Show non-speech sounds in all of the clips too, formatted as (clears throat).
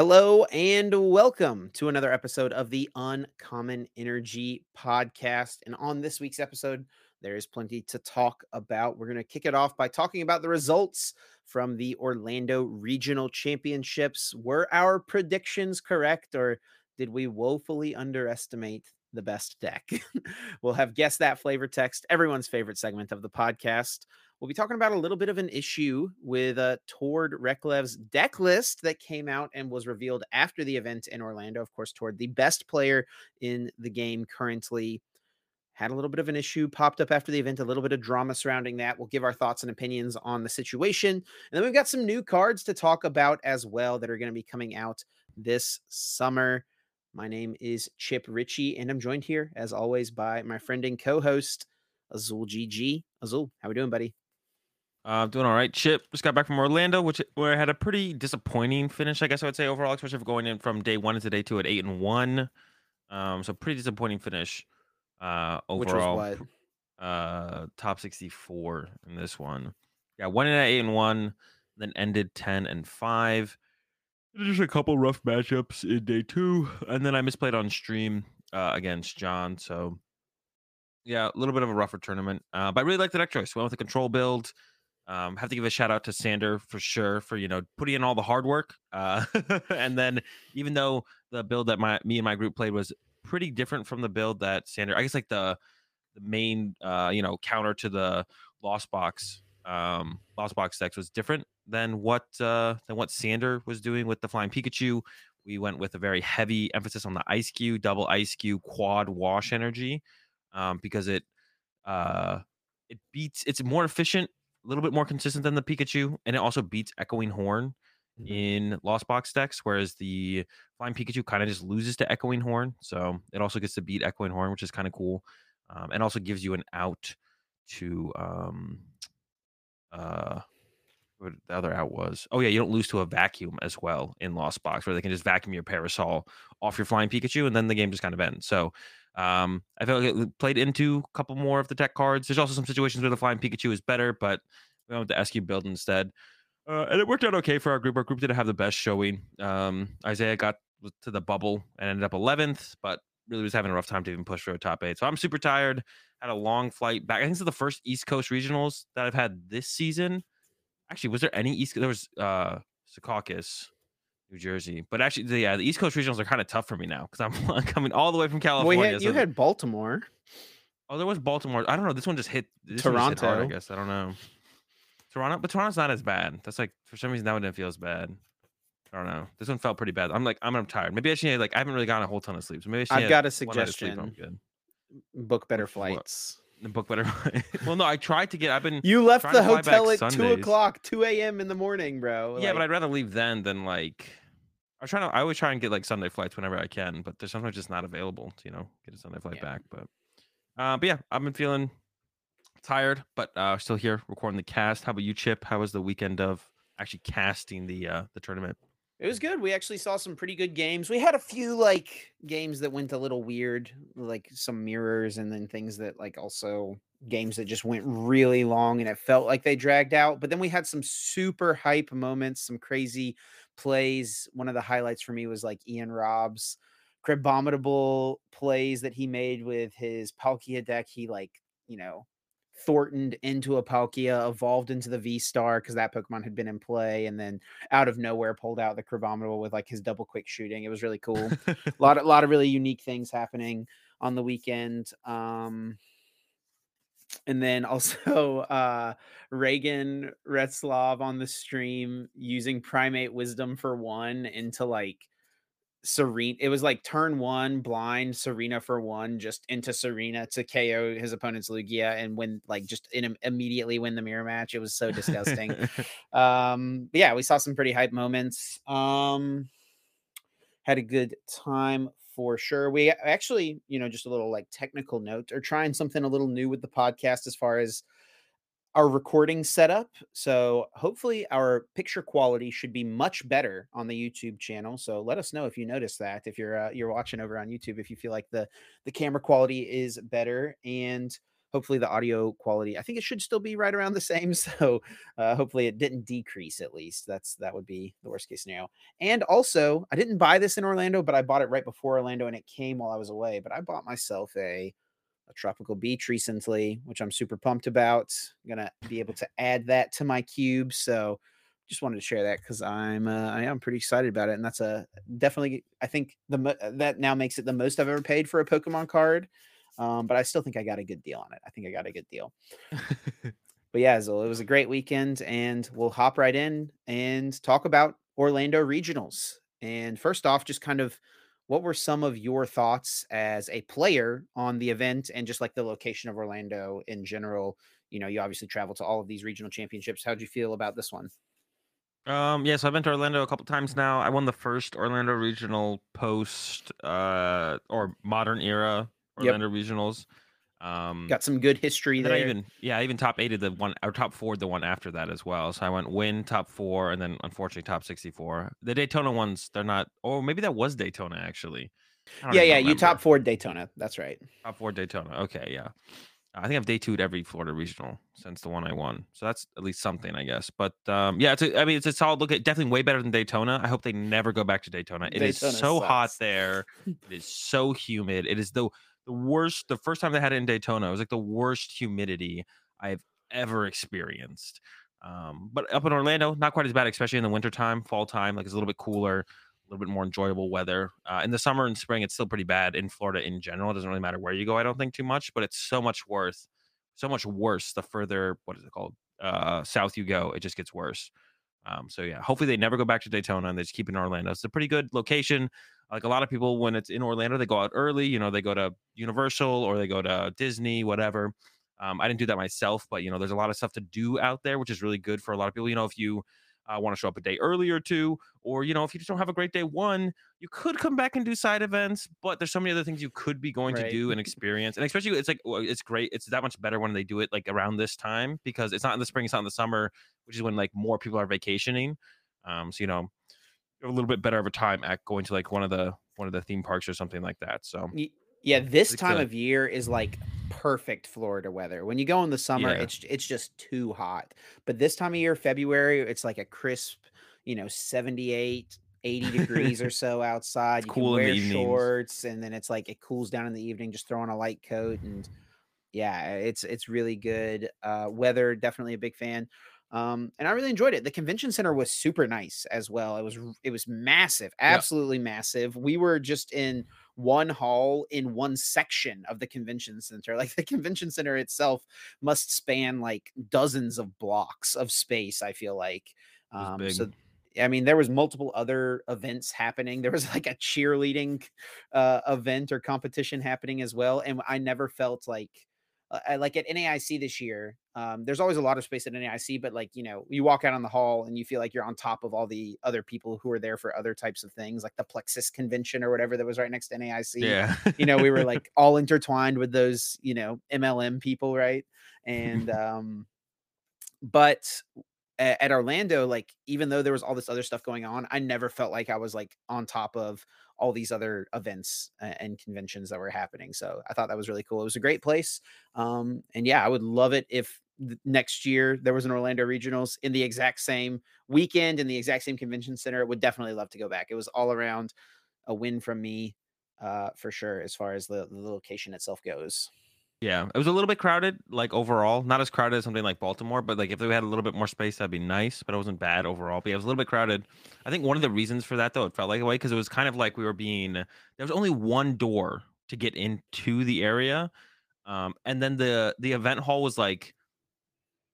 Hello and welcome to another episode of the Uncommon Energy Podcast. And on this week's episode, there is plenty to talk about. We're going to kick it off by talking about the results from the Orlando Regional Championships. Were our predictions correct, or did we woefully underestimate the best deck? (laughs) we'll have guess that flavor text, everyone's favorite segment of the podcast. We'll be talking about a little bit of an issue with uh, Tord Reklev's deck list that came out and was revealed after the event in Orlando. Of course, Tord, the best player in the game currently, had a little bit of an issue popped up after the event, a little bit of drama surrounding that. We'll give our thoughts and opinions on the situation. And then we've got some new cards to talk about as well that are going to be coming out this summer. My name is Chip Ritchie, and I'm joined here, as always, by my friend and co host, Azul GG. Azul, how we doing, buddy? Uh, doing all right. Chip just got back from Orlando, which where I had a pretty disappointing finish, I guess I would say overall, especially for going in from day one into day two at eight and one. Um, so pretty disappointing finish. Uh, overall, Which was what? uh, top sixty four in this one. Yeah, one in at eight and one, then ended ten and five. Just a couple rough matchups in day two, and then I misplayed on stream uh, against John. So yeah, a little bit of a rougher tournament. Uh, but I really like the deck choice. Went with a control build. Um, have to give a shout out to Sander for sure for you know putting in all the hard work. Uh, (laughs) and then even though the build that my me and my group played was pretty different from the build that Sander, I guess like the the main uh, you know counter to the Lost Box um, Lost Box decks was different than what uh, than what Sander was doing with the Flying Pikachu. We went with a very heavy emphasis on the Ice Cube, double Ice Cube, quad Wash energy um, because it uh, it beats. It's more efficient a little bit more consistent than the Pikachu, and it also beats Echoing Horn mm-hmm. in Lost Box decks, whereas the Flying Pikachu kind of just loses to Echoing Horn. So it also gets to beat Echoing Horn, which is kind of cool, um, and also gives you an out to um, uh, what the other out was. Oh yeah, you don't lose to a vacuum as well in Lost Box, where they can just vacuum your Parasol off your Flying Pikachu, and then the game just kind of ends. So um, I felt like it played into a couple more of the tech cards. There's also some situations where the flying Pikachu is better, but we went with the SQ build instead. Uh, and it worked out okay for our group. Our group didn't have the best showing. Um, Isaiah got to the bubble and ended up 11th, but really was having a rough time to even push for a top eight. So I'm super tired. Had a long flight back. I think it's the first East Coast regionals that I've had this season. Actually, was there any East? There was uh Secaucus New Jersey. But actually, the, yeah, the East Coast regionals are kind of tough for me now because (laughs) I'm coming all the way from California. Well, had, you had Baltimore. Oh, there was Baltimore. I don't know. This one just hit Toronto. Just hit hard, I guess I don't know. Toronto, but Toronto's not as bad. That's like for some reason that one didn't feel as bad. I don't know. This one felt pretty bad. I'm like I'm, I'm tired. Maybe I should like I haven't really gotten a whole ton of sleep. So maybe I have got a suggestion. Book better flights. What? Book better. (laughs) well, no, I tried to get. I've been. You left the hotel at Sundays. two o'clock, two a.m. in the morning, bro. Yeah, like... but I'd rather leave then than like I try to. I always try and get like Sunday flights whenever I can, but they're sometimes just not available to you know get a Sunday flight yeah. back. But, uh, but yeah, I've been feeling tired, but uh, still here recording the cast. How about you, Chip? How was the weekend of actually casting the uh the tournament? It was good. We actually saw some pretty good games. We had a few like games that went a little weird, like some mirrors, and then things that like also games that just went really long and it felt like they dragged out. But then we had some super hype moments, some crazy plays. One of the highlights for me was like Ian Robb's Crabominable plays that he made with his Palkia deck. He like, you know, Thortoned into a Palkia, evolved into the V Star because that Pokemon had been in play, and then out of nowhere pulled out the Crabominable with like his double quick shooting. It was really cool. a lot of lot of really unique things happening on the weekend. Um and then also (laughs) uh Reagan Retzlav on the stream using primate wisdom for one into like Serena. It was like turn one, blind Serena for one, just into Serena to KO his opponent's Lugia and win like just in immediately win the mirror match. It was so disgusting. (laughs) um, yeah, we saw some pretty hype moments. Um, had a good time for sure. We actually, you know, just a little like technical note, are trying something a little new with the podcast as far as our recording setup. So hopefully our picture quality should be much better on the YouTube channel. So let us know if you notice that if you're uh, you're watching over on YouTube if you feel like the the camera quality is better and hopefully the audio quality. I think it should still be right around the same. (laughs) So uh, hopefully it didn't decrease at least. That's that would be the worst case scenario. And also, I didn't buy this in Orlando, but I bought it right before Orlando, and it came while I was away. But I bought myself a a tropical beach recently, which I'm super pumped about. I'm gonna be able to add that to my cube. So just wanted to share that because I'm uh, I am pretty excited about it, and that's a definitely I think the that now makes it the most I've ever paid for a Pokemon card. Um, but I still think I got a good deal on it. I think I got a good deal. (laughs) but yeah, Zil, it was a great weekend, and we'll hop right in and talk about Orlando regionals. And first off, just kind of what were some of your thoughts as a player on the event and just like the location of Orlando in general? You know, you obviously travel to all of these regional championships. How'd you feel about this one? Um, yeah, so I've been to Orlando a couple times now. I won the first Orlando Regional post uh or modern era Orlando yep. Regionals. Um, got some good history there. I even yeah, I even top eighted the one or top four the one after that as well. So I went win top four and then unfortunately top sixty four. The Daytona ones they're not. Or maybe that was Daytona actually. Yeah, yeah, you top four Daytona. That's right. Top four Daytona. Okay, yeah. I think I've day twoed every Florida regional since the one I won, so that's at least something, I guess. But um, yeah, it's a, I mean, it's a solid look. At definitely way better than Daytona. I hope they never go back to Daytona. It Daytona is so sucks. hot there. (laughs) it is so humid. It is the the worst. The first time they had it in Daytona, it was like the worst humidity I've ever experienced. Um, but up in Orlando, not quite as bad, especially in the wintertime, fall time. Like it's a little bit cooler a little bit more enjoyable weather. Uh, in the summer and spring, it's still pretty bad in Florida in general. It doesn't really matter where you go, I don't think too much, but it's so much worse, so much worse the further what is it called uh, south you go. It just gets worse. Um, so yeah, hopefully they never go back to Daytona and they just keep in Orlando. It's a pretty good location. Like a lot of people, when it's in Orlando, they go out early. You know, they go to Universal or they go to Disney, whatever. Um, I didn't do that myself, but you know, there's a lot of stuff to do out there, which is really good for a lot of people. You know, if you uh, want to show up a day earlier or two, or you know, if you just don't have a great day one, you could come back and do side events. But there's so many other things you could be going right. to do and (laughs) experience, and especially it's like it's great. It's that much better when they do it like around this time because it's not in the spring, it's not in the summer, which is when like more people are vacationing. Um, so you know, a little bit better of a time at going to like one of the one of the theme parks or something like that. So yeah, this time of year is like perfect Florida weather. When you go in the summer, yeah. it's it's just too hot. But this time of year, February, it's like a crisp, you know, 78, 80 degrees or (laughs) so outside. It's you cool can wear shorts and then it's like it cools down in the evening, just throw on a light coat and yeah, it's it's really good. Uh weather, definitely a big fan. Um, and I really enjoyed it. The convention center was super nice as well. It was it was massive, absolutely yeah. massive. We were just in one hall in one section of the convention center. (laughs) Like the convention center itself must span like dozens of blocks of space, I feel like. Um, so I mean, there was multiple other events happening. There was (laughs) like a cheerleading uh, event or competition happening as well, and I never felt like uh, like at NAIC this year, um, there's always a lot of space at NAIC, but like, you know, you walk out on the hall and you feel like you're on top of all the other people who are there for other types of things, like the Plexus convention or whatever that was right next to NAIC. Yeah. you know, we were like (laughs) all intertwined with those, you know, MLM people, right? And, (laughs) um, but at Orlando, like even though there was all this other stuff going on, I never felt like I was like on top of all these other events and conventions that were happening. So I thought that was really cool. It was a great place. Um, and yeah, I would love it if next year there was an Orlando Regionals in the exact same weekend in the exact same convention center. I would definitely love to go back. It was all around a win from me uh, for sure as far as the, the location itself goes. Yeah, it was a little bit crowded, like overall. Not as crowded as something like Baltimore, but like if we had a little bit more space, that'd be nice. But it wasn't bad overall. But yeah, it was a little bit crowded. I think one of the reasons for that, though, it felt like a way because it was kind of like we were being. There was only one door to get into the area, um, and then the the event hall was like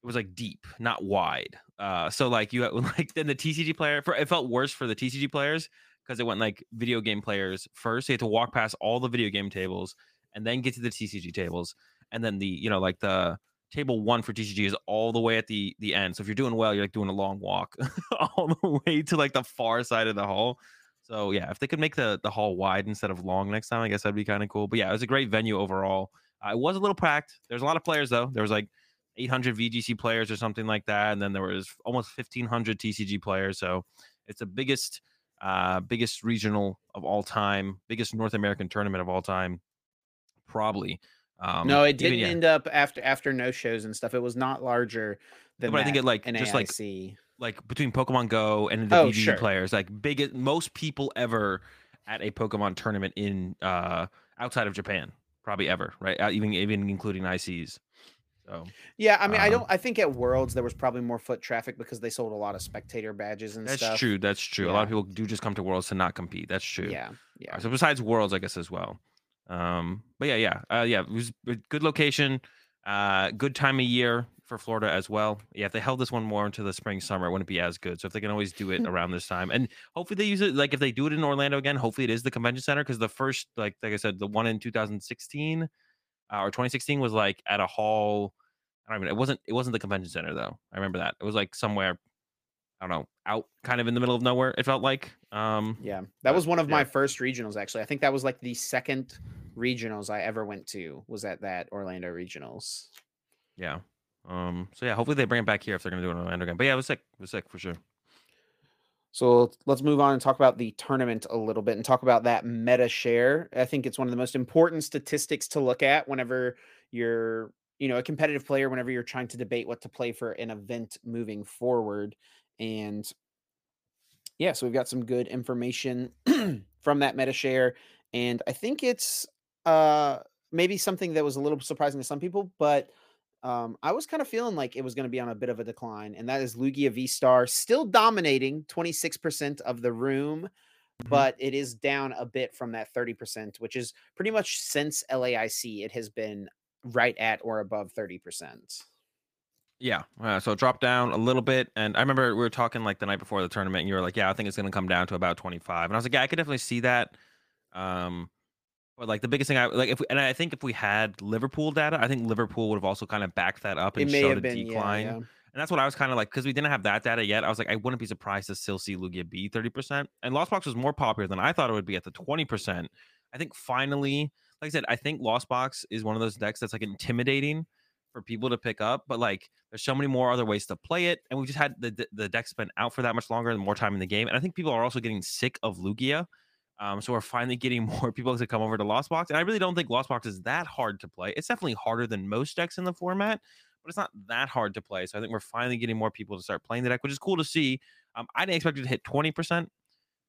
it was like deep, not wide. Uh, so like you (laughs) like then the TCG player for it felt worse for the TCG players because it went like video game players first. They had to walk past all the video game tables and then get to the TCG tables. And then the, you know, like the table one for TCG is all the way at the the end. So if you're doing well, you're like doing a long walk (laughs) all the way to like the far side of the hall. So yeah, if they could make the the hall wide instead of long next time, I guess that'd be kind of cool. But yeah, it was a great venue overall. Uh, it was a little packed. There's a lot of players though. There was like 800 VGC players or something like that, and then there was almost 1500 TCG players. So it's the biggest uh biggest regional of all time, biggest North American tournament of all time probably. Um, no, it didn't yeah. end up after after no shows and stuff. It was not larger than but I think it, like, just, like, AIC. like between Pokemon Go and the Oh, VGC sure. players, like biggest most people ever at a Pokemon tournament in uh outside of Japan, probably ever, right? Even even including ICs. So Yeah, I mean, I Um, don't. I think at Worlds there was probably more foot traffic because they sold a lot of spectator badges and that's stuff. true. That's true. A lot of people do just come to Worlds to not compete. That's true. Yeah, yeah. So besides Worlds, I guess as well. Um, but yeah, yeah, uh, yeah. It was a good location, uh, good time of year for Florida as well. Yeah, if they held this one more into the spring summer, it wouldn't be as good. So if they can always do it (laughs) around this time, and hopefully they use it, like if they do it in Orlando again, hopefully it is the convention center because the first, like like I said, the one in 2016 uh, or 2016 was like at a hall. I don't even. It wasn't. It wasn't the convention center though. I remember that. It was like somewhere. I don't know, out kind of in the middle of nowhere. It felt like. Um, Yeah, that was one of yeah. my first regionals. Actually, I think that was like the second regionals I ever went to. Was at that Orlando regionals. Yeah. Um. So yeah, hopefully they bring it back here if they're gonna do it in Orlando again. But yeah, it was sick. It was sick for sure. So let's move on and talk about the tournament a little bit and talk about that meta share. I think it's one of the most important statistics to look at whenever you're, you know, a competitive player, whenever you're trying to debate what to play for an event moving forward. And yeah, so we've got some good information (clears throat) from that MetaShare. And I think it's uh maybe something that was a little surprising to some people, but um, I was kind of feeling like it was going to be on a bit of a decline, and that is Lugia V Star still dominating 26% of the room, Mhm. but it is down a bit from that 30%, which is pretty much since LAIC, it has been right at or above 30%. Yeah. Uh, so it dropped down a little bit, and I remember we were talking like the night before the tournament, and you were like, "Yeah, I think it's gonna come down to about 25," and I was like, "Yeah, I could definitely see that." Um, but like the biggest thing I like if we, and I think if we had Liverpool data, I think Liverpool would have also kind of backed that up and showed a been, yeah, decline. yeah. And that's what I was kind of like because we didn't have that data yet. I was like, I wouldn't be surprised to still see Lugia be 30%. And Lost Box was more popular than I thought it would be at the 20%. I think finally, like I said, I think Lost Box is one of those decks that's like intimidating for people to pick up, but like there's so many more other ways to play it. And we just had the the- the deck's been out for that much longer and more time in the game. And I think people are also getting sick of Lugia. Um, so we're finally getting (laughs) more people to come over to Lost Box. And I really don't think Lost Box is that hard to play. It's definitely harder than most decks in the format, but it's not that hard to play. So I think we're finally getting more people to start playing the deck, which is cool to see. Um, I didn't expect it to hit 20%.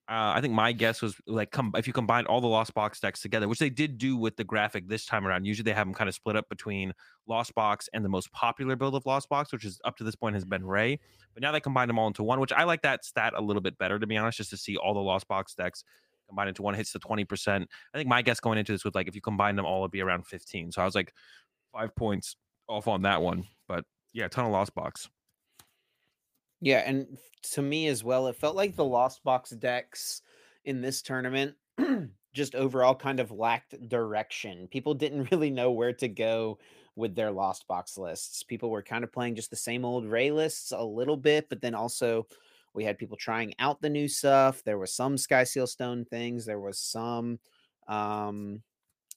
Uh, I think my guess was like com- if you combine all the Lost Box decks together, which they did do with the graphic this time around. Usually they have them kind of split up between Lost Box and the most popular build of Lost Box, which is up to this point has been Ray. But now they combine them all into one, which I like that stat a little bit better to be honest, just to see all the Lost Box decks combined into one hits the 20%. I think my guess going into this was like if you combine them all, it'd be around 15. So I was like five points off on that one. But yeah, a ton of Lost Box. Yeah, and to me as well, it felt like the Lost Box decks in this tournament (clears throat) just overall kind of lacked direction. People didn't (laughs) really know where to go with their Lost Box lists. People were kind of playing just the same old Ray lists a little bit, but then also we had people trying out the new stuff. There was some Sky Seal Stone things. There was some um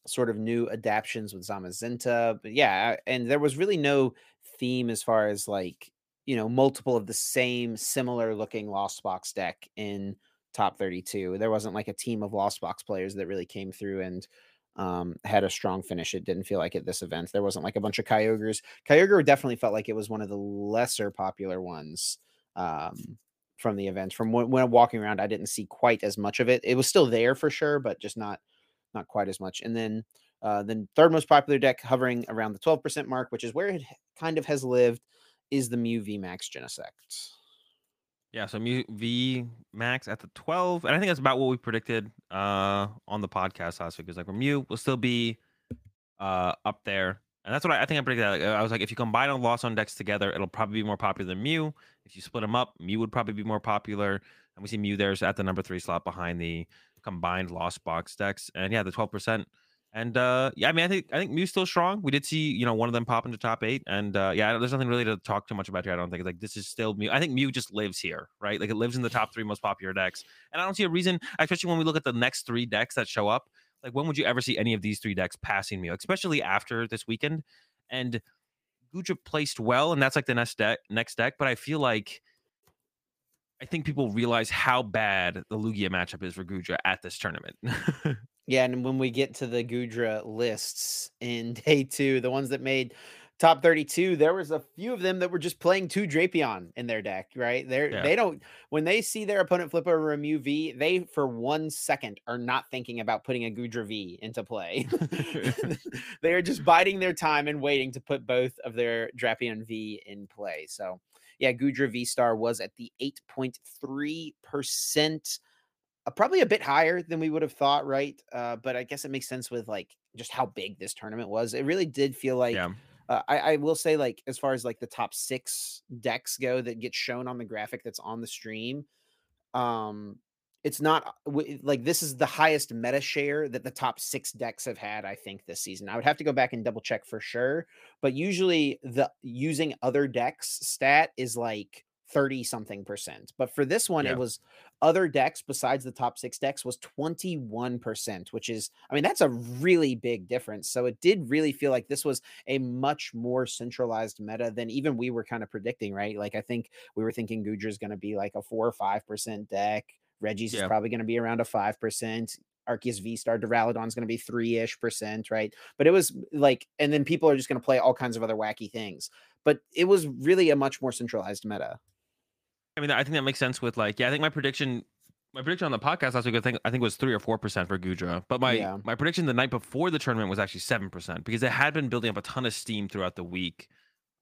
sort of new adaptions with Zamazenta. But yeah, and there was really no theme as far as like you know multiple of the same similar looking lost box deck in top 32 there wasn't like a team of lost box players that really came through and um, had a strong finish. It didn't feel like at this event. There wasn't like a bunch of kyogres. Kyogre definitely felt like it was one of the lesser popular ones um, from the event. From when, when I'm walking around i didn't see quite as much of it. It was still there for sure but just not not quite as much. And then uh, the third most popular deck hovering around the 12% mark which is where it kind of has lived is the Mew V Max Genesect. Yeah, so Mew V Max at the 12. And I think that's about what we predicted uh on the podcast last week. Is like Mew will still be uh up there. And that's what I, I think I predicted. Like, I was like, if you combine all loss on decks together, it'll probably be more popular than Mew. If you split them up, Mew would probably be more popular. And we see Mew there's at the number three slot behind the combined Lost Box decks. And yeah, the 12%. And uh yeah, I mean, I think I think Mew's still strong. We did see you know one of them pop into top eight, and uh yeah, there's nothing really to talk too much about here. I don't think it's like this is still Mew. I think Mew just lives here, right? Like it lives in the top three most popular decks, and I don't see a reason, especially when we look at the next three decks that show up. Like when would you ever see any of these three decks passing Mew, especially after this weekend? And Gudra placed well, and that's like the next deck. Next deck, but I feel like I think people realize how bad the Lugia matchup is for Gudra at this tournament. (laughs) Yeah, and when we get to the Gudra lists in (laughs) day two, the ones that made top 32, there was a few of them that were just playing two Drapion in their deck, right? They're Yeah. they don't when they see their opponent flip over a Mew V, they for one second are not thinking about putting a Gudra V into play. (laughs) (laughs) they are just biding their time and waiting to put both of their Drapion V in play. So yeah, Gudra V Star was at the 8.3%. Uh, probably a bit higher than we would have thought, right? Uh, but I guess it makes sense with like just how big this tournament was. It really did feel like yeah. uh, I, I will say, like, as far as like the top six decks go that get shown on the graphic that's on the stream, um, it's not uh, like this is the highest meta share that the top six decks have had, I think, this season. I would have to go back and double check for sure, but usually the using other decks stat is like 30 something percent. But for this one, Yeah. it was other decks besides the top six decks was 21%, which is, I mean, that's a really big difference. So it did really feel like this was a much more centralized meta than even we were kind of predicting, right? Like, I think we were thinking Gudra is going to be like a four or 5% deck. Regis is probably going to be around a 5%. Arceus V Star Duraludon's going to be three ish percent, right? But it was like, and then people are just going to play all kinds of other wacky things. But it was really a much more centralized meta. I mean, I think that makes sense with like, yeah, I think my prediction, my prediction on the podcast last week, I think I think was three or four percent for Gudra, but my Yeah. my prediction the night before the tournament was actually seven percent because it had been building up a ton of steam throughout the week,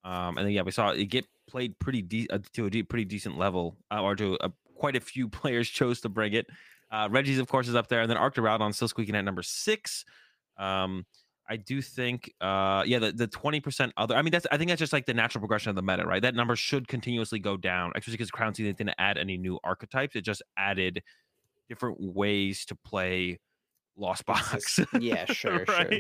um, and then yeah, we saw it get played pretty de- uh, to a de- pretty decent level, uh, or to a, quite a few (laughs) players chose to bring it. Uh, Regis of course is up there, and then Arc Duraludon still squeaking at number six. Um, I do think, uh, yeah, the the twenty percent other. I mean, that's I think that's just like the natural progression of the meta, right? That number should continuously go down, especially because Crown Season didn't add any new archetypes. It just added different ways to play Lost Box. yeah, (laughs) sure, sure.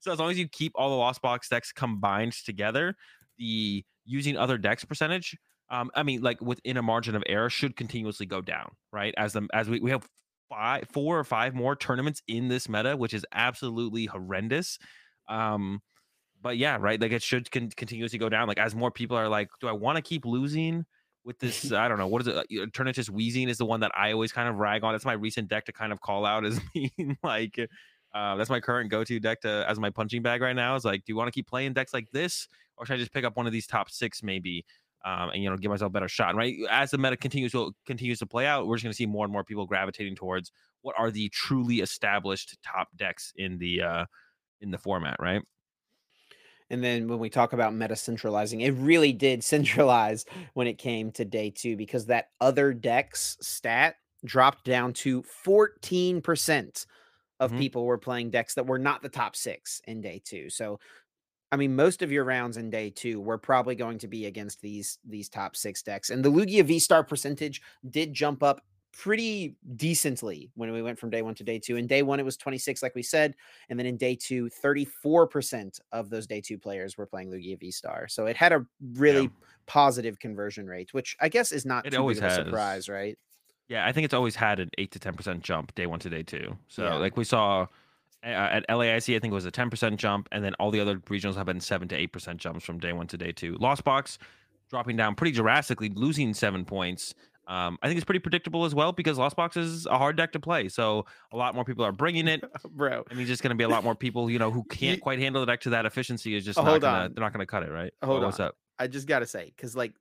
So as long as you keep all the Lost Box decks combined together, the using other decks percentage, um, I mean, like within a margin of error, should continuously go down, right? As the as we we have five, four or five more tournaments in this meta, which is absolutely horrendous. Um, but yeah, right. Like it should con- continuously go down. Like as more people are like, do I want to keep losing with this? (laughs) I don't know. What is it? Uh, Eternatus Wheezing is the one that I always kind of rag on. That's my recent deck to kind of call out as (laughs) being like, uh, that's my current go-to deck to as my punching bag right now. Is like, do you want to keep playing decks like this, or should I just pick up one of these top six maybe? Um, and you know, give myself a better shot. Right as the meta continues to continues to play out, we're just going to see more and more people gravitating towards what are the truly established top decks in the uh in the format, right? And then when we talk about meta centralizing, it really did (laughs) centralize when it came to day two because that other decks stat dropped down to 14% of Mhm. people were playing decks that were not the top six in day two. So I mean, most of your rounds in day two were probably going to be against these these top six decks. And the Lugia V Star percentage did jump up pretty decently when we went from day one to day two. In day one, it was 26, like we said. And then in day two, 34% of those day two players were playing Lugia V Star. So it had a really positive conversion rate, which I guess is not It too always big of a has. surprise, right? Yeah, I think it's always had an eight to ten percent jump day one to day two. So Yeah. like we saw at LAIC, I think it was a ten percent jump, and then all the other regionals have been seven to eight percent jumps from day one to day two. Lost Box dropping down pretty drastically, losing seven points. Um, I think it's pretty predictable as well because Lost Box is a hard deck to play, so a lot more people are bringing it. (laughs) Bro, I mean, just going to be a lot more people, you know, who (laughs) can't quite handle the deck to that efficiency. Is just Oh, not gonna, on. they're not going to cut it, right? Hold What- what's on. up? I just got to say, because like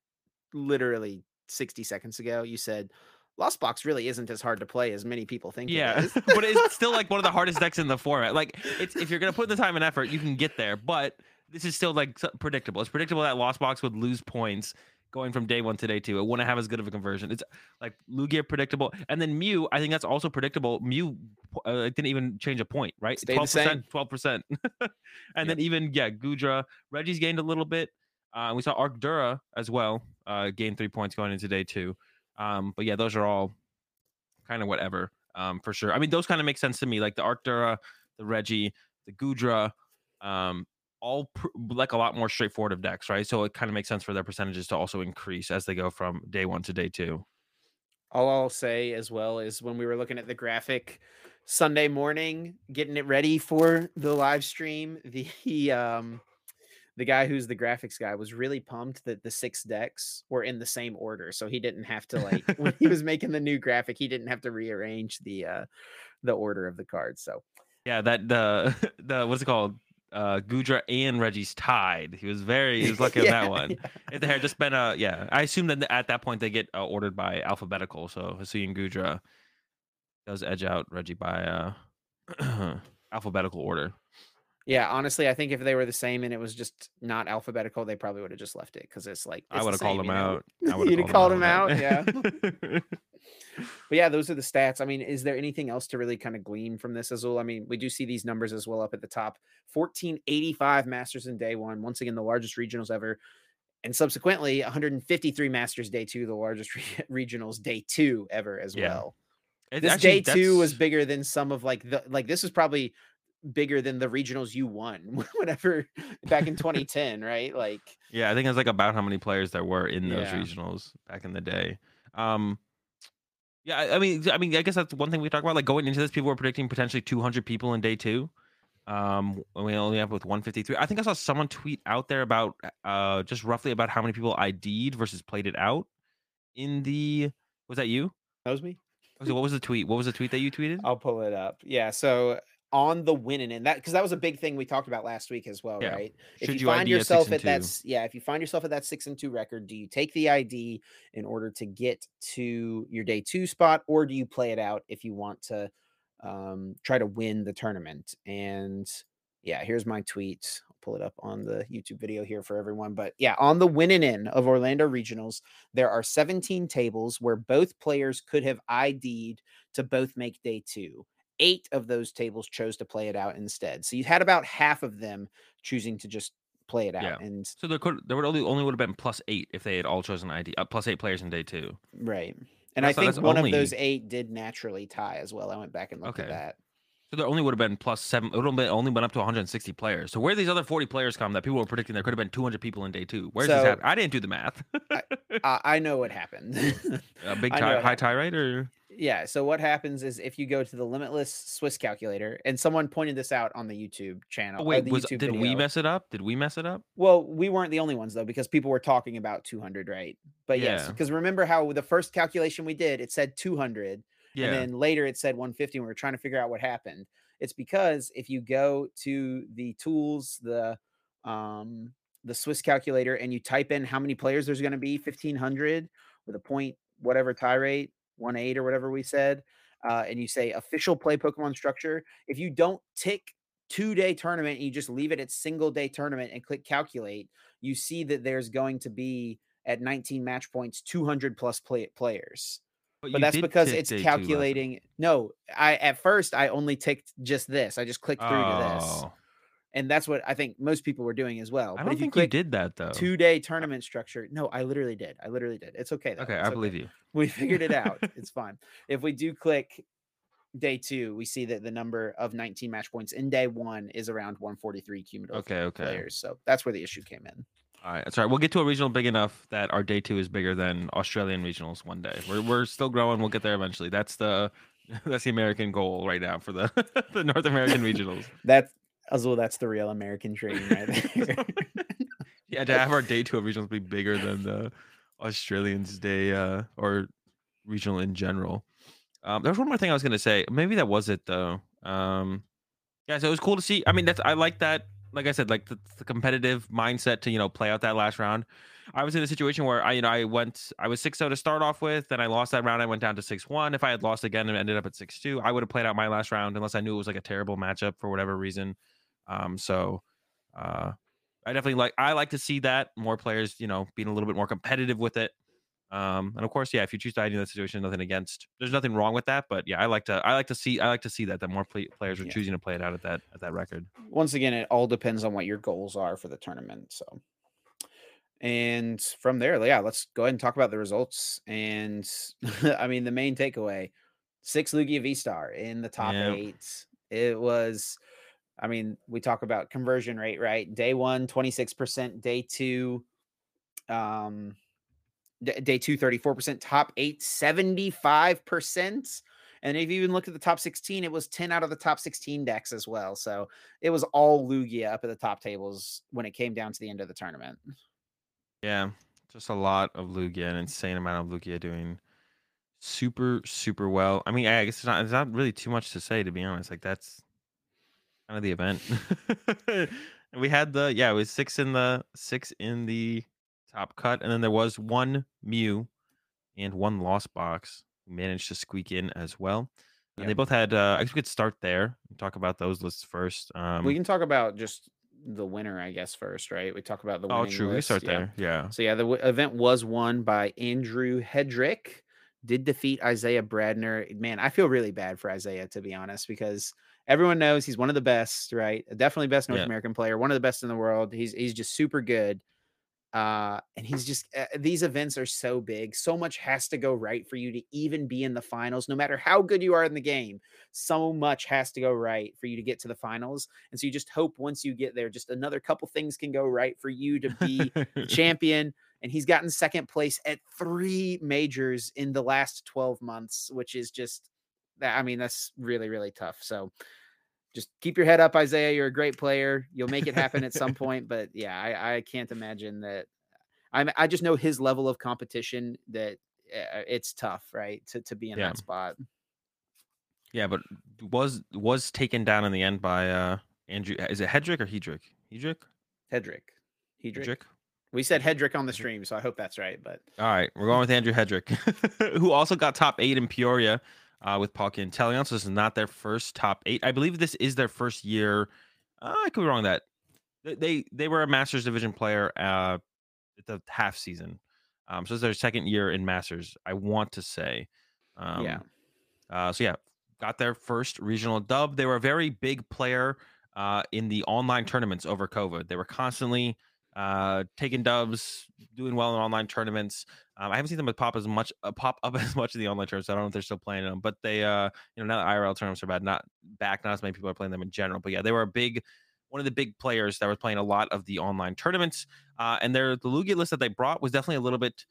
literally 60 seconds ago, you said Lost Box really isn't as hard to play as many people think Yeah, it is. (laughs) but it's still like one of the (laughs) hardest decks in the format. Like, it's if you're gonna put the time and effort, you can get there. But this is still like predictable. It's predictable that Lost Box would lose points going from day one to day two. It wouldn't have as good of a conversion. It's like Lugia predictable, and then Mew. I think that's also predictable. Mew uh, didn't even change a point, right? Same. percent, twelve percent, (laughs) and then even yeah, Gudra, Regis gained a little bit. Uh, we saw Arcdura as well uh, gain three points going into day two. Um, but yeah, those are all kind of whatever um, for sure. I mean, those kind of make sense to me, like the Arcdura, the Reggie, the Gudra, um, all pr- like a lot more straightforward of decks, right? So it kind of makes sense for their percentages to also increase as they go from day one to day two. All I'll say as well is when we were looking at the graphic Sunday morning, getting it ready for the live stream, (laughs) the um the guy who's the graphics guy was really pumped that the six decks were in the same order, so he didn't have to like when he was (laughs) making the new graphic, he didn't have to rearrange the uh the order of the cards. So Yeah, that the (laughs) the what's it called? Uh Gudra and Reggie's tied. He was very he was lucky on that (laughs) one. yeah. If there had just been a yeah, I assume that at that point they get uh, ordered by alphabetical. So Hasui and Gudra does edge out Reggie by uh (clears throat) alphabetical order. Yeah, honestly, I think if they were the same and it was just not alphabetical, they probably would have just left it because it's like I it's the would have called them know? out. I (laughs) You'd have called them out, yeah. (laughs) But yeah, those are the stats. I mean, is there anything else to really kind of glean from this, Azul? I mean, we do see these numbers as well up at the top 1485 Masters in day one, once again, the largest regionals ever. And subsequently, 153 Masters day two, the largest re- (laughs) regionals day two ever as Yeah. well. It- This actually, day two was bigger than some of like the like this was probably bigger than the regionals you won (laughs) whatever back in (laughs) 2010 right like Yeah, I think it's like about how many players there were in those Yeah. regionals back in the day. Um, yeah, I- I mean, I mean, I guess that's one thing we talk about. Like going into this, people were predicting potentially 200 people in day two. Um, when we only have with 153. I think I saw someone tweet out there about uh just roughly about how many people ID'd versus played it out in the. Was that you? that was me What was the tweet? What was the tweet that you tweeted? I'll pull it up. Yeah. So on the winning end, that because that was a big thing we talked about last week as well, Yeah. right? if Should you, you find ID yourself and at that, yeah, if you find yourself at that six and two record, do you take the ID in order to get to your day two spot, or do you play it out if you want to um, try to win the tournament? And yeah, here's my tweet. I'll pull it up on the YouTube video here for everyone. But yeah, on the winning end of Orlando Regionals, there are 17 tables where both players could have ID'd to both make day two. Eight of those tables chose to play it out instead. So you had about half of them choosing to just play it out. Yeah. And So there could there would only only would have been plus eight if they had all chosen ID. Uh, plus eight players in day two. right. And I think that's one only- of those eight did naturally tie as well. I went back and looked at that. So there only would have been plus seven. It would have been only went up to 160 players. So where these other 40 players come that people were predicting there could have been 200 people in day two. Where's this So- I didn't do the math. I, (laughs) I know what happened. A (laughs) big tie, high tie rate or Yeah. So what happens is if you go to the Limitless Swiss calculator, and someone pointed this out on the YouTube channel. oh, wait, the was YouTube did we mess it up? Did we mess it up? Well, we weren't the only ones though, because people were talking about 200, right? But yes, Yeah. because remember how the first calculation we did, it said 200, Yeah. and then later it said 150, and we were trying to figure out what happened. It's because if you go to the tools, the um the Swiss calculator, and you type in how many players there's going to be, 1500 with a point whatever tie rate, one eight or whatever we said, uh, and you say official play Pokemon structure. If you don't tick two day tournament and you just leave it at single day tournament and click calculate, you see that there's going to be at 19 match points 200 plus play- players. But you that's because it's day two last week. calculating. No, I at first I only ticked just this. I just clicked through to this, Oh, and that's what I think most people were doing as well. I but don't if you think you click did that though. two day tournament structure, no, I literally did. I literally did. It's okay. Though. okay, It's I believe you. we figured it out. (laughs) it's fine. If we do click day two, we see that the number of 19 match points in day one is around 143 cumulative Okay, okay. players. So that's where the issue came in. All right, that's all right. We'll get to a regional big enough that our day two is bigger than Australian regionals one day. We're we're still growing. We'll get there eventually. That's the (laughs) that's the American goal right now for the (laughs) the North American regionals. (laughs) That's Azul, that's the real American dream right there. Yeah, to have our day two of regionals be bigger than the Australians' day uh, or regional in general. Um, there's one more thing I was gonna say. Maybe that was it though. Um, yeah, so it was cool to see. I mean, that's I like that. Like I said, like the, the competitive mindset to you know play out that last round. I was in a situation where I you know I went I was six zero to start off with, then I lost that round. I went down to six one. If I had lost again and ended up at six two, I would have played out my last round unless I knew it was like a terrible matchup for whatever reason. Um, so uh, I definitely like I like to see that more players, you know, being a little bit more competitive with it. Um, and of course, yeah, if you choose to ID in that situation, nothing against. There's nothing wrong with that, but yeah, I like to I like to see I like to see that that more play, players are Yeah. choosing to play it out at that at that record. Once again, it all depends on what your goals are for the tournament. So, and from there, yeah, let's go ahead and talk about the results. And (laughs) I mean, the main takeaway six Lugia V Star in the top Yeah. eight. It was, I mean, we talk about conversion rate, right? Day one, 26%, day two, um, day two, 34%, top eight, 75%. And if you even look at the top 16, it was 10 out of the top 16 decks as well. So it was all Lugia up at the top tables when it came down to the end of the tournament. Yeah, just a lot of Lugia, an insane amount of Lugia doing super super well. I mean, I guess it's not it's not really too much to say to be honest. Like that's kind of the event. (laughs) we had the yeah, it was six in the six in the top cut, and then there was one Mew and one Lost Box who managed to squeak in as well. And they both had. Uh, I guess we could start there and talk about those lists first. Um, we can talk about just the winner, I guess, first, right? We talk about the oh, winning true. We start yeah. there. Yeah. So yeah, the w- event was won by Andrew Hedrick. Did defeat Isaiah Bradner. Man, I feel really bad for Isaiah to be honest, because everyone knows he's one of the best, right? Definitely best North Yeah. American player, one of the best in the world. He's he's just super good. Uh, and he's just uh, these events are so big. So much has to go right for you to even be in the finals, no matter how good you are in the game. So much has to go right for you to get to the finals. And so you just hope once you get there, just another couple things can go right for you to be (laughs) champion. And he's gotten second place at three majors in the last 12 months, which is just that. I mean, that's really, really tough. So just keep your head up, Isaiah. You're a great player. You'll make it happen at some (laughs) point. But yeah, I, I can't imagine that. I'm, I just know his level of competition that uh, it's tough, right? To, to be in Yeah. that spot. yeah, but was was taken down in the end by uh Andrew. Is it Hedrick or Hedrick? Hedrick. Hedrick. Hedrick. Hedrick. We said Hedrick on the stream, so I hope that's right. But All right, we're going with Andrew Hedrick, (laughs) who also got top eight in Peoria uh, with Paul Cantelion. So this is not their first top eight. I believe this is their first year. Uh, I could be wrong. That they they, they were a Masters division player uh, at the half season. Um, so it's their second year in Masters. I want to say. Um, yeah. Uh, so yeah, got their first regional dub. They were a very big player uh, in the online tournaments over COVID. They were constantly uh, taking dubs, doing well in online tournaments. Um, I haven't seen them pop as much uh, pop up (laughs) as much in the online tournaments. I don't know if they're still playing them, but they, uh, you know, now that IRL tournaments are bad, not back, not as many people are playing them in general. But yeah, they were a big, one of the big players that was playing a lot of the online tournaments. Uh, and their the Lugia list that they brought was definitely a little bit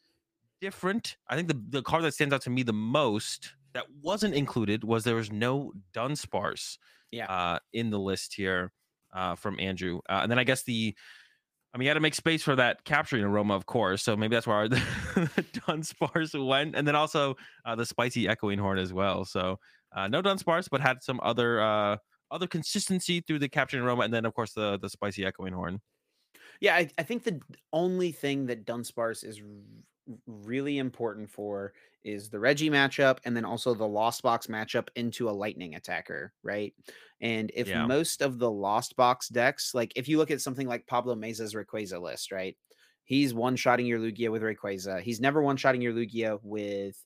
different. I think the the card that stands out to me the most that wasn't included was there was no Dunsparce Yeah. uh, in the list here uh, from Andrew. Uh, and then I guess the, I mean, you had to make space for that capturing aroma, of course. So maybe that's where (laughs) the Dunsparce went. And then also uh, the spicy echoing horn as well. So uh, no Dunsparce, but had some other uh, other consistency through the capturing aroma. And then, of course, the, the spicy echoing horn. Yeah, I, I think the only thing that Dunsparce is really important for is the Reggie matchup and then also the Lost Box matchup into a lightning attacker, right? And if Yeah. most of the Lost Box decks, like if you look at something like Pablo Mesa's Rayquaza list, right? He's one shotting your Lugia with Rayquaza. He's never one shotting your Lugia with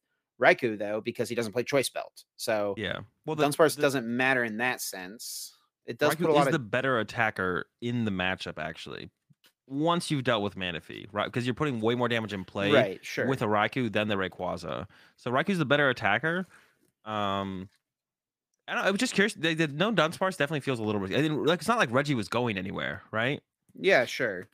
Raikou, though, because he doesn't play Choice Belt. So Yeah. Well, Dunsparce the- doesn't matter in that sense. It does Raikou put a lot is of the better attacker in the matchup, actually. Once you've dealt with Manaphy, right? Because you're putting way more damage in play right, sure. with a Raikou than the Rayquaza. So Raikou's the better attacker. Um, I don't. I was just curious. They, they, no Dunsparce definitely feels a little bit. I didn't like. It's not like Reggie was going anywhere, right? Yeah, sure.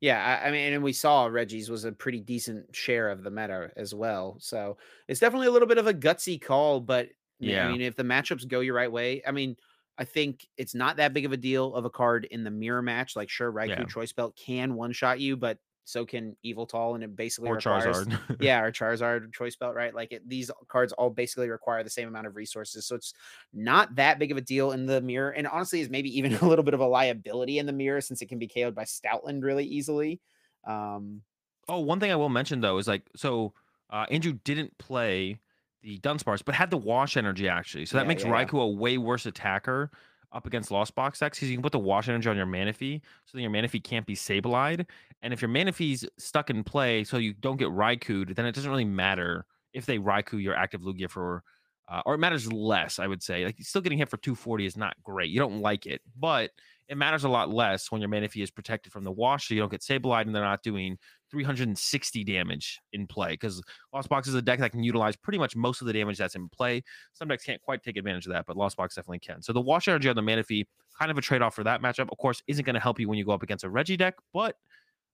Yeah, I, I mean, and we saw Regis was a pretty decent share of the meta as well. So it's definitely a little bit of a gutsy call, but Yeah. I mean, if the matchups go your right way, I mean, I think it's not that big of a deal of a card in the mirror match. Like, sure, Raikou Yeah. Choice Belt can one shot you, but so can Yveltal, and it basically Or requires Charizard. (laughs) yeah, or Charizard choice belt, right? Like it, these cards all basically require the same amount of resources, so it's not that big of a deal in the mirror. And honestly, is maybe even (laughs) a little bit of a liability in the mirror since it can be KO'd by Stoutland really easily. Um, Oh, one thing I will mention though is like so uh, Andrew didn't play the Dunsparce, but had the wash energy actually. So that Yeah, makes yeah, yeah. Raikou a way worse attacker up against Lost Box X because you can put the wash energy on your Manaphy, so then your Manaphy can't be Sableye. And if your Manaphy's stuck in play, so you don't get Raikou'd, then it doesn't really matter if they Raikou your active Lugia for, uh, or it matters less, I would say. Like still getting hit for 240 is not great. You don't like it, but it matters a lot less when your Manaphy is protected from the wash, so you don't get Sableye and they're not doing 360 damage in play because Lost Box is a deck that can utilize pretty much most of the damage that's in play. Some decks can't quite take advantage of that, but Lost Box definitely can. So the Wash Energy on the Manaphy, kind of a trade off for that matchup. Of course, isn't going to help you when you go up against a Reggie deck, but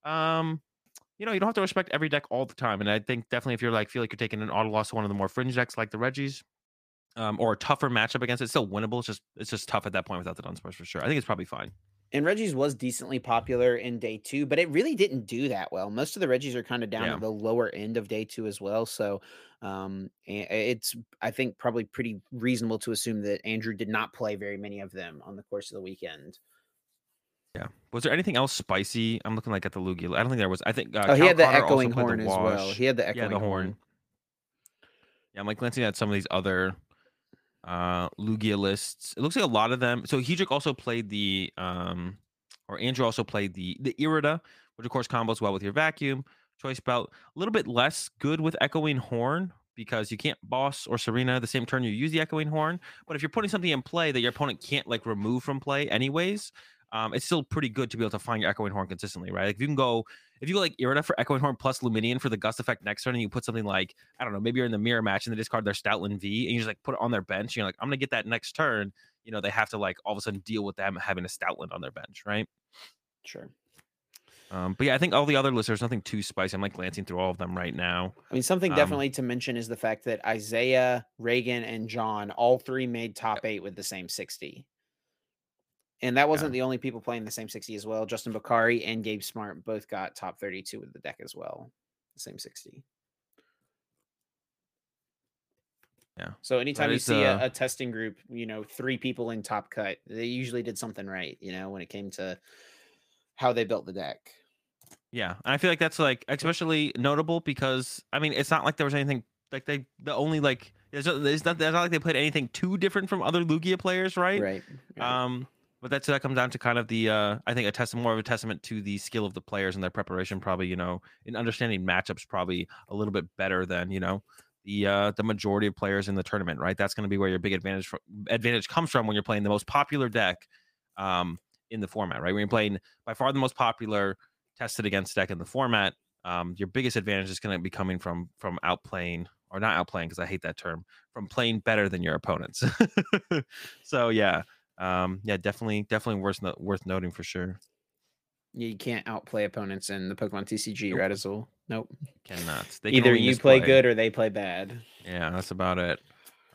um, you know, you don't have to respect every deck all the time. And I think definitely if you're like feel like you're taking an auto loss to one of the more fringe decks like the Regis, um, or a tougher matchup against it. It's still winnable. It's just it's just tough at that point without the Dunsparce for sure. I think it's probably fine. And Regis was decently popular in day two, but it really didn't do that well. Most of the Regis are kind of down Yeah. at the lower end of day two as well. So um, it's, I think, probably pretty reasonable to assume that Andrew did not play very many of them on the course of the weekend. Yeah. Was there anything else spicy? I'm looking like at the Lugia. I don't think there was. I think uh, oh, he Cal had the Cotter echoing played the horn as well. He had the yeah, echoing the horn. horn. Yeah, I'm like glancing at some of these other uh Lugia lists. It looks like a lot of them. So Hedrick also played the um or Andrew also played the the Irida, which of course combos well with your vacuum. Choice belt, a little bit less good with echoing horn because you can't boss or Serena the same turn you use the echoing horn. But if you're putting something in play that your opponent can't like remove from play anyways, um, it's still pretty good to be able to find your echoing horn consistently, right? Like if you can go, if you go like Irida for echoing horn plus Lumineon for the gust effect next turn, and you put something like I don't know, maybe you're in the mirror match and they discard their Stoutland V, and you just like put it on their bench. You're like, I'm gonna get that next turn. You know, they have to like all of a sudden deal with them having a Stoutland on their bench, right? Sure. Um, but yeah, I think all the other lists, there's nothing too spicy. I'm like glancing through all of them right now. I mean, something Um, definitely to mention is the fact that Isaiah, Reagan, and John all three made top eight with the same 60. And that wasn't the only people playing the same 60 as well. Justin Bakari and Gabe Smart both got top 32 with the deck as well. The same 60. Yeah. So anytime you is, see uh, a, a testing group, you know, three people in top cut, they usually did something right, you know, when it came to how they built the deck. Yeah, and I feel like that's like especially notable because I mean, it's not like there was anything like they the only like it's not, it's not, it's not like they played anything too different from other Lugia players, right? Right. right. Um, but that's that comes down to kind of the uh, I think a test more of a testament to the skill of the players and their preparation. Probably you know in understanding matchups probably a little bit better than you know the uh, the majority of players in the tournament. Right, that's going to be where your big advantage advantage comes from when you're playing the most popular deck um, in the format. Right, when you're playing by far the most popular tested against deck in the format. Um, your biggest advantage is going to be coming from from outplaying or not outplaying because I hate that term from playing better than your opponents. (laughs) so yeah, um, yeah, definitely, definitely worth no- worth noting for sure. you can't outplay opponents in the Pokemon TCG, Nope. right? Azul? Nope. Cannot. They Either only you play misplay. good or they play bad. Yeah, that's about it.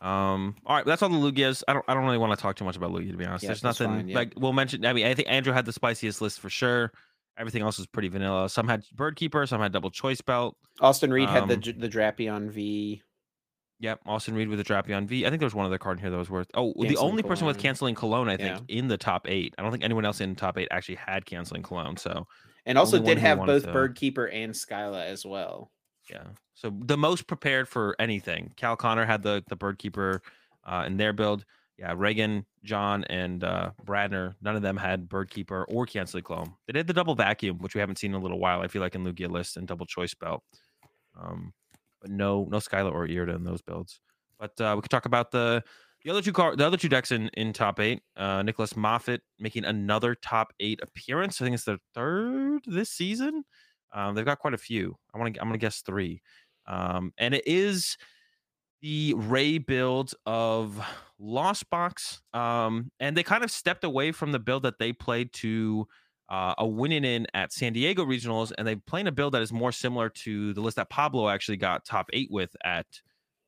Um, all right, that's all the Lugias. I don't, I don't really want to talk too much about Lugia to be honest. Yeah, There's nothing fine, yeah. like we'll mention. I mean, I think Andrew had the spiciest list for sure. Everything else was pretty vanilla. Some had Birdkeeper, some had Double Choice Belt. Austin Reed had the Um, the Drapion V. Yep, Austin Reed with a Drapion V. I think there was one other card in here that was worth. Oh, the Canceling only person with canceling Cologne, I think, Yeah. in the top eight. I don't think anyone else in top eight actually had canceling Cologne. So And also did have both to- Birdkeeper and Skyla as well. Yeah. So the most prepared for anything. Cal Connor had the the bird keeper uh, in their build. Yeah, Reagan, John, and uh, Bradner. None of them had bird keeper or canceling Cologne. They did the double vacuum, which we haven't seen in a little while. I feel like in Lugia list and double choice belt. Um, no, no Skyla or Irida in those builds. But uh, we could talk about the the other two car, the other two decks in in top eight. Uh, Nicholas Moffat making another top eight appearance. I think it's their third this season. Um, they've got quite a few. I want to. I'm to guess three. Um, and it is the Ray build of Lost Box. Um, and they kind of stepped away from the build that they played to uh, a winning in at San Diego Regionals, and they playing a build that is more similar to the list that Pablo actually got top eight with at.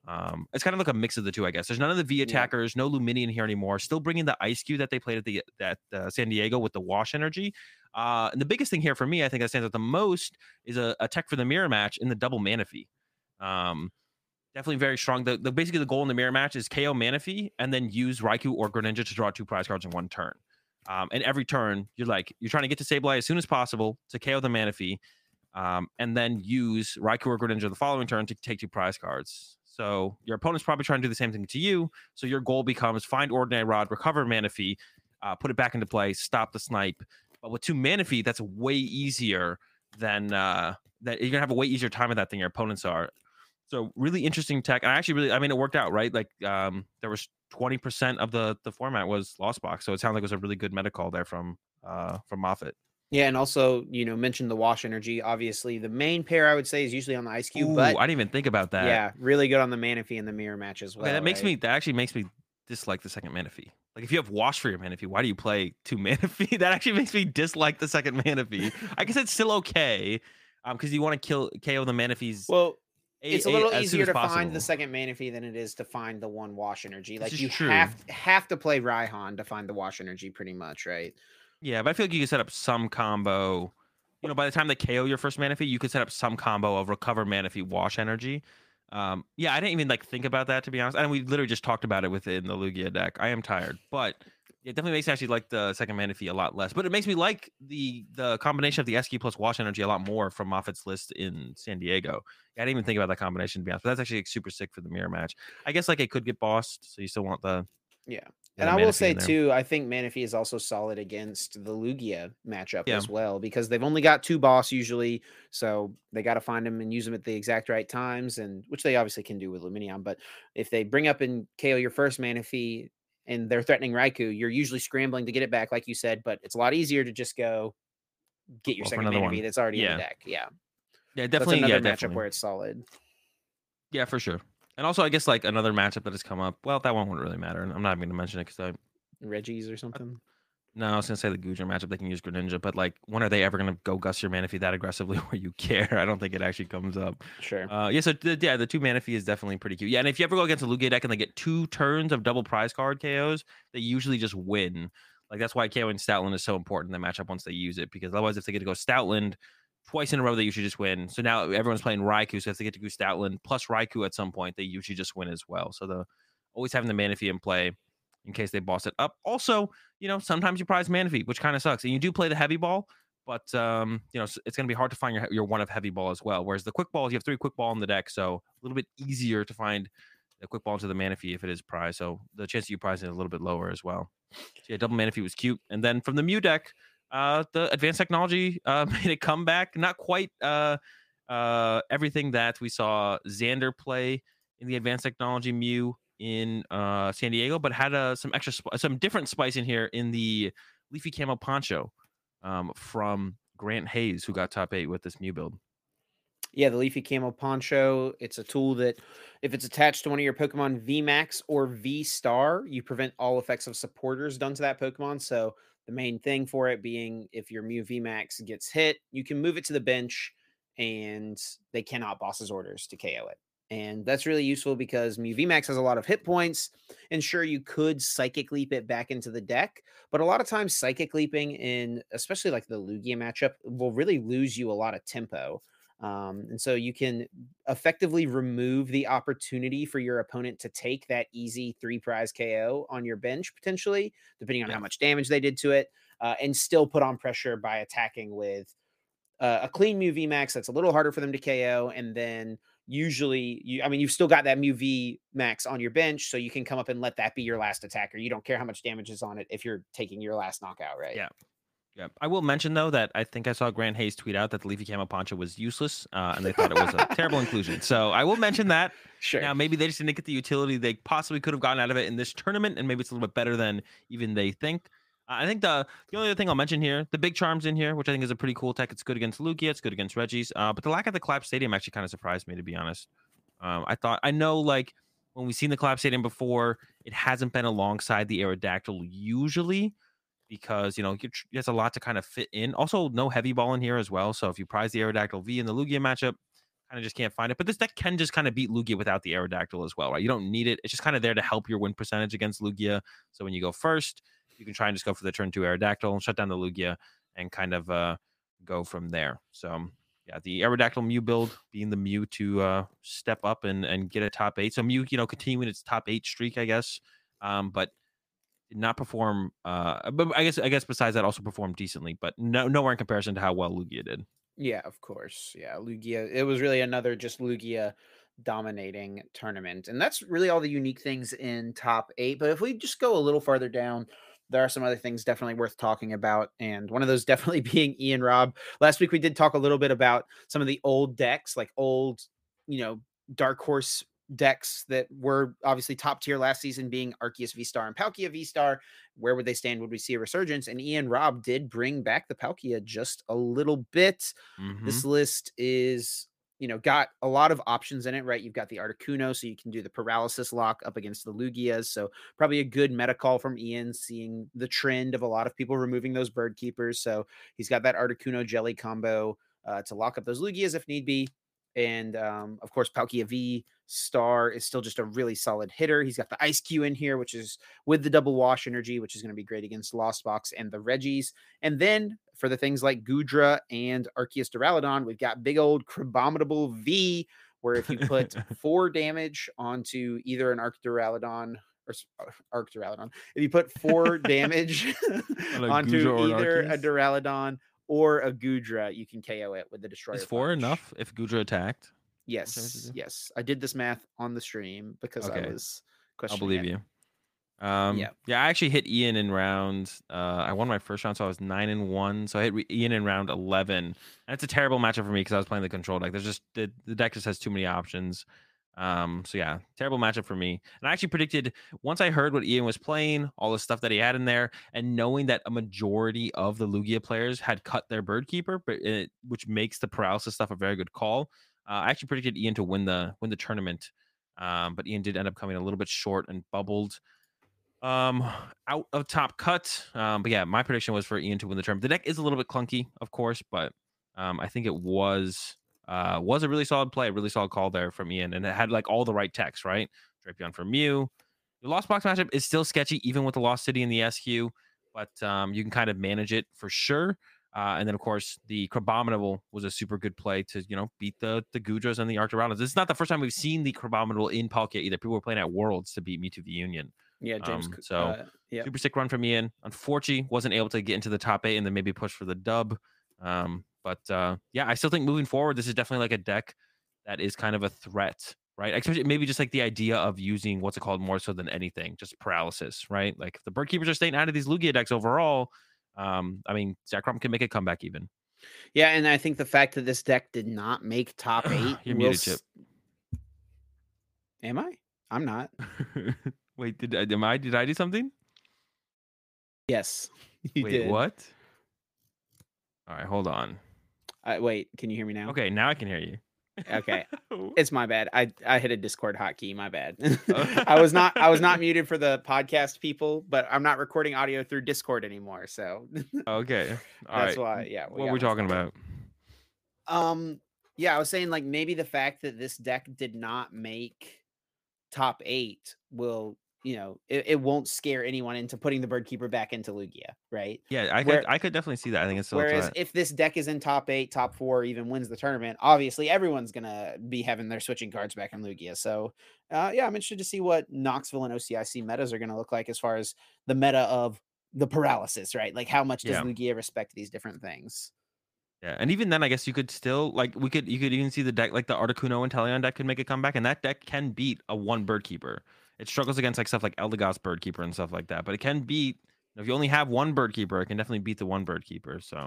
Um, it's kind of like a mix of the two, I guess. There's none of the V attackers, no Lumineon here anymore. Still bringing the Ice Cube that they played at the at uh, San Diego with the Wash energy. Uh, and the biggest thing here for me, I think that stands out the most, is a, a tech for the mirror match in the double Manaphy. Um, definitely very strong. The, the basically the goal in the mirror match is KO Manaphy and then use Raikou or Greninja to draw two prize cards in one turn. Um, and every turn, you're like you're trying to get to Sableye as soon as possible to KO the Manaphy, um, and then use Raikou or Greninja the following turn to take two prize cards. So your opponent's probably trying to do the same thing to you. So your goal becomes find Ordinary Rod, recover Manaphy, uh, put it back into play, stop the snipe. But with two Manaphy, that's way easier than uh, that. You're gonna have a way easier time of that than your opponents are. So really interesting tech. And I actually really, I mean, it worked out, right? Like um, there was 20% of the the format was Lost Box. So it sounded like it was a really good meta call there from uh from Moffat. Yeah, and also, you know, mentioned the wash energy. Obviously, the main pair I would say is usually on the ice cube, Ooh, but I didn't even think about that. yeah, really good on the Manaphy and the mirror match as well. Okay, that makes right? me that actually makes me dislike the second Manaphy. Like if you have Wash for your Manaphy, why do you play two (laughs) Manaphy? That actually makes me dislike the second Manaphy. I guess it's still okay. Um, because you want to kill KO the Manaphy's Well, it's a little easier to possible. find the second Manaphy than it is to find the one wash energy. Like you true. have have to play Raihan to find the wash energy, pretty much, right? Yeah, but I feel like you can set up some combo. You know, by the time they KO your first Manaphy, you could set up some combo of recover Manaphy wash energy. Um, yeah, I didn't even like think about that to be honest. And we literally just talked about it within the Lugia deck. I am tired, but it definitely makes me actually like the second Manaphy a lot less. But it makes me like the the combination of the Esky plus Wash Energy a lot more from Moffat's list in San Diego. I didn't even think about that combination to be honest. But that's actually like, super sick for the mirror match. I guess like it could get bossed, so you still want the yeah. And I will say too, I think Manaphy is also solid against the Lugia matchup yeah. as well because they've only got two boss usually, so they got to find them and use them at the exact right times, and which they obviously can do with Lumineon. But if they bring up and KO your first Manaphy and they're threatening Raikou, you're usually scrambling to get it back, like you said. But it's a lot easier to just go get your well, second Manaphy that's already yeah. in the deck. Yeah, yeah, definitely. another yeah, matchup definitely. where it's solid. Yeah, for sure. And also, I guess like another matchup that has come up. Well, that one wouldn't really matter. And I'm not even going to mention it because I Regis or something. No, I was gonna say the Gujar matchup. They can use Greninja, but like, when are they ever gonna go Gus your Manaphy that aggressively (laughs) where you care? I don't think it actually comes up. Sure. Uh, yeah. So the, yeah, the two Manaphy is definitely pretty cute. Yeah, and if you ever go against a Lugia deck and they get two turns of double prize card KOs, they usually just win. Like that's why KOing Stoutland is so important in the matchup once they use it because otherwise, if they get to go Stoutland twice in a row, they usually just win. So now everyone's playing Raikou, so if they get to go Stoutland plus Raikou at some point, they usually just win as well. So the always having the Manaphy in play in case they boss it up. Also, you know, sometimes you prize Manaphy, which kind of sucks. And you do play the heavy ball, but um, you know, it's going to be hard to find your, your one of heavy ball as well. Whereas the quick balls, you have three quick ball in the deck, so a little bit easier to find the quick ball into the Manaphy if it is prize. So the chance of you prizing is a little bit lower as well. So yeah, double Manaphy was cute. And then from the Mew deck, uh, the advanced technology uh, (laughs) made a comeback. Not quite uh, uh, everything that we saw Xander play in the advanced technology Mew in uh, San Diego, but had uh, some extra, sp- some different spice in here in the leafy camo poncho um, from Grant Hayes, who got top eight with this Mew build. Yeah, the leafy camo poncho. It's a tool that, if it's attached to one of your Pokemon V Max or V Star, you prevent all effects of supporters done to that Pokemon. So the main thing for it being if your Mew V Max gets hit, you can move it to the bench, and they cannot boss's orders to KO it. And that's really useful because Mew VMAX has a lot of hit points. And sure, you could psychic leap it back into the deck, but a lot of times psychic leaping in especially like the Lugia matchup will really lose you a lot of tempo. Um, and so you can effectively remove the opportunity for your opponent to take that easy three prize KO on your bench, potentially, depending on how much damage they did to it, uh, and still put on pressure by attacking with uh, a clean Mew VMAX that's a little harder for them to KO, and then usually you I mean you've still got that Mew V max on your bench, so you can come up and let that be your last attacker. You don't care how much damage is on it if you're taking your last knockout, right? Yeah. Yeah. I will mention though that I think I saw Grant Hayes tweet out that the Leafy Camo Poncho was useless, uh, and they thought it was a (laughs) terrible inclusion. So I will mention that. Sure. Now maybe they just didn't get the utility they possibly could have gotten out of it in this tournament, and maybe it's a little bit better than even they think. I think the the only other thing I'll mention here, the big charms in here, which I think is a pretty cool tech. It's good against Lugia, it's good against Regis. Uh, but the lack of the collapse stadium actually kind of surprised me, to be honest. Um, I thought I know like when we've seen the collapse stadium before, it hasn't been alongside the Aerodactyl usually because you know there's a lot to kind of fit in. Also, no heavy ball in here as well. So if you prize the Aerodactyl V in the Lugia matchup, kind of just can't find it. But this deck can just kind of beat Lugia without the Aerodactyl as well, right? You don't need it. It's just kind of there to help your win percentage against Lugia. So when you go first, you can try and just go for the turn two Aerodactyl and shut down the Lugia and kind of uh, go from there. So yeah, the Aerodactyl Mew build being the Mew to uh, step up and and get a top eight. So Mew, you know, continuing its top eight streak, I guess, um, but not perform. Uh, but I guess I guess besides that, also performed decently, but no nowhere in comparison to how well Lugia did. Yeah, of course. Yeah, Lugia. It was really another just Lugia dominating tournament, and that's really all the unique things in top eight. But if we just go a little farther down there are some other things definitely worth talking about. And one of those (laughs) definitely being Ian Rob. Last week we did talk a little bit about some of the old decks, like old, you know, dark horse decks that were obviously top tier last season, being Arceus V Star and Palkia V Star. Where would they stand? Would we see a resurgence? And Ian Rob did bring back the Palkia just a little bit. Mm-hmm. This list is you know, got a lot of options in it, right? You've got the Articuno, so you can do the paralysis lock up against the Lugias. So probably a good meta call from Ian, seeing the trend of a lot of people removing those bird keepers. So he's got that Articuno jelly combo uh, to lock up those Lugias if need be. And um, of course Palkia V Star is still just a really solid hitter. He's got the Ice Q in here, which is with the double wash energy, which is going to be great against Lost Box and the Regis. And then for the things like Gudra and Arceus Duraludon, we've got big old Crabominable V, where if you put (laughs) four damage onto either an Arc Duraludon or uh, Duraludon, if you put four (laughs) damage (laughs) onto either a Duraludon or a Gudra, you can KO it with the Destroyer. Is four punch. enough if Gudra attacked? Yes, yes. I did this math on the stream because okay. I was questioning. I'll believe it. you. Um, yeah, yeah. I actually hit Ian in round. Uh, I won my first round, so I was nine and one. So I hit Ian in round eleven, and it's a terrible matchup for me because I was playing the control deck. There's just the, the deck just has too many options. Um, so yeah, terrible matchup for me. And I actually predicted once I heard what Ian was playing, all the stuff that he had in there, and knowing that a majority of the Lugia players had cut their Bird Keeper, but it, which makes the paralysis stuff a very good call. Uh, I actually predicted Ian to win the win the tournament, um, but Ian did end up coming a little bit short and bubbled um out of top cut. Um, but yeah, my prediction was for Ian to win the tournament. The deck is a little bit clunky, of course, but um, I think it was uh, was a really solid play, a really solid call there from Ian, and it had like all the right text, right? Drapion for Mew. The Lost Box matchup is still sketchy, even with the Lost City and the SQ, but um, you can kind of manage it for sure. Uh, and then of course the Crabominable was a super good play to you know beat the the Goodras and the Arcturanos. This is not the first time we've seen the Crabominable in Palkia either. People were playing at Worlds to beat Mewtwo V-UNION. Yeah, James. Um, so uh, yeah. super sick run from Ian. Unfortunately, wasn't able to get into the top eight and then maybe push for the dub. Um, but uh, yeah, I still think moving forward, this is definitely like a deck that is kind of a threat, right? Especially maybe just like the idea of using what's it called more so than anything, just paralysis, right? Like if the bird keepers are staying out of these Lugia decks overall. Um, I mean, Zekrom can make a comeback even. Yeah, and I think the fact that this deck did not make top (sighs) eight. You're muted, Chip. Am I? I'm not. (laughs) Wait, did am I? Did I do something? Yes, (laughs) you Wait, did. What? All right, hold on. Uh, wait, can you hear me now? Okay, now I can hear you. okay, (laughs) it's my bad. I I hit a Discord hotkey. My bad. (laughs) I was not I was not muted for the podcast people, but I'm not recording audio through Discord anymore. So (laughs) okay, All that's right. why. Yeah. We what are we talking about? Um. Yeah, I was saying like maybe the fact that this deck did not make top eight will you know, it, it, won't scare anyone into putting the bird keeper back into Lugia, right? Yeah, I Where, could I could definitely see that. I think it's whereas if this deck is in top eight, top four, even wins the tournament, obviously everyone's gonna be having their switching cards back in Lugia. So uh, yeah, I'm interested to see what Knoxville and OCIC metas are gonna look like as far as the meta of the paralysis, right? Like how much does yeah. Lugia respect these different things? Yeah, and even then, I guess you could still like we could you could even see the deck like the Articuno and Teleon deck could make a comeback, and that deck can beat a one bird keeper. It struggles against like stuff like Eldegoss Bird Keeper and stuff like that, but it can beat. If you only have one Bird Keeper, it can definitely beat the one Bird Keeper. So,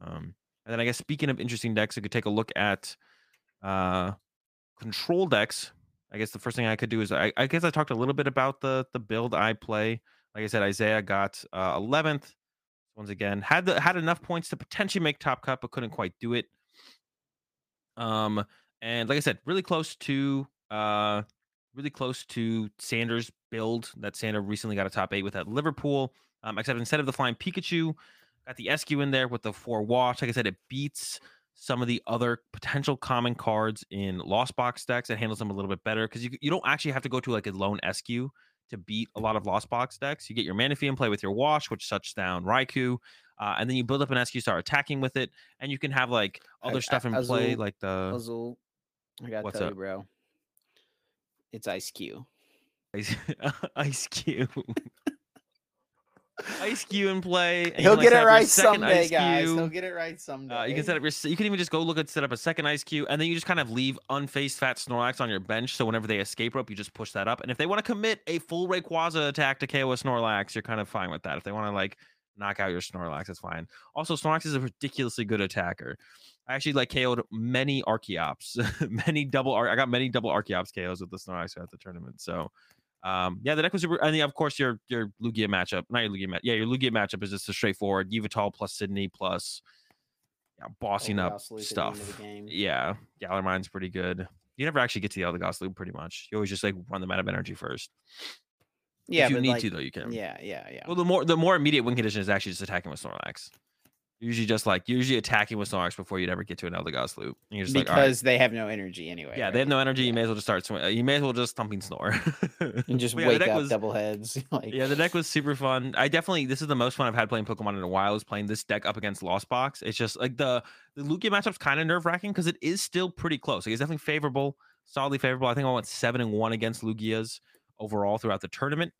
um, and then I guess speaking of interesting decks, you could take a look at uh, control decks. I guess the first thing I could do is I, I guess I talked a little bit about the the build I play. Like I said, Isaiah got uh, 11th. Once again, had the had enough points to potentially make top cut, but couldn't quite do it. Um, and like I said, really close to uh really close to Sanders' build that Sander recently got a top eight with at Liverpool. Um, except instead of the flying Pikachu, got the SQ in there with the four wash. Like I said, it beats some of the other potential common cards in Lost Box decks. It handles them a little bit better because you, you don't actually have to go to like a lone SQ to beat a lot of Lost Box decks. You get your Manaphy and play with your Wash, which shuts down Raikou. Uh, and then you build up an SQ, start attacking with it, and you can have like other I, stuff in Azul, play, like the Azul. I gotta What's tell up? you, bro. It's Ice Cube. Ice, (laughs) Ice Cube. (laughs) Ice Cube in play. He'll get it right someday, guys. He'll get it right someday. Uh, you can set up your. You can even just go look at set up a second Ice Cube, and then you just kind of leave unfaced Fat Snorlax on your bench. So whenever they escape rope, you just push that up. And if they want to commit a full Rayquaza attack to KO a Snorlax, you're kind of fine with that. If they want to like knock out your Snorlax, that's fine. Also, Snorlax is a ridiculously good attacker. I actually like KO'd many Archeops, (laughs) many double. I got many double Archeops KOs with the Snorlax at the tournament. So, um, yeah, the deck was super. And of course, your your Lugia matchup, not your Lugia match. Yeah, your Lugia matchup is just a straightforward Yveltal plus Sidney plus, yeah, bossing up stuff. Yeah, Galarmine's pretty good. You never actually get to the Eldegoss loop pretty much. You always just like run them out of energy first. Yeah, if you need like, to though, you can. Yeah, yeah, yeah. Well, the more the more immediate win condition is actually just attacking with Snorlax. Usually just like usually attacking with Snorlax before you'd ever get to an Eldegoss loop. And you're just because like, right. they have no energy anyway. Yeah, right? they have no energy. You may as well just start. Sw- you may as well just thumping snore (laughs) and just yeah, wake up was- double heads. (laughs) like Yeah, the deck was super fun. I definitely this is the most fun I've had playing Pokemon in a while. Is playing this deck up against Lost Box. It's just like the the Lugia matchup's kind of nerve wracking because it is still pretty close. Like, it's definitely favorable, solidly favorable. I think I went seven and one against Lugia's overall throughout the tournament.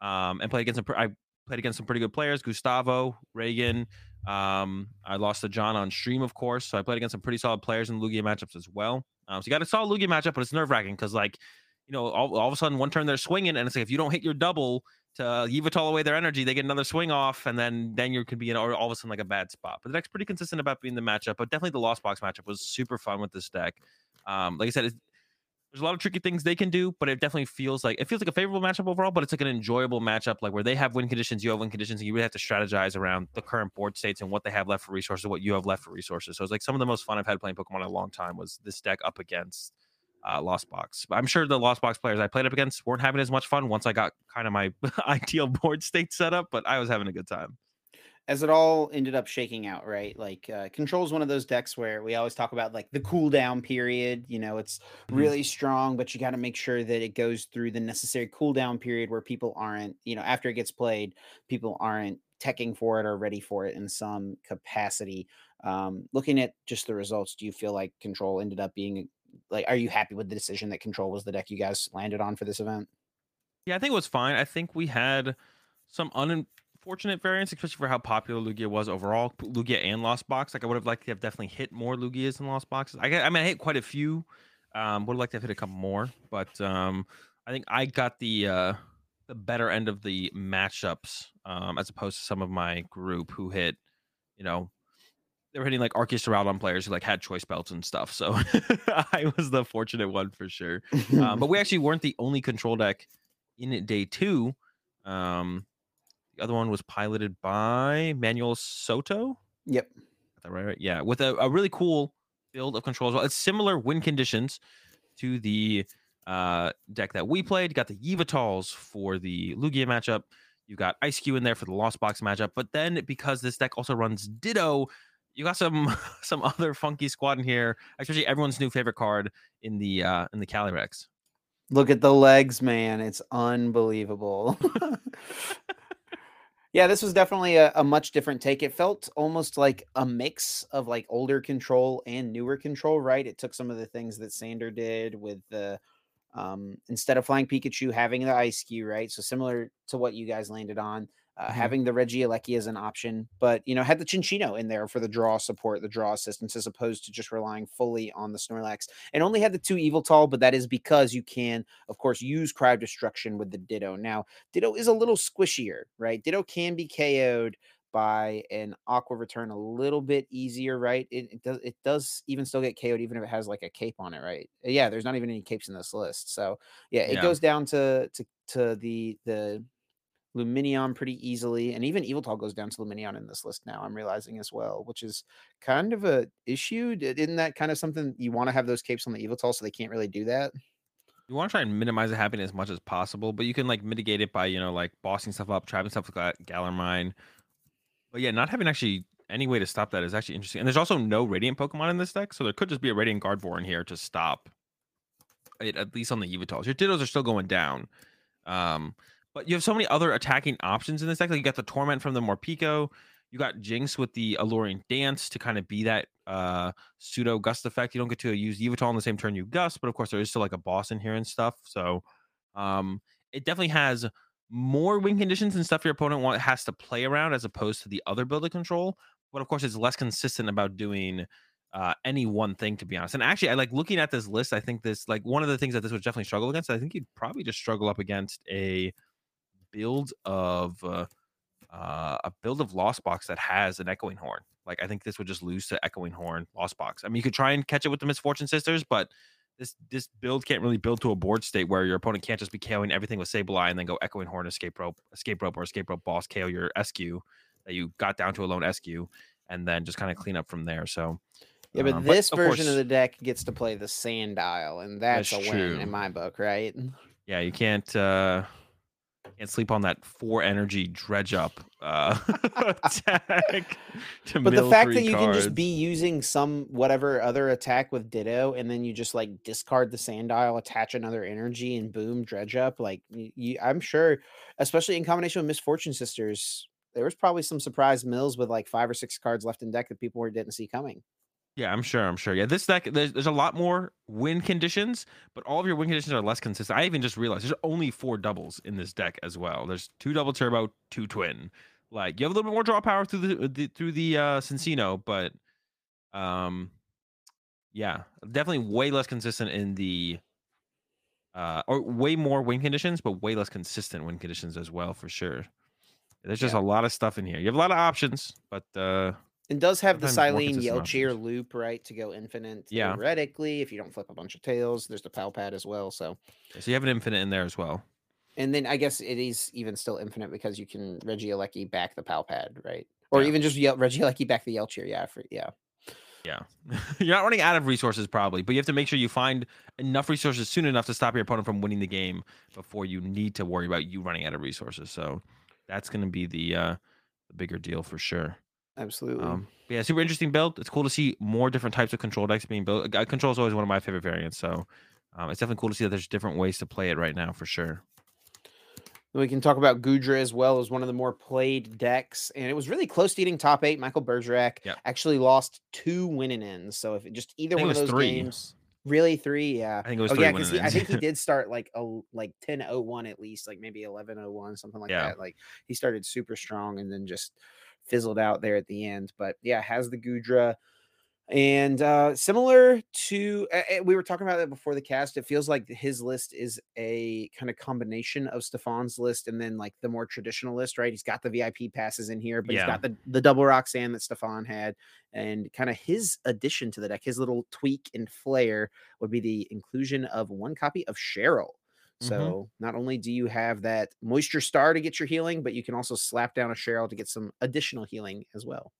Um, and played against some. I played against some pretty good players: Gustavo, Reagan. Um, I lost to John on stream, of course. So I played against some pretty solid players in Lugia matchups as well. Um, so you got a solid Lugia matchup, but it's nerve wracking because like you know all, all of a sudden one turn they're swinging and it's like if you don't hit your double to Yveltal away their energy, they get another swing off, and then then you could be in all of a sudden like a bad spot. But the deck's pretty consistent about being the matchup, but definitely the Lost Box matchup was super fun with this deck. Um, like I said, it's, there's a lot of tricky things they can do, but it definitely feels like it feels like a favorable matchup overall. But it's like an enjoyable matchup, like where they have win conditions, you have win conditions, and you really have to strategize around the current board states and what they have left for resources, what you have left for resources. So it's like some of the most fun I've had playing Pokemon in a long time was this deck up against uh, Lost Box. I'm sure the Lost Box players I played up against weren't having as much fun once I got kind of my (laughs) ideal board state set up, but I was having a good time. As it all ended up shaking out, right? Like uh, control is one of those decks where we always talk about like the cooldown period. You know, it's Mhm. really strong, but you got to make sure that it goes through the necessary cooldown period where people aren't, you know, after it gets played, people aren't teching for it or ready for it in some capacity. Um, looking at just the results, do you feel like control ended up being like? Are you happy with the decision that control was the deck you guys landed on for this event? Yeah, I think it was fine. I think we had some unfortunate variants, especially for how popular Lugia was overall. Lugia and Lost Box. Like I would have liked to have definitely hit more Lugias than Lost Boxes. I, I mean, I hit quite a few. Um, would have liked to have hit a couple more, but um, I think I got the uh, the better end of the matchups um, as opposed to some of my group who hit, you know, they were hitting like Arceus Duraludon players who like had choice belts and stuff. So (laughs) I was the fortunate one for sure um, but we (laughs) actually weren't the only control deck in day two. Um, the other one was piloted by Manuel Soto. yep. Got that right? right? Yeah, with a, a really cool build of control as well. It's similar win conditions to the uh, deck that we played. You got the Yveltals for the Lugia matchup. You got Ice Cube in there for the Lost Box matchup. But then because this deck also runs Ditto, you got some (laughs) some other funky squad in here, especially everyone's new favorite card in the uh in the Calyrex. Look at the legs, man. It's unbelievable. (laughs) (laughs) yeah, this was definitely a, a much different take. It felt almost like a mix of like older control and newer control, right? It took some of the things that Sander did with the um instead of flying Pikachu having the ice cube, right? So similar to what you guys landed on. Uh, Mhm. Having the Regieleki as an option, but you know, had the Cinccino in there for the draw support, the draw assistance, as opposed to just relying fully on the Snorlax and only had the two Yveltal, but that is because you can, of course, use cryo destruction with the Ditto. Now, Ditto is a little squishier, right? Ditto can be KO'd by an aqua return a little bit easier, right? It, it does it does even still get KO'd even if it has like a cape on it, right? Yeah, there's not even any capes in this list. So yeah, it Yeah. goes down to to to the the Lumineon pretty easily, and even Yveltal goes down to Lumineon in this list now. I'm realizing as well, which is kind of a issue. Isn't that kind of something you want to have those capes on the Yveltal so they can't really do that? You want to try and minimize it happening as much as possible, but you can like mitigate it by you know like bossing stuff up, trapping stuff like Galarmine. But yeah, not having actually any way to stop that is actually interesting. And there's also no Radiant Pokemon in this deck, so there could just be a Radiant Gardevoir in here to stop it, at least on the Yveltals. Your Dittos are still going down. Um, but you have so many other attacking options in this deck. Like you got the Torment from the Morpeko. You got Jynx with the Alluring Dance to kind of be that uh pseudo gust effect. You don't get to use Yveltal on the same turn you gust, but of course there is still like a boss in here and stuff. So um it definitely has more win conditions and stuff your opponent want, has to play around as opposed to the other build of control. But of course, it's less consistent about doing uh, any one thing, to be honest. And actually, I like looking at this list. I think this, like, one of the things that this would definitely struggle against. I think you'd probably just struggle up against a build of uh, uh, a build of Lost Box that has an Echoing Horn. Like, I think this would just lose to Echoing Horn Lost Box. I mean, you could try and catch it with the Misfortune Sisters, but this this build can't really build to a board state where your opponent can't just be KOing everything with Sableye and then go Echoing Horn, Escape Rope, Escape Rope, or Escape Rope Boss, KO your SQ that you got down to a lone SQ, and then just kind of clean up from there. So Yeah, but um, this of version of the deck gets to play the Sandile, and that's, That's a win true. in my book, right? yeah, you can't uh can't sleep on that four energy dredge up uh, (laughs) attack. but the fact that you cards. can just be using some whatever other attack with Ditto, and then you just like discard the Sandile, attach another energy, and boom, dredge up. Like you, I'm sure, especially in combination with Misfortune Sisters, there was probably some surprise mills with like five or six cards left in deck that people didn't see coming. Yeah, I'm sure. I'm sure. Yeah, this deck there's, there's a lot more win conditions, but all of your win conditions are less consistent. I even just realized there's only four doubles in this deck as well. There's two double turbo, two twin. Like you have a little bit more draw power through the, the through the uh Cinccino, but um, yeah, definitely way less consistent in the uh or way more win conditions, but way less consistent win conditions as well for sure. There's just yeah. a lot of stuff in here. You have a lot of options, but uh and does have the Cyllene Yelchir loop, right, to go infinite yeah. theoretically if you don't flip a bunch of tails. There's the Pal Pad as well. So So you have an infinite in there as well. And then I guess it is even still infinite because you can Regieleki back the Pal Pad, right? Or yeah. even just Ye- Regieleki back the Yelchir. Yeah, for, yeah. Yeah. (laughs) You're not running out of resources probably, but you have to make sure you find enough resources soon enough to stop your opponent from winning the game before you need to worry about you running out of resources. So that's going to be the uh the bigger deal for sure. Absolutely. Um, yeah, super interesting build. It's cool to see more different types of control decks being built. Uh, control is always one of my favorite variants, so um, it's definitely cool to see that there's different ways to play it right now for sure. We can talk about Gudra as well as one of the more played decks, and it was really close to eating top eight. Michael Bergerac yep. actually lost two winning ends, so if just either one of those three. games, really three, yeah, I think it was. Oh yeah, because I think he did (laughs) start like a like 10-01 at least, like maybe 11-01, something like yeah. that. Like he started super strong and then just fizzled out there at the end. But yeah, has the Gudra. And uh, similar to, uh, we were talking about that before the cast. It feels like his list is a kind of combination of Stefan's list and then like the more traditional list, right? He's got the VIP passes in here, but yeah. he's got the, the double Roxanne that Stefan had. And kind of his addition to the deck, his little tweak and flair would be the inclusion of one copy of Cheryl. Mm-hmm. So mm-hmm. not only do you have that moisture star to get your healing, but you can also slap down a Cheryl to get some additional healing as well.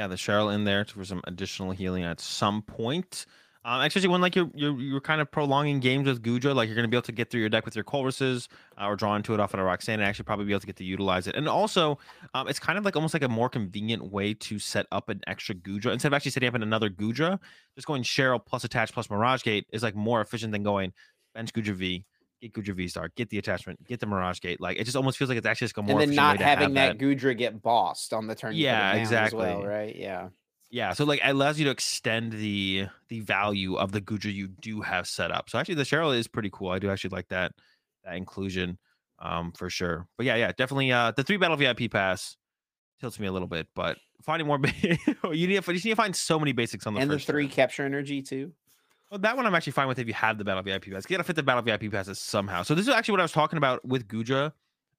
Yeah, the Cheryl in there for some additional healing at some point. Um, especially when like you're, you're you're kind of prolonging games with Goodra, like you're going to be able to get through your deck with your Colresses uh, or draw into it off of a Roxanne and actually probably be able to get to utilize it. And also, um, it's kind of like almost like a more convenient way to set up an extra Goodra instead of actually setting up another Goodra. Just going Cheryl plus attach plus Mirage Gate is like more efficient than going bench Goodra V get Goodra V Star, get the attachment, get the Mirage Gate. Like it just almost feels like it's actually just a more and then not having that, that Goodra get bossed on the turn. Yeah, exactly. Well, right. Yeah. Yeah, so like it allows you to extend the the value of the Goodra you do have set up. So actually, the Cheryl is pretty cool. I do actually like that that inclusion, um, for sure. But yeah, yeah, definitely. Uh, the three battle VIP pass tilts me a little bit, but finding more, (laughs) you need to, you need to find so many basics on the and the three capture energy too. Well, that one I'm actually fine with if you have the Battle VIP pass. You gotta fit the Battle VIP passes somehow. So this is actually what I was talking about with Goodra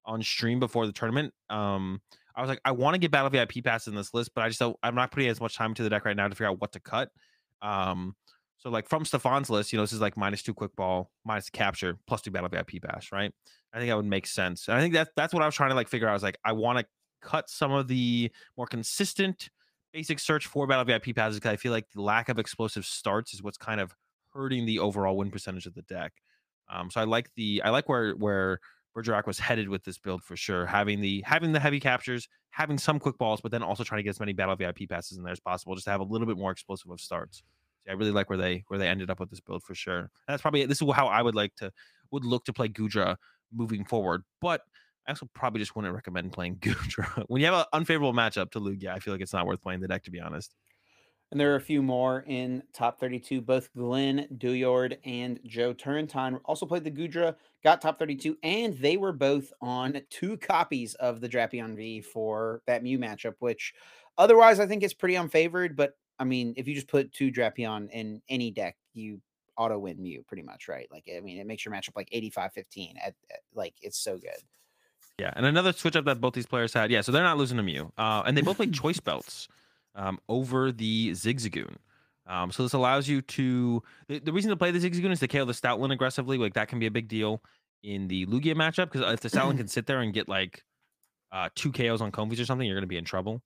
on stream before the tournament. Um, I was like, I want to get Battle VIP passes in this list, but I just don't. I'm not putting as much time into the deck right now to figure out what to cut. Um, so like from Stefan's list, you know, this is like minus two quick ball, minus capture, plus two Battle VIP pass, right? I think that would make sense. And I think that's that's what I was trying to like figure out. I was like, I want to cut some of the more consistent basic search for battle VIP passes because I feel like the lack of explosive starts is what's kind of hurting the overall win percentage of the deck. Um, so I like the I like where where Bergerac was headed with this build for sure. Having the having the heavy captures, having some quick balls, but then also trying to get as many battle VIP passes in there as possible, just to have a little bit more explosive of starts. So I really like where they where they ended up with this build for sure. And that's probably this is how I would like to would look to play Goodra moving forward. But I also probably just wouldn't recommend playing (laughs) Goodra. when you have an unfavorable matchup to Lugia, I feel like it's not worth playing the deck, to be honest. And there are a few more in top 32. Both Glenn Douillard and Joe Turrentine also played the Goodra, got top 32, and they were both on two copies of the Drapion V for that Mew matchup, which otherwise I think is pretty unfavored. But I mean, if you just put two Drapion in any deck, you auto win Mew pretty much, right? Like, I mean, it makes your matchup like 85 15. At, at, like, it's so good. Yeah, and another switch up that both these players had. Yeah, so they're not losing to Mew. Uh, and they both played choice belts um, over the Zigzagoon. Um, so this allows you to. The, the, reason to play the Zigzagoon is to KO the Stoutland aggressively. Like that can be a big deal in the Lugia matchup because if the Stoutland can sit there and get like uh, two KOs on Comfeys or something, you're going to be in trouble.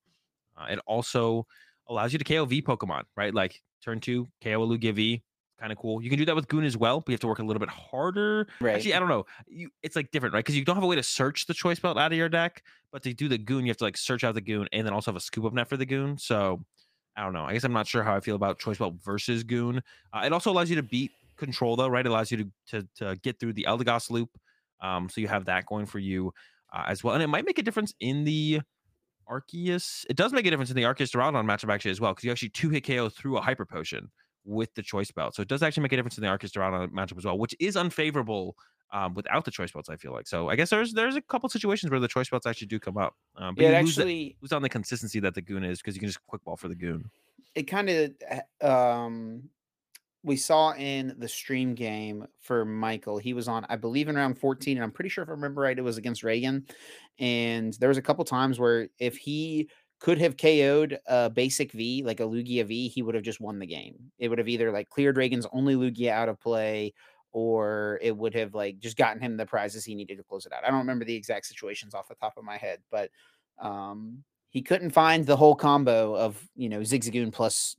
Uh, it also allows you to KO V Pokemon, right? Like turn two, KO a Lugia V, kind of cool. You can do that with Goon as well, but you have to work a little bit harder. Right. Actually, I don't know. You, it's like different, right? Because you don't have a way to search the choice belt out of your deck, but to do the Goon, you have to like search out the Goon and then also have a scoop up net for the Goon. So I don't know. I guess I'm not sure how I feel about choice belt versus Goon. Uh, it also allows you to beat control though, right? It allows you to to, to get through the Eldegoss loop. Um, so you have that going for you uh, as well, and it might make a difference in the Arceus. It does make a difference in the Arceus Duraludon matchup actually as well, because you actually two hit KO through a hyper potion with the choice belt. So it does actually make a difference in the Arceus Duraludon matchup as well, which is unfavorable um, without the choice belts. I feel like so. I guess there's there's a couple situations where the choice belts actually do come up. Um, but yeah, it actually lose on the consistency that the goon is because you can just quick ball for the goon. it kind of um we saw in the stream game for Michael. He was on, I believe, in round 14, and I'm pretty sure if I remember right, it was against Reagan. And there was a couple times where if he could have KO'd a basic V, like a Lugia V, he would have just won the game. It would have either like cleared Reagan's only Lugia out of play, or it would have like just gotten him the prizes he needed to close it out. I don't remember the exact situations off the top of my head, but um he couldn't find the whole combo of you know Zigzagoon plus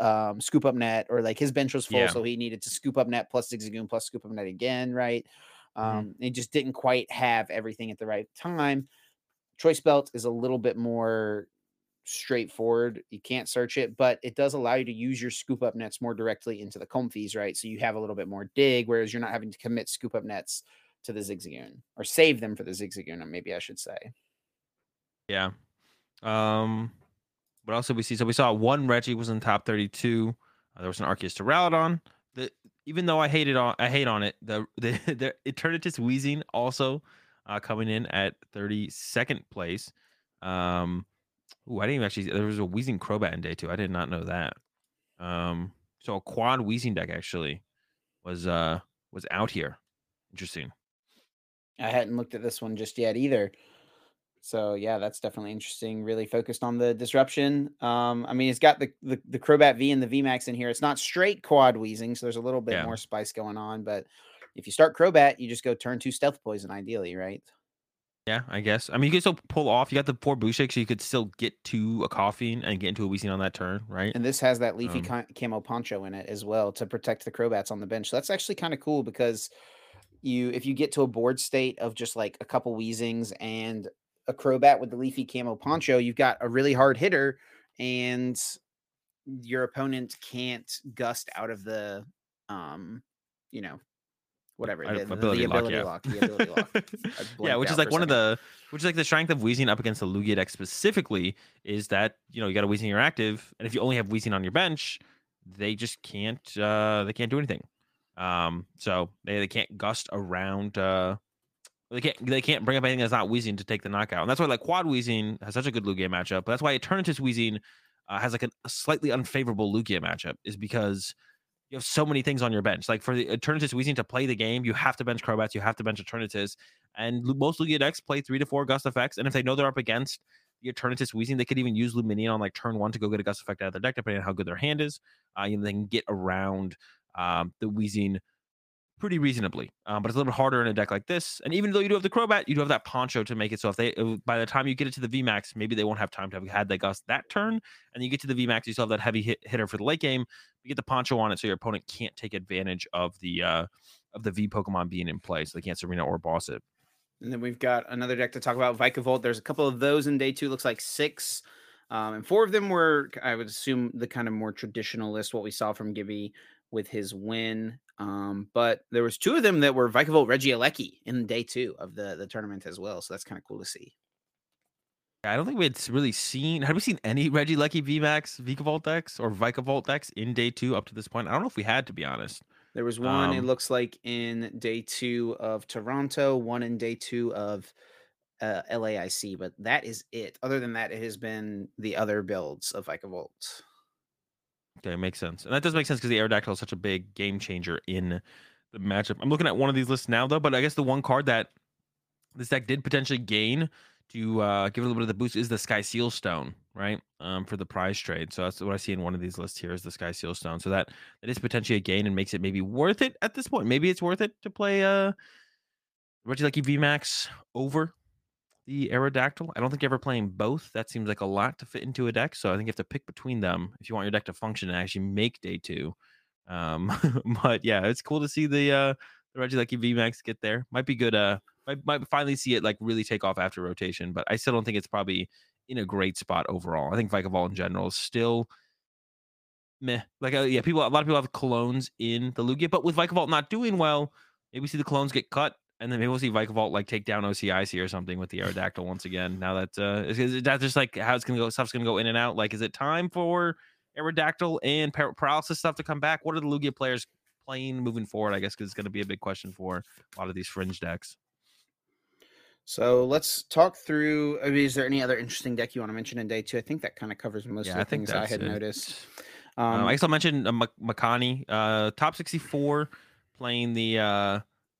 um, scoop up net, or like his bench was full, Yeah. so he needed to scoop up net plus Zigzagoon plus scoop up net again, right? Mhm. Um, He just didn't quite have everything at the right time. Choice belt is a little bit more straightforward. You can't search it, but it does allow you to use your scoop up nets more directly into the Comfeys, right? So you have a little bit more dig, whereas you're not having to commit scoop up nets to the Zigzagoon or save them for the Zigzagoon, maybe I should say. Yeah. Um, what else did we see? So we saw one Regi was in top 32. Uh, there was an Arceus Duraludon. The even though I hated on I hate on it, the (laughs) the, the Eternatus Weezing also uh, coming in at 32nd place. Um, ooh, I didn't even actually. There was a Weezing Crobat in day two. I did not know that. Um, so a quad Weezing deck actually was uh was out here. Interesting. I hadn't looked at this one just yet either. So yeah, that's definitely interesting. Really focused on the disruption. Um, I mean, it's got the, the the Crobat V and the VMAX in here. It's not straight quad Weezing, so there's a little bit Yeah. more spice going on. But if you start Crobat, you just go turn two stealth poison, ideally, right? Yeah, I guess. I mean, you can still pull off. You got the four boost shakes, so you could still get to a Koffing and get into a Weezing on that turn, right? And this has that leafy Um, camo poncho in it as well to protect the Crobats on the bench. So that's actually kind of cool because you, if you get to a board state of just like a couple Weezings and a Crobat with the leafy camo poncho, you've got a really hard hitter, and your opponent can't gust out of the, um, you know, whatever the, the- ability the lock, ability yeah. lock, the ability lock. (laughs) Yeah, which is like one of the which is like the strength of Weezing up against the Lugia deck specifically is that you know you got a Weezing you're active, and if you only have Weezing on your bench, they just can't uh they can't do anything. Um, so they they can't gust around. uh they can't they can't bring up anything that's not Weezing to take the knockout, and that's why like Quad Weezing has such a good Lugia matchup. But that's why Eternatus Weezing uh, has like a, a slightly unfavorable Lugia matchup, is because you have so many things on your bench. Like for the Eternatus Weezing to play the game, you have to bench Crobats, you have to bench Eternatus. And most Lugia decks play three to four Gust effects. And if they know they're up against the Eternatus Weezing, they could even use Lumineon on like turn one to go get a Gust effect out of their deck, depending on how good their hand is. Uh, you know, they can get around um, the Weezing pretty reasonably. Um, but it's a little bit harder in a deck like this. And even though you do have the Crobat, you do have that Poncho to make it so if they, uh, by the time you get it to the VMAX, maybe they won't have time to have had that Gust that turn. And you get to the VMAX, you still have that heavy hit, hitter for the late game. You get the Poncho on it so your opponent can't take advantage of the uh, of the V Pokemon being in play, so they can't Serena or boss it. And then we've got another deck to talk about, Vikavolt. There's a couple of those in day two. Looks like six, um, and four of them were, I would assume, the kind of more traditional list. What we saw from Gibby with his win, um, but there was two of them that were Vikavolt Regieleki in day two of the the tournament as well. So that's kind of cool to see. I don't think we had really seen. Had we seen any Regieleki VMAX Vikavolt decks or Vikavolt decks in day two up to this point? I don't know if we had, to be honest. There was one. it Um, looks like in day two of Toronto, one in day two of uh, LAIC, but that is it. Other than that, it has been the other builds of Vikavolt. Okay, makes sense. And that does make sense because the Aerodactyl is such a big game changer in the matchup. I'm looking at one of these lists now, though, but I guess the one card that this deck did potentially gain to uh, give it a little bit of the boost is the Sky Seal Stone, right? Um, for the prize trade. So that's what I see in one of these lists here is the Sky Seal Stone. So that that is potentially a gain and makes it maybe worth it at this point. Maybe it's worth it to play uh Regieleki VMAX over the Aerodactyl. I don't think you're ever playing both. That seems like a lot to fit into a deck. So I think you have to pick between them if you want your deck to function and actually make day two. Um, (laughs) but yeah, it's cool to see the uh the Regieleki VMAX get there. Might be good. Uh, might might finally see it like really take off after rotation, but I still don't think it's probably in a great spot overall. I think Vikavolt in general is still meh. Like uh, yeah, people a lot of people have clones in the Lugia, but with Vikavolt not doing well, maybe see the clones get cut and then maybe we'll see Vikavolt like take down OCIC or something with the Aerodactyl once again. Now that uh, is, is that just like how it's gonna go? Stuff's gonna go in and out. Like, is it time for Aerodactyl and par- paralysis stuff to come back? What are the Lugia players playing moving forward? I guess because it's gonna be a big question for a lot of these fringe decks. So let's talk through. I mean, is there any other interesting deck you want to mention in day two? I think that kind of covers most Yeah, of I the think things I had it. noticed. Um, Um, I guess I'll mention uh, Mak- Makani, uh, top 64, playing the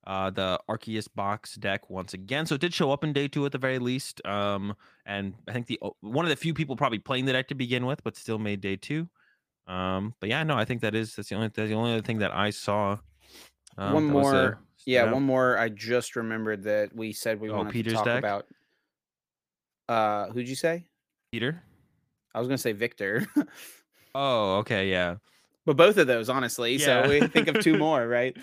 uh, the Arceus box deck once again. So it did show up in day two at the very least. Um, and I think the one of the few people probably playing the deck to begin with, but still made day two. Um, but yeah, no, I think that is that's the only that's the only other thing that I saw. Um, One more- yeah, one more. I just remembered that we said we Oh, wanted Peter's to talk deck? about. Uh, who'd you say? Peter. I was gonna say Victor, (laughs) Oh, okay, yeah. but both of those, honestly. Yeah. So we think of two (laughs) more, right?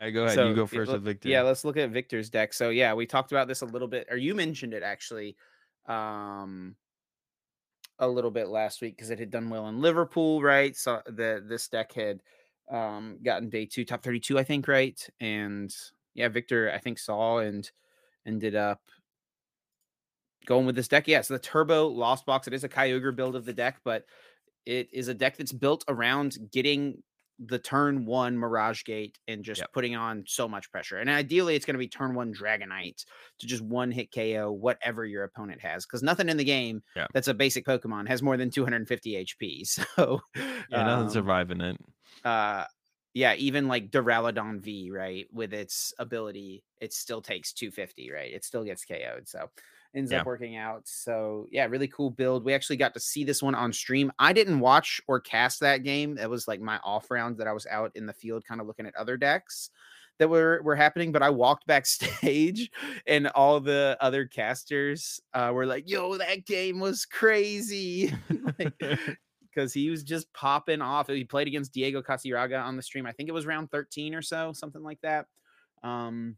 Uh, go ahead. So, you go first let- with Victor. Yeah, let's look at Victor's deck. So yeah, we talked about this a little bit, or you mentioned it actually, um, a little bit last week because it had done well in Liverpool, right? So the this deck had um gotten day two, top thirty two, I think, right? And yeah, Victor, I think saw and ended up going with this deck. Yeah, so the Turbo Lost Box. It is a Kyogre build of the deck, but it is a deck that's built around getting the turn one Mirage Gate and just Yep. putting on so much pressure. And ideally, it's going to be turn one Dragonite to just one hit KO whatever your opponent has, because nothing in the game Yeah. that's a basic Pokemon has more than 250 HP. (laughs) So yeah, nothing um, surviving it. uh yeah even like Duraludon V right with its ability it still takes 250 right it still gets KO'd so ends Yeah. up working out so yeah really cool build we actually got to see this one on stream I didn't watch or cast that game that was like my off round that I was out in the field kind of looking at other decks that were were happening but I walked (laughs) backstage and all the other casters uh were like yo that game was crazy (laughs) like, (laughs) because he was just popping off. He played against Diego Cassiraga on the stream. I think it was round 13 or so, something like that. Um,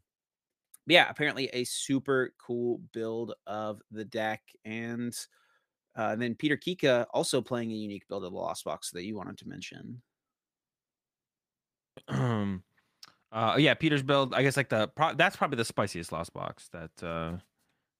yeah, apparently a super cool build of the deck. And uh, then Peter Kika also playing a unique build of the Lost Box that you wanted to mention. um uh yeah peter's build i guess like the pro- that's probably the spiciest lost box that uh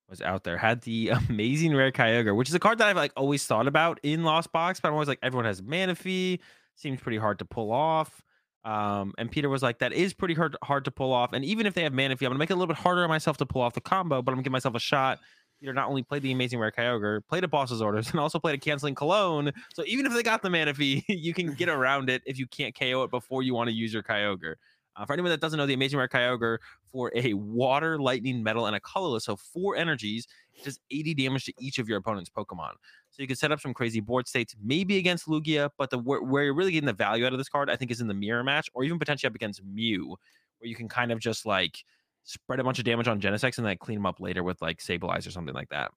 was out there had the (laughs) amazing rare kyogre which is a card that i've like always thought about in lost box but i'm always like everyone has manaphy seems pretty hard to pull off um and peter was like that is pretty hard hard to pull off and even if they have manaphy i'm gonna make it a little bit harder on myself to pull off the combo but i'm gonna give myself a shot Peter not only played the amazing rare Kyogre, played a boss's orders, and also played a canceling cologne. So even if they got the Manaphy, (laughs) you can get around it if you can't KO it before you want to use your Kyogre. Uh, for anyone that doesn't know, the amazing rare Kyogre for a water, lightning, metal, and a colorless, so four energies, does 80 damage to each of your opponent's Pokemon. So you can set up some crazy board states, maybe against Lugia, but the where, where you're really getting the value out of this card, I think, is in the mirror match, or even potentially up against Mew, where you can kind of just like spread a bunch of damage on Genesect and then clean them up later with like Sableye or something like that.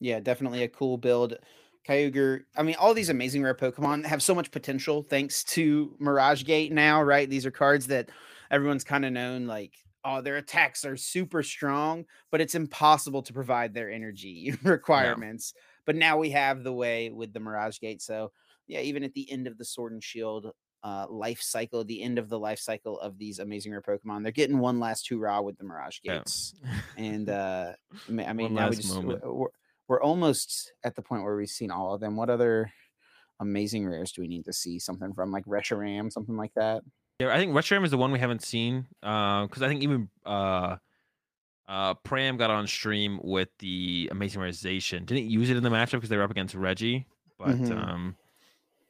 Yeah, definitely a cool build. Kyogre, I mean, all these amazing rare Pokemon have so much potential thanks to Mirage Gate now, right? These are cards that everyone's kind of known like, oh, their attacks are super strong, but it's impossible to provide their energy (laughs) requirements. But now we have the way with the Mirage Gate. So, yeah, even at the end of the Sword and Shield uh, life cycle, the end of the life cycle of these amazing rare Pokemon, they're getting one last hurrah with the Mirage Yeah. Gates. (laughs) And uh, I mean, I mean One now we just. We're, almost at the point where we've seen all of them. What other amazing rares do we need to see? Something from like Reshiram, something like that. Yeah, I think Reshiram is the one we haven't seen. because I think even uh, uh, Pram got on stream with the Amazing Realization. Didn't use it in the matchup because they were up against Regi. But Mhm. um,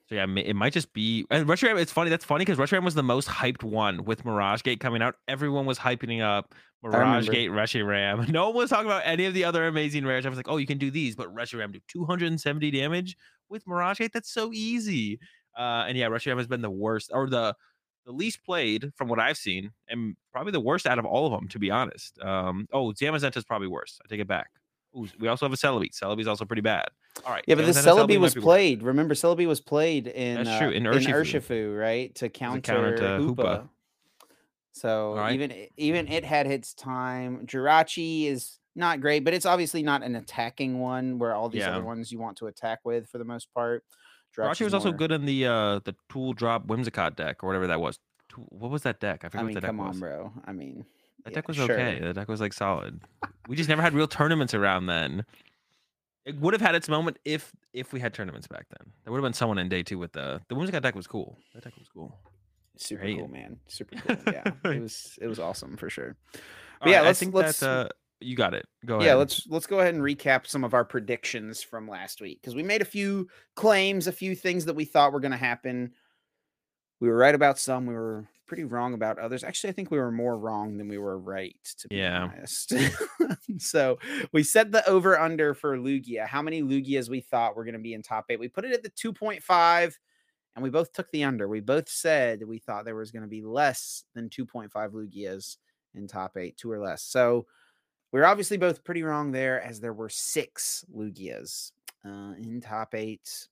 so yeah, it might just be. And Reshiram, it's funny. That's funny because Reshiram was the most hyped one with Mirage Gate coming out. Everyone was hyping up Mirage. Gate, Reshiram. (laughs) No one was talking about any of the other amazing rares. I was like, oh, you can do these, but Reshiram do 270 damage with Mirage Gate. That's so easy. Uh, and yeah, Reshiram has been the worst or the the least played from what I've seen, and probably the worst out of all of them, to be honest. Um, oh, Zamazenta is probably worse. I take it back. Ooh, we also have a Celebi. Celebi is also pretty bad. All right. Yeah, but this Celebi was played. Remember, Celebi was played in That's true, uh, in in Urshifu. Urshifu, right, to counter, counter to Hoopa. Hoopa. So Alright. even even it had its time. Jirachi is not great, but it's obviously not an attacking one where all these Yeah. other ones you want to attack with for the most part. Jirachi was also good in the uh the tool drop Whimsicott deck or whatever that was. What was that deck? I I forget mean, what that deck come was. on, bro. I mean, That yeah, deck was sure. okay. That deck was like solid. We just never had real tournaments around then. It would have had its moment if if we had tournaments back then. There would have been someone in day two with the the Whimsicott deck was cool. That deck was cool. Super Great. cool, man. Super (laughs) cool. Yeah, it was it was awesome for sure. All yeah, right, let's- I think let's- that uh, you got it. Go ahead. yeah let's let's go ahead and recap some of our predictions from last week because we made a few claims a few things that we thought were going to happen we were right about some we were pretty wrong about others. Actually i think we were more wrong than we were right to be Yeah. honest. (laughs) So we set the over under for lugia how many lugias we thought were going to be in top eight. We put it at the 2.5 and we both took the under. We both said we thought there was going to be less than 2.5 lugias in top eight two or less. So we're obviously both pretty wrong there, as there were six Lugias uh, in top eight.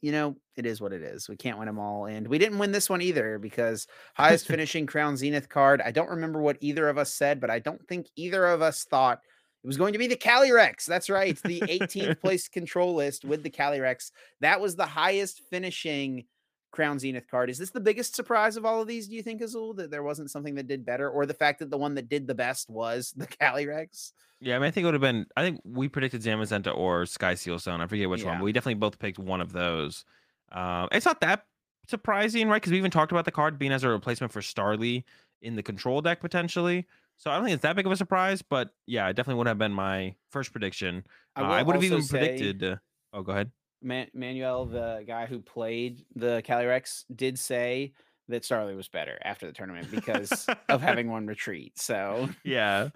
You know, it is what it is. We can't win them all. And we didn't win this one either because highest (laughs) finishing Crown Zenith card. I don't remember what either of us said, but I don't think either of us thought it was going to be the Calyrex. That's right. The 18th (laughs) place control list with the Calyrex. That was the highest finishing Crown Zenith card. Is this the biggest surprise of all of these, do you think, Azul, that there wasn't something that did better, or the fact that the one that did the best was (laughs) the Calyrex? Yeah, I mean, I think it would have been. I think we predicted Zamazenta or Sky Seal Stone. I forget which one, but we definitely both picked one of those. Um, it's not that surprising, right? Because we even talked about the card being as a replacement for Starly in the control deck potentially. So I don't think it's that big of a surprise, but yeah, it definitely would have been my first prediction. Uh, I, would have even say, predicted. Uh, oh, go ahead. Man- Manuel, the guy who played the Calyrex, did say that Starly was better after the tournament because of (laughs) having one retreat. So yeah.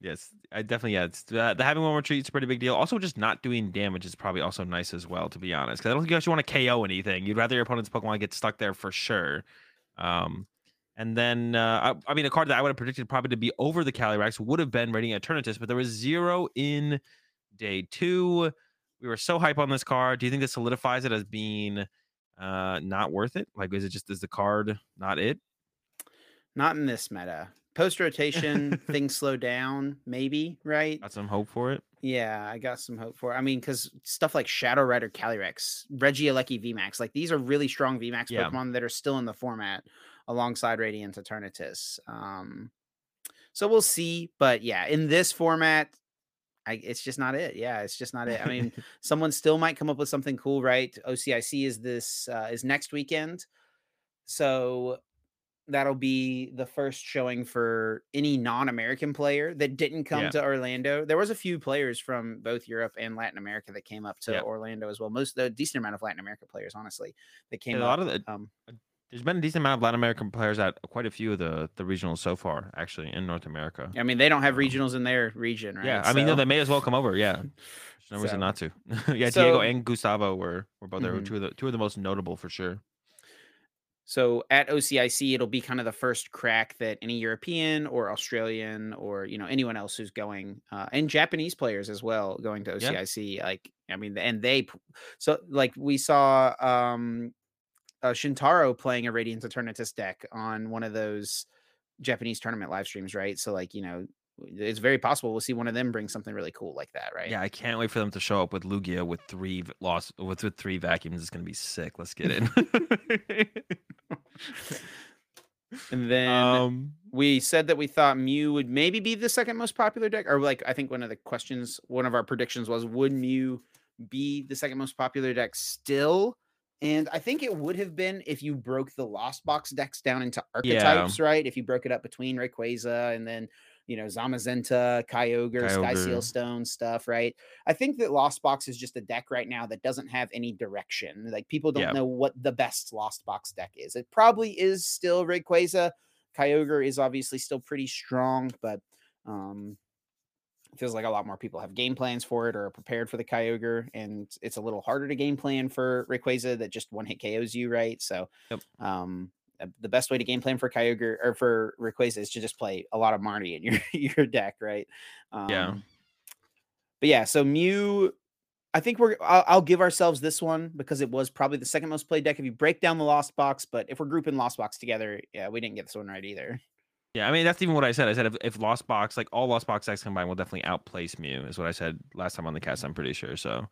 Yes, I definitely yeah. It's, uh, the having one retreat is a pretty big deal. Also, just not doing damage is probably also nice as well. To be honest, because I don't think you actually want to KO anything. You'd rather your opponent's Pokemon get stuck there for sure. Um, and then uh, I, I mean, a card that I would have predicted probably to be over the Calyrex would have been Radiant Eternatus, but there was zero in day two. We were so hype on this card. Do you think this solidifies it as being uh not worth it? Like, is it just is the card not it? not in this meta. Post rotation, (laughs) things slow down, maybe, right? Got some hope for it. Yeah, I got some hope for it. I mean, because stuff like Shadow Rider Calyrex, Regieleki VMAX, like these are really strong VMAX Yeah. Pokemon that are still in the format alongside Radiant Eternatus. Um, so we'll see. But yeah, in this format, I, it's just not it. Yeah, it's just not it. I mean, (laughs) someone still might come up with something cool, right? OCIC is this uh, is next weekend, so that'll be the first showing for any non-American player that didn't come Yeah. to Orlando. There was a few players from both Europe and Latin America that came up to Yeah. Orlando as well. Most the decent amount of Latin America players, honestly, that came Yeah, a up. lot of the, um, There's been a decent amount of Latin American players at quite a few of the the regionals so far, actually in North America. I mean, they don't have regionals in their region, right? Yeah, I mean, no, they may as well come over. Yeah, there's (laughs) no reason So- not to. (laughs) yeah, so- Diego and Gustavo were were both there. Mhm. Two of the two of the most notable for sure. So at OCIC, it'll be kind of the first crack that any European or Australian or you know anyone else who's going, uh, and Japanese players as well going to Yeah. OCIC. Like I mean, and they so like we saw um, uh, Shintaro playing a Radiant Eternatus deck on one of those Japanese tournament live streams, right? So like you know, it's very possible we'll see one of them bring something really cool like that, right? Yeah, I can't wait for them to show up with Lugia with three lost with, with three vacuums. It's gonna be sick. Let's get it. (laughs) And then um, we said that we thought Mew would maybe be the second most popular deck, or like I think one of the questions, one of our predictions was, would Mew be the second most popular deck still? And I think it would have been if you broke the Lost Box decks down into archetypes, right? If you broke it up between Rayquaza and then you know Zamazenta, Kyogre, Sky Kyogre. Seal Stone stuff, right? I think that Lost Box is just a deck right now that doesn't have any direction. Like people don't Yeah. know what the best Lost Box deck is. It probably is still Rayquaza. Kyogre is obviously still pretty strong, but um, feels like a lot more people have game plans for it or are prepared for the Kyogre, and it's a little harder to game plan for Rayquaza that just one hit KOs you, right? So, Yep. um, uh, the best way to game plan for Kyogre or for Rayquaza is to just play a lot of Marty in your (laughs) your deck, right? Um, Yeah. But yeah, so Mew I think we're. I'll, I'll, give ourselves this one because it was probably the second most played deck if you break down the Lost Box. But if we're grouping Lost Box together, yeah, we didn't get this one right either. Yeah, I mean that's even what I said. I said if, if Lost Box, like all Lost Box decks combined, will definitely outplace Mew. Is what I said last time on the cast. I'm pretty sure. So,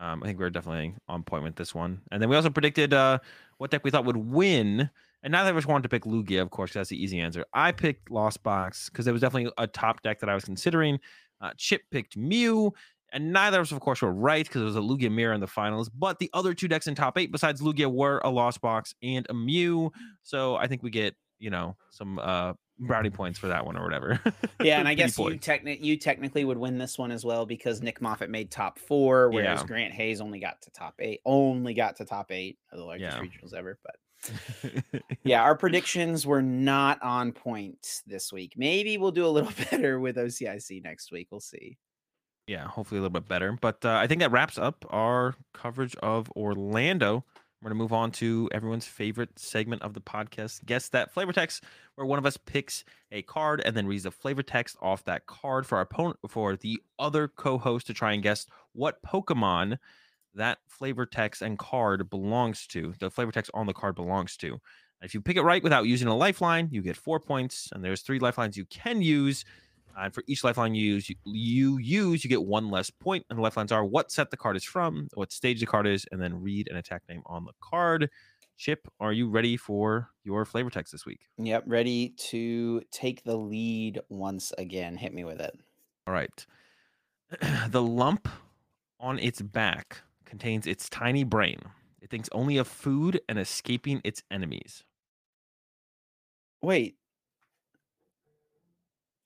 um, I think we're definitely on point with this one. And then we also predicted uh, what deck we thought would win. And neither of us wanted to pick Lugia, of course, because that's the easy answer. I picked Lost Box because it was definitely a top deck that I was considering. Uh, Chip picked Mew, and neither of us, of course, were right because it was a Lugia mirror in the finals. But the other two decks in top eight, besides Lugia, were a Lost Box and a Mew. So I think we get, you know, some uh, brownie points for that one or whatever. (laughs) Yeah, and (laughs) I guess you, techni- you technically would win this one as well because Nick Moffat made top four, whereas yeah. Grant Hayes only got to top eight. Only got to top eight of the largest yeah. regionals ever. But (laughs) yeah, our predictions were not on point this week. Maybe we'll do a little better with OCIC next week. We'll see yeah, hopefully a little bit better. But uh, I think that wraps up our coverage of Orlando. We're going to move on to everyone's favorite segment of the podcast, Guess That Flavor Text, where one of us picks a card and then reads the flavor text off that card for our opponent, for the other co-host to try and guess what Pokemon that flavor text and card belongs to. The flavor text on the card belongs to. If you pick it right without using a lifeline, you get four points, and there's three lifelines you can use and for each lifeline you use, you, you use, you get one less point. And the lifelines are what set the card is from, what stage the card is, and then read an attack name on the card. Chip, are you ready for your flavor text this week? Yep, ready to take the lead once again. Hit me with it. All right. (clears throat) the lump on its back contains its tiny brain. It thinks only of food and escaping its enemies. Wait,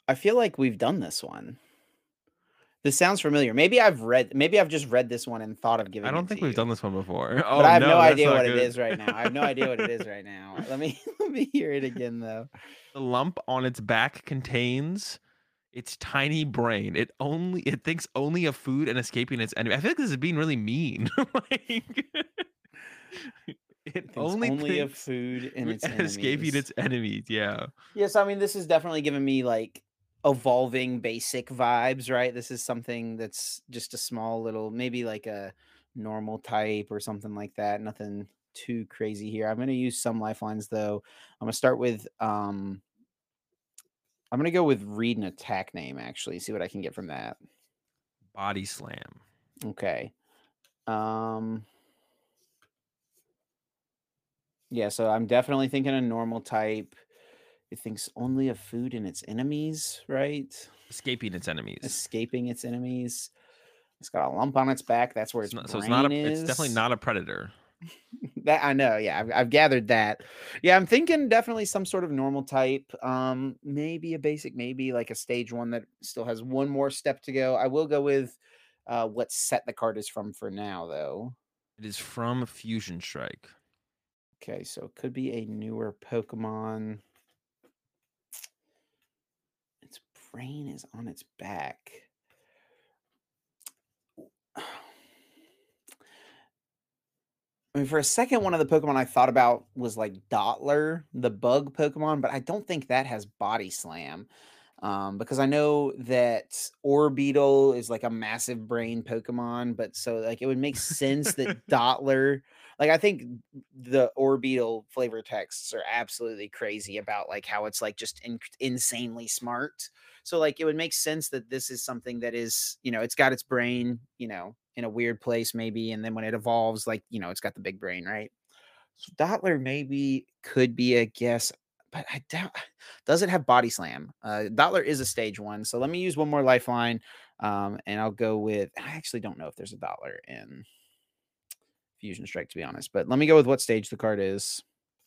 I feel like we've done this one. This sounds familiar. Maybe I've read. Maybe I've just read this one and thought of giving. It. I don't think we've you. done this one before. (laughs) (laughs) Oh, but I have no, no idea what good. it is right now. I have no idea what it is right now. (laughs) Let me let me hear it again though. The lump on its back contains its tiny brain. It only it thinks only of food and escaping its enemy. I feel like this is being really mean. like it only, only of food and its escaping its enemies. Yeah. Yes, I mean this is definitely giving me like evolving basic vibes, right? This is something that's just a small little, maybe like a normal type or something like that. Nothing too crazy here. I'm going to use some lifelines though. I'm going to start with um I'm going to go with read an attack name actually. See what I can get from that. Body slam. Okay. Um Yeah, so I'm definitely thinking a normal type. It thinks only of food and its enemies, right? Escaping its enemies. Escaping its enemies. It's got a lump on its back. That's where its, it's not, so it's not a, is. It's definitely not a predator. (laughs) that I know. Yeah, I've, I've, gathered that. Yeah, I'm thinking definitely some sort of normal type. Um, maybe a basic, maybe like a stage one that still has one more step to go. I will go with uh, what set the card is from for now, though. It is from Fusion Strike. Okay, so it could be a newer Pokemon brain is on its back. (sighs) I mean, for a second, one of the Pokemon I thought about was like Dottler, the bug Pokemon, but I don't think that has Body Slam. Um, because I know that Orbeetle is like a massive brain Pokemon, but so like it would make sense that (laughs) Dottler, like I think the Orbeetle flavor texts are absolutely crazy about like how it's like just in- insanely smart. So like it would make sense that this is something that is, you know, it's got its brain, you know, in a weird place maybe, and then when it evolves, like you know, it's got the big brain, right? So maybe could be a guess, but I doubt. Does it have body slam? Uh, is a stage one, so let me use one more lifeline, um, and I'll go with. I actually don't know if there's a Dottler in Fusion Strike to be honest, but let me go with what stage the card is.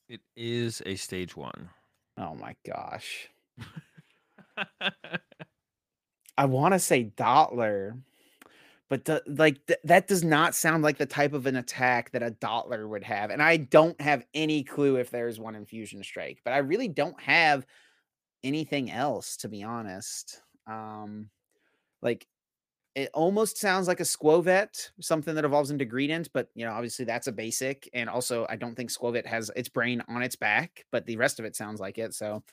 It is a stage one. Oh my gosh. (laughs) I want to say Dottler, but the, like th- that does not sound like the type of an attack that a Dottler would have. And I don't have any clue if there's one in Fusion Strike, but I really don't have anything else to be honest. Um, like it almost sounds like a Skwovet, something that evolves into Greedent, but you know, obviously that's a basic. And also, I don't think Skwovet has its brain on its back, but the rest of it sounds like it. So,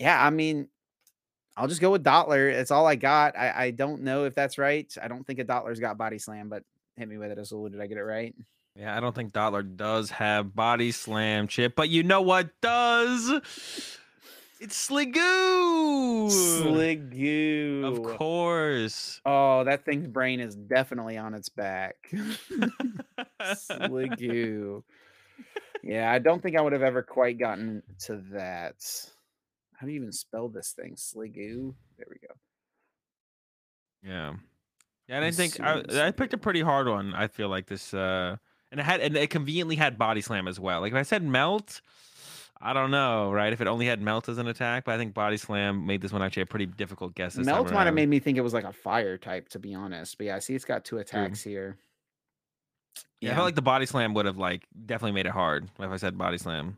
yeah, I mean, I'll just go with Dottler. It's all I got. I, I don't know if that's right. I don't think a Dottler's got body slam, but Hit me with it, Azul. Did I get it right? Yeah, I don't think Dottler does have body slam chip, but you know what does? It's Sliggoo. Sliggoo. Of course. Oh, that thing's brain is definitely on its back. Sliggoo. Yeah, I don't think I would have ever quite gotten to that. How do you even spell this thing? Sliggoo. There we go. Yeah. Yeah, and I think I, I picked a pretty hard one. I feel like this uh and it had and it conveniently had body slam as well. Like if I said melt, I don't know, right? If it only had melt as an attack, but I think body slam made this one actually a pretty difficult guess. melt might have made me think it was like a fire type, to be honest. But yeah, I see it's got two attacks True. here. Yeah. yeah, I felt like the body slam would have like definitely made it hard if I said body slam.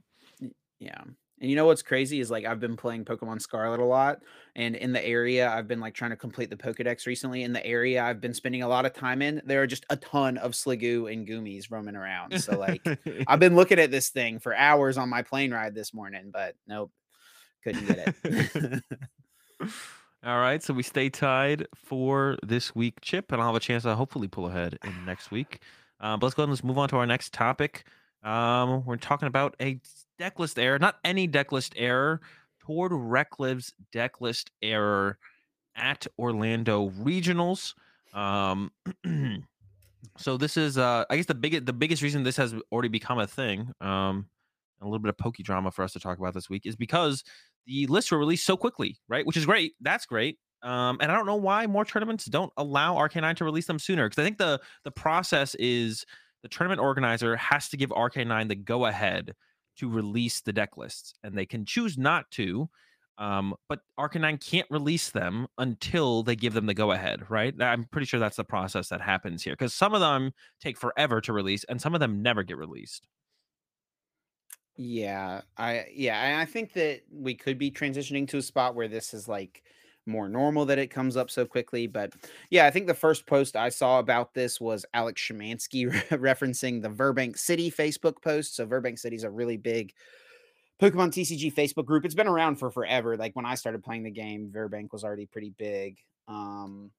Yeah. And you know what's crazy is like I've been playing Pokemon Scarlet a lot, and in the area I've been like trying to complete the Pokedex recently. In the area I've been spending a lot of time in, there are just a ton of Sliggoo and Goomies roaming around. So like I've been looking at this thing for hours on my plane ride this morning, but nope, couldn't get it. (laughs) (laughs) All right, so we stay tied for this week, Chip, and I'll have a chance to hopefully pull ahead in next week. Uh, but let's go and let's move on to our next topic. Um, we're talking about a deck list error, not any decklist error, Tord Reklev's decklist error at Orlando Regionals. Um, (clears throat) so this is, uh, I guess the biggest the biggest reason this has already become a thing, um, a little bit of pokey drama for us to talk about this week is because the lists were released so quickly, right? Which is great. That's great. Um, and I don't know why more tournaments don't allow RK9 to release them sooner because I think the the process is the tournament organizer has to give RK9 the go ahead to release the deck lists, and they can choose not to. Um, but RK9 can't release them until they give them the go ahead, right? I'm pretty sure that's the process that happens here because some of them take forever to release and some of them never get released. Yeah, I yeah, I think that we could be transitioning to a spot where this is like more normal that it comes up so quickly. But yeah, I think the first post I saw about this was Alex Shemansky (laughs) referencing the Virbank City Facebook post. So Virbank City is a really big Pokemon TCG Facebook group. It's been around for forever. Like when I started playing the game, Virbank was already pretty big. Um,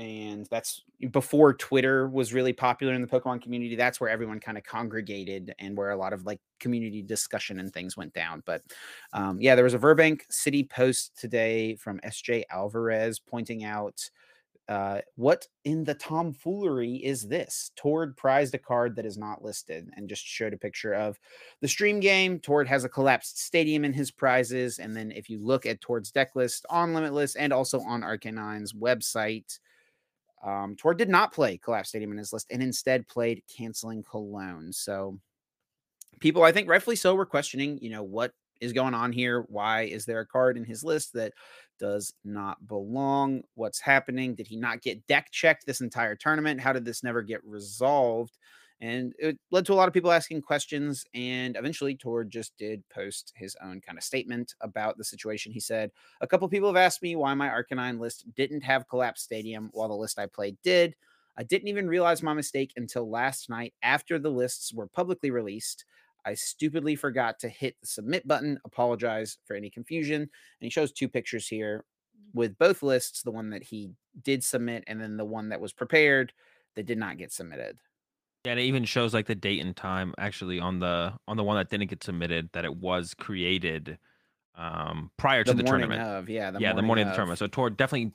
and that's before Twitter was really popular in the Pokemon community. That's where everyone kind of congregated and where a lot of like community discussion and things went down. But um, yeah, there was a Virbank City post today from SJ Alvarez pointing out uh, what in the tomfoolery is this? Tord prized a card that is not listed and just showed a picture of the stream game. Tord has a collapsed stadium in his prizes. And then if you look at Tord's deck list on Limitless and also on RK9's website, um, Tord did not play Collapse Stadium in his list and instead played Canceling Cologne. So people, I think rightfully so, were questioning, you know, what is going on here? Why is there a card in his list that does not belong? What's happening? Did he not get deck checked this entire tournament? How did this never get resolved? And it led to a lot of people asking questions. And eventually, Tord just did post his own kind of statement about the situation. He said, A couple people have asked me why my RK9 list didn't have Collapse Stadium while the list I played did. I didn't even realize my mistake until last night after the lists were publicly released. I stupidly forgot to hit the submit button. Apologize for any confusion. And he shows two pictures here with both lists the one that he did submit and then the one that was prepared that did not get submitted. Yeah, and it even shows like the date and time actually on the on the one that didn't get submitted that it was created um prior to the, the tournament. Of, yeah, the yeah, morning the morning of. of the tournament. So Tord definitely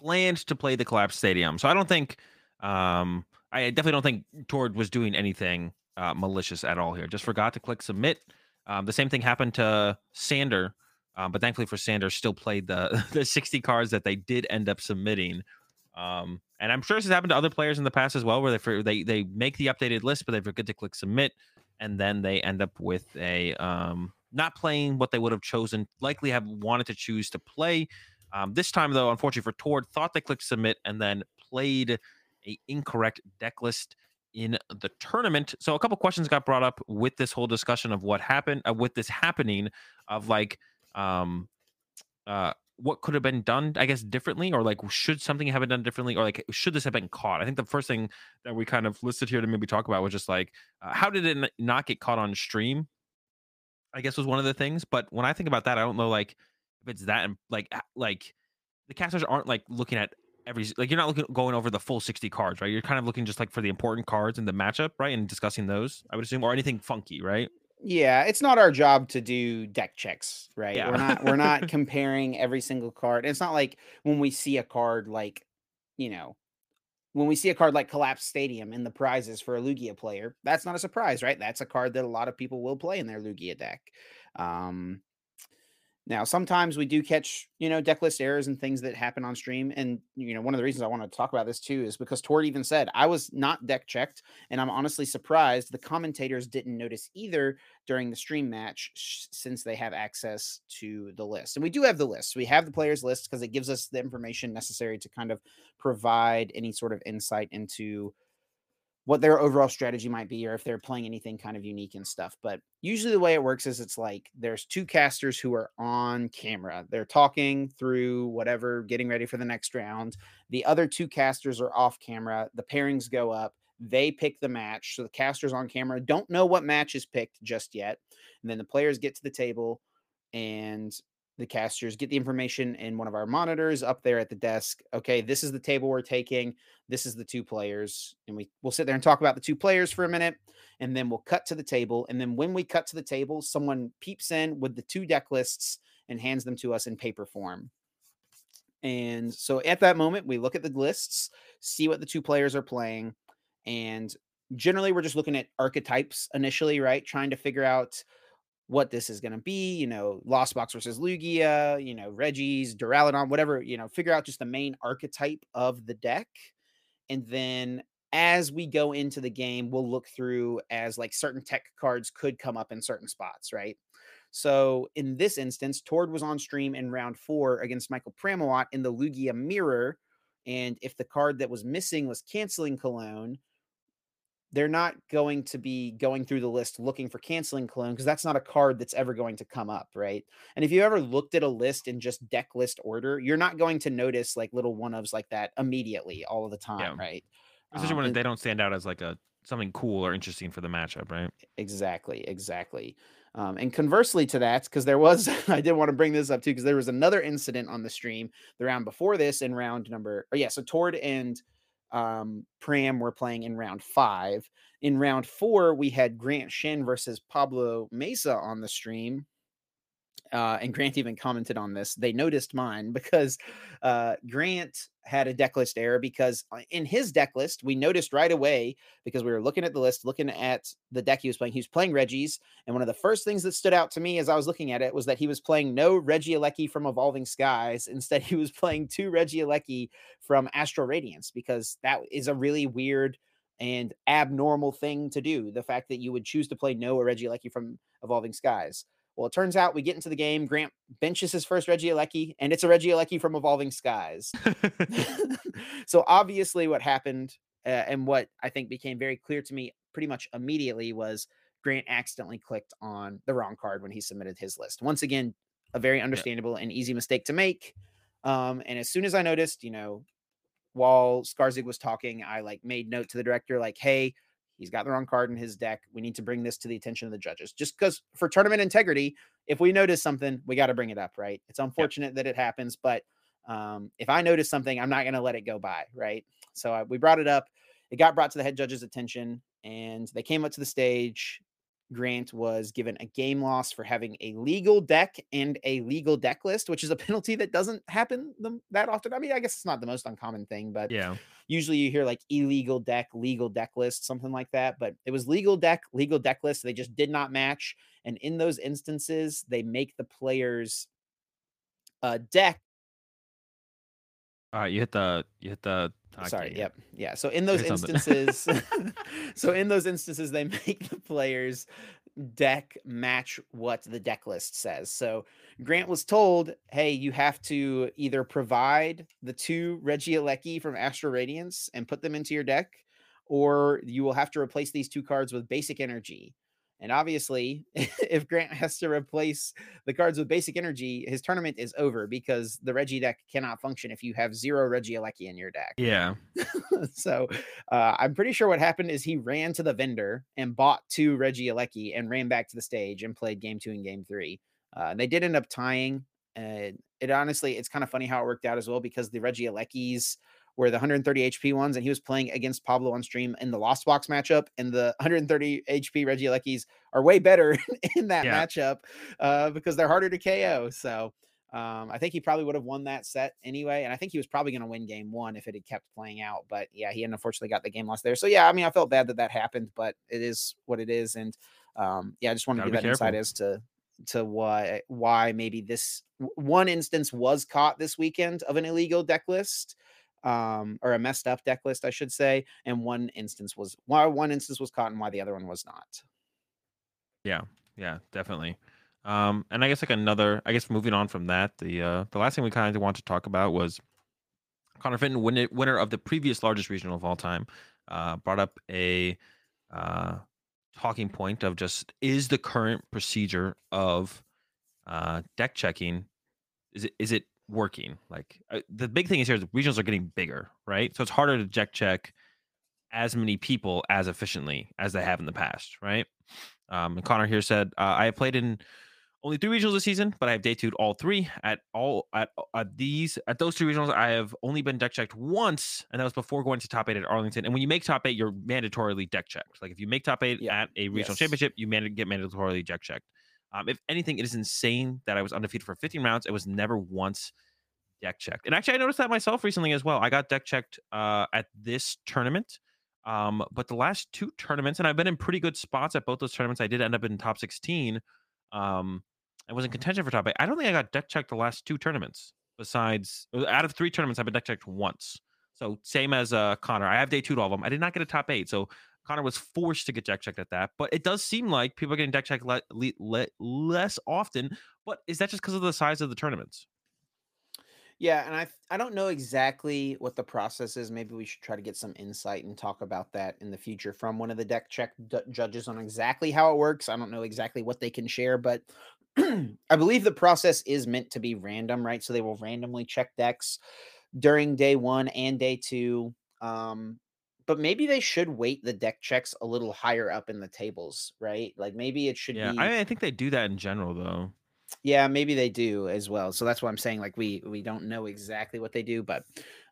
planned to play the collapse stadium. So I don't think um I definitely don't think Tord was doing anything uh, malicious at all here. Just forgot to click submit. Um, the same thing happened to Sander, um, but thankfully for Sander, still played the (laughs) the 60 cards that they did end up submitting. Um, and I'm sure this has happened to other players in the past as well, where they they they make the updated list, but they forget to click submit, and then they end up with a um, not playing what they would have chosen, likely have wanted to choose to play. Um, this time, though, unfortunately for Tord, thought they clicked submit and then played a incorrect deck list in the tournament. So a couple questions got brought up with this whole discussion of what happened, uh, with this happening, of like, um, uh, what could have been done, I guess, differently, or like should something have been done differently, or like should this have been caught? I think the first thing that we kind of listed here to maybe talk about was just like uh, how did it not get caught on stream? I guess was one of the things. But when I think about that, I don't know like if it's that like like the casters aren't like looking at every like you're not looking going over the full 60 cards, right? You're kind of looking just like for the important cards in the matchup, right? And discussing those, I would assume, or anything funky, right? Yeah, it's not our job to do deck checks, right? Yeah. We're not we're (laughs) not comparing every single card. It's not like when we see a card like, you know, when we see a card like Collapse Stadium in the prizes for a Lugia player, that's not a surprise, right? That's a card that a lot of people will play in their Lugia deck. Um, now, sometimes we do catch, you know, deck list errors and things that happen on stream. And, you know, one of the reasons I want to talk about this too is because Tord even said I was not deck checked. And I'm honestly surprised the commentators didn't notice either during the stream match sh- since they have access to the list. And we do have the list. We have the players list because it gives us the information necessary to kind of provide any sort of insight into what their overall strategy might be or if they're playing anything kind of unique and stuff. But usually the way it works is it's like there's two casters who are on camera. They're talking through whatever, getting ready for the next round. The other two casters are off camera. The pairings go up. They pick the match. So the casters on camera don't know what match is picked just yet. And then the players get to the table and the casters get the information in one of our monitors up there at the desk. Okay, this is the table we're taking. This is the two players. And we we'll sit there and talk about the two players for a minute and then we'll cut to the table. And then when we cut to the table, someone peeps in with the two deck lists and hands them to us in paper form. And so at that moment, we look at the lists, see what the two players are playing, and generally we're just looking at archetypes initially, right? Trying to figure out what this is going to be, you know, Lost Box versus Lugia, you know, Regis, Duraludon, whatever, you know, figure out just the main archetype of the deck. And then as we go into the game, we'll look through as like certain tech cards could come up in certain spots, right? So in this instance, Tord was on stream in round four against Michael Pramawat in the Lugia Mirror. And if the card that was missing was canceling Cologne, they're not going to be going through the list looking for canceling cologne because that's not a card that's ever going to come up, right? And if you ever looked at a list in just deck list order, you're not going to notice like little one ofs like that immediately all of the time, Yeah. right? Especially Um, when and- they don't stand out as like a something cool or interesting for the matchup, right? Exactly, exactly. Um, and conversely to that, because there was, (laughs) I did want to bring this up too, because there was another incident on the stream the round before this in round number, or yeah, so Tord and um, Pram were playing in round five. In round four, we had Grant Shin versus Pablo Mesa on the stream. Uh, and Grant even commented on this. They noticed mine because uh, Grant had a deck list error because uh, in his deck list, we noticed right away because we were looking at the list, looking at the deck he was playing. He was playing Regis. And one of the first things that stood out to me as I was looking at it was that he was playing no Regieleki from Evolving Skies. (laughs) Instead, he was playing two Regieleki from Astral Radiance because that is a really weird and abnormal thing to do. The fact that you would choose to play no Regieleki from Evolving Skies. Well, it turns out we get into the game. Grant benches his first Regieleki, and it's a Regieleki from Evolving Skies. (laughs) (laughs) so obviously, what happened uh, and what I think became very clear to me pretty much immediately was Grant accidentally clicked on the wrong card when he submitted his list. Once again, a very understandable and easy mistake to make. Um, and as soon as I noticed, you know, while Skarzig was talking, I like made note to the director, like, hey, he's got the wrong card in his deck. We need to bring this to the attention of the judges. Just because for tournament integrity, if we notice something, we got to bring it up, right? It's unfortunate that it happens, but um, if I notice something, I'm not going to let it go by, right? So uh, we brought it up. It got brought to the head judge's attention, and they came up to the stage. Grant was given a game loss for having a legal deck and a legal deck list, which is a penalty that doesn't happen that often. I mean, I guess it's not the most uncommon thing, but yeah. usually you hear like illegal deck, legal deck list, something like that. But it was legal deck, legal deck list. They just did not match. And in those instances, they make the players uh, deck. All right, you hit the you hit the I Sorry. Yep. Yeah. So in those instances, (laughs) (laughs) so in those instances, they (laughs) make the players deck match what the deck list says. So Grant was told, hey, you have to either provide the two Reggie Regieleki from Astral Radiance and put them into your deck, or you will have to replace these two cards with basic energy. And obviously, (laughs) if Grant has to replace the cards with basic energy, his tournament is over because the Regi deck cannot function if you have zero Regieleki in your deck Yeah. (laughs) so uh, I'm pretty sure what happened is he ran to the vendor and bought two Regieleki and ran back to the stage and played game two and game three. Uh, they did end up tying. And it honestly, it's kind of funny how it worked out as well because the Regielekis were the 130 HP ones, and he was playing against Pablo on stream in the Lost Box matchup, and the 130 HP Regielekis are way better (laughs) in that yeah. matchup uh, because they're harder to KO. So um, I think he probably would have won that set anyway, and I think he was probably going to win game one if it had kept playing out. But yeah, he unfortunately got the game lost there. So yeah, I mean, I felt bad that that happened, but it is what it is, and um, yeah, I just wanted Gotta to give that careful. insight as to to why why maybe this one instance was caught this weekend of an illegal deck list um or a messed up deck list i should say and one instance was why one instance was caught and why the other one was not. Yeah yeah definitely. Um and i guess like another i guess moving on from that the uh the last thing we kind of want to talk about was connor fenton winner, winner of the previous largest regional of all time uh brought up a uh talking point of just is the current procedure of uh, deck checking is it is it working? Like uh, the big thing is here, the regionals are getting bigger, right? So it's harder to deck check as many people as efficiently as they have in the past, right? Um, and Connor here said, uh, I have played in only three regionals this season, but I have day two all three. At all at, at these at those two regionals, I have only been deck checked once, and that was before going to top eight at Arlington. And when you make top eight, you're mandatorily deck checked. Like if you make top eight yeah. at a regional yes. championship, you man- get mandatorily deck checked. Um, if anything, it is insane that I was undefeated for 15 rounds. It was never once deck checked. And actually, I noticed that myself recently as well. I got deck checked uh, at this tournament. Um, but the last two tournaments, and I've been in pretty good spots at both those tournaments. I did end up in top 16. Um, I was in contention for top eight. I don't think I got deck checked the last two tournaments. Besides, uh, out of three tournaments, I've been deck checked once. So same as uh, Connor. I have day two to all of them. I did not get a top eight. So Connor was forced to get deck checked at that. But it does seem like people are getting deck checked le- le- le- less often. But is that just because of the size of the tournaments? Yeah, and I I don't know exactly what the process is. Maybe we should try to get some insight and talk about that in the future from one of the deck check d- judges on exactly how it works. I don't know exactly what they can share, but (clears throat) I believe the process is meant to be random, right? So they will randomly check decks during day one and day two. Um, but maybe they should weight the deck checks a little higher up in the tables, right? Like maybe it should yeah, be. I, I think they do that in general, though. Yeah, maybe they do as well. So that's why I'm saying like we we don't know exactly what they do, but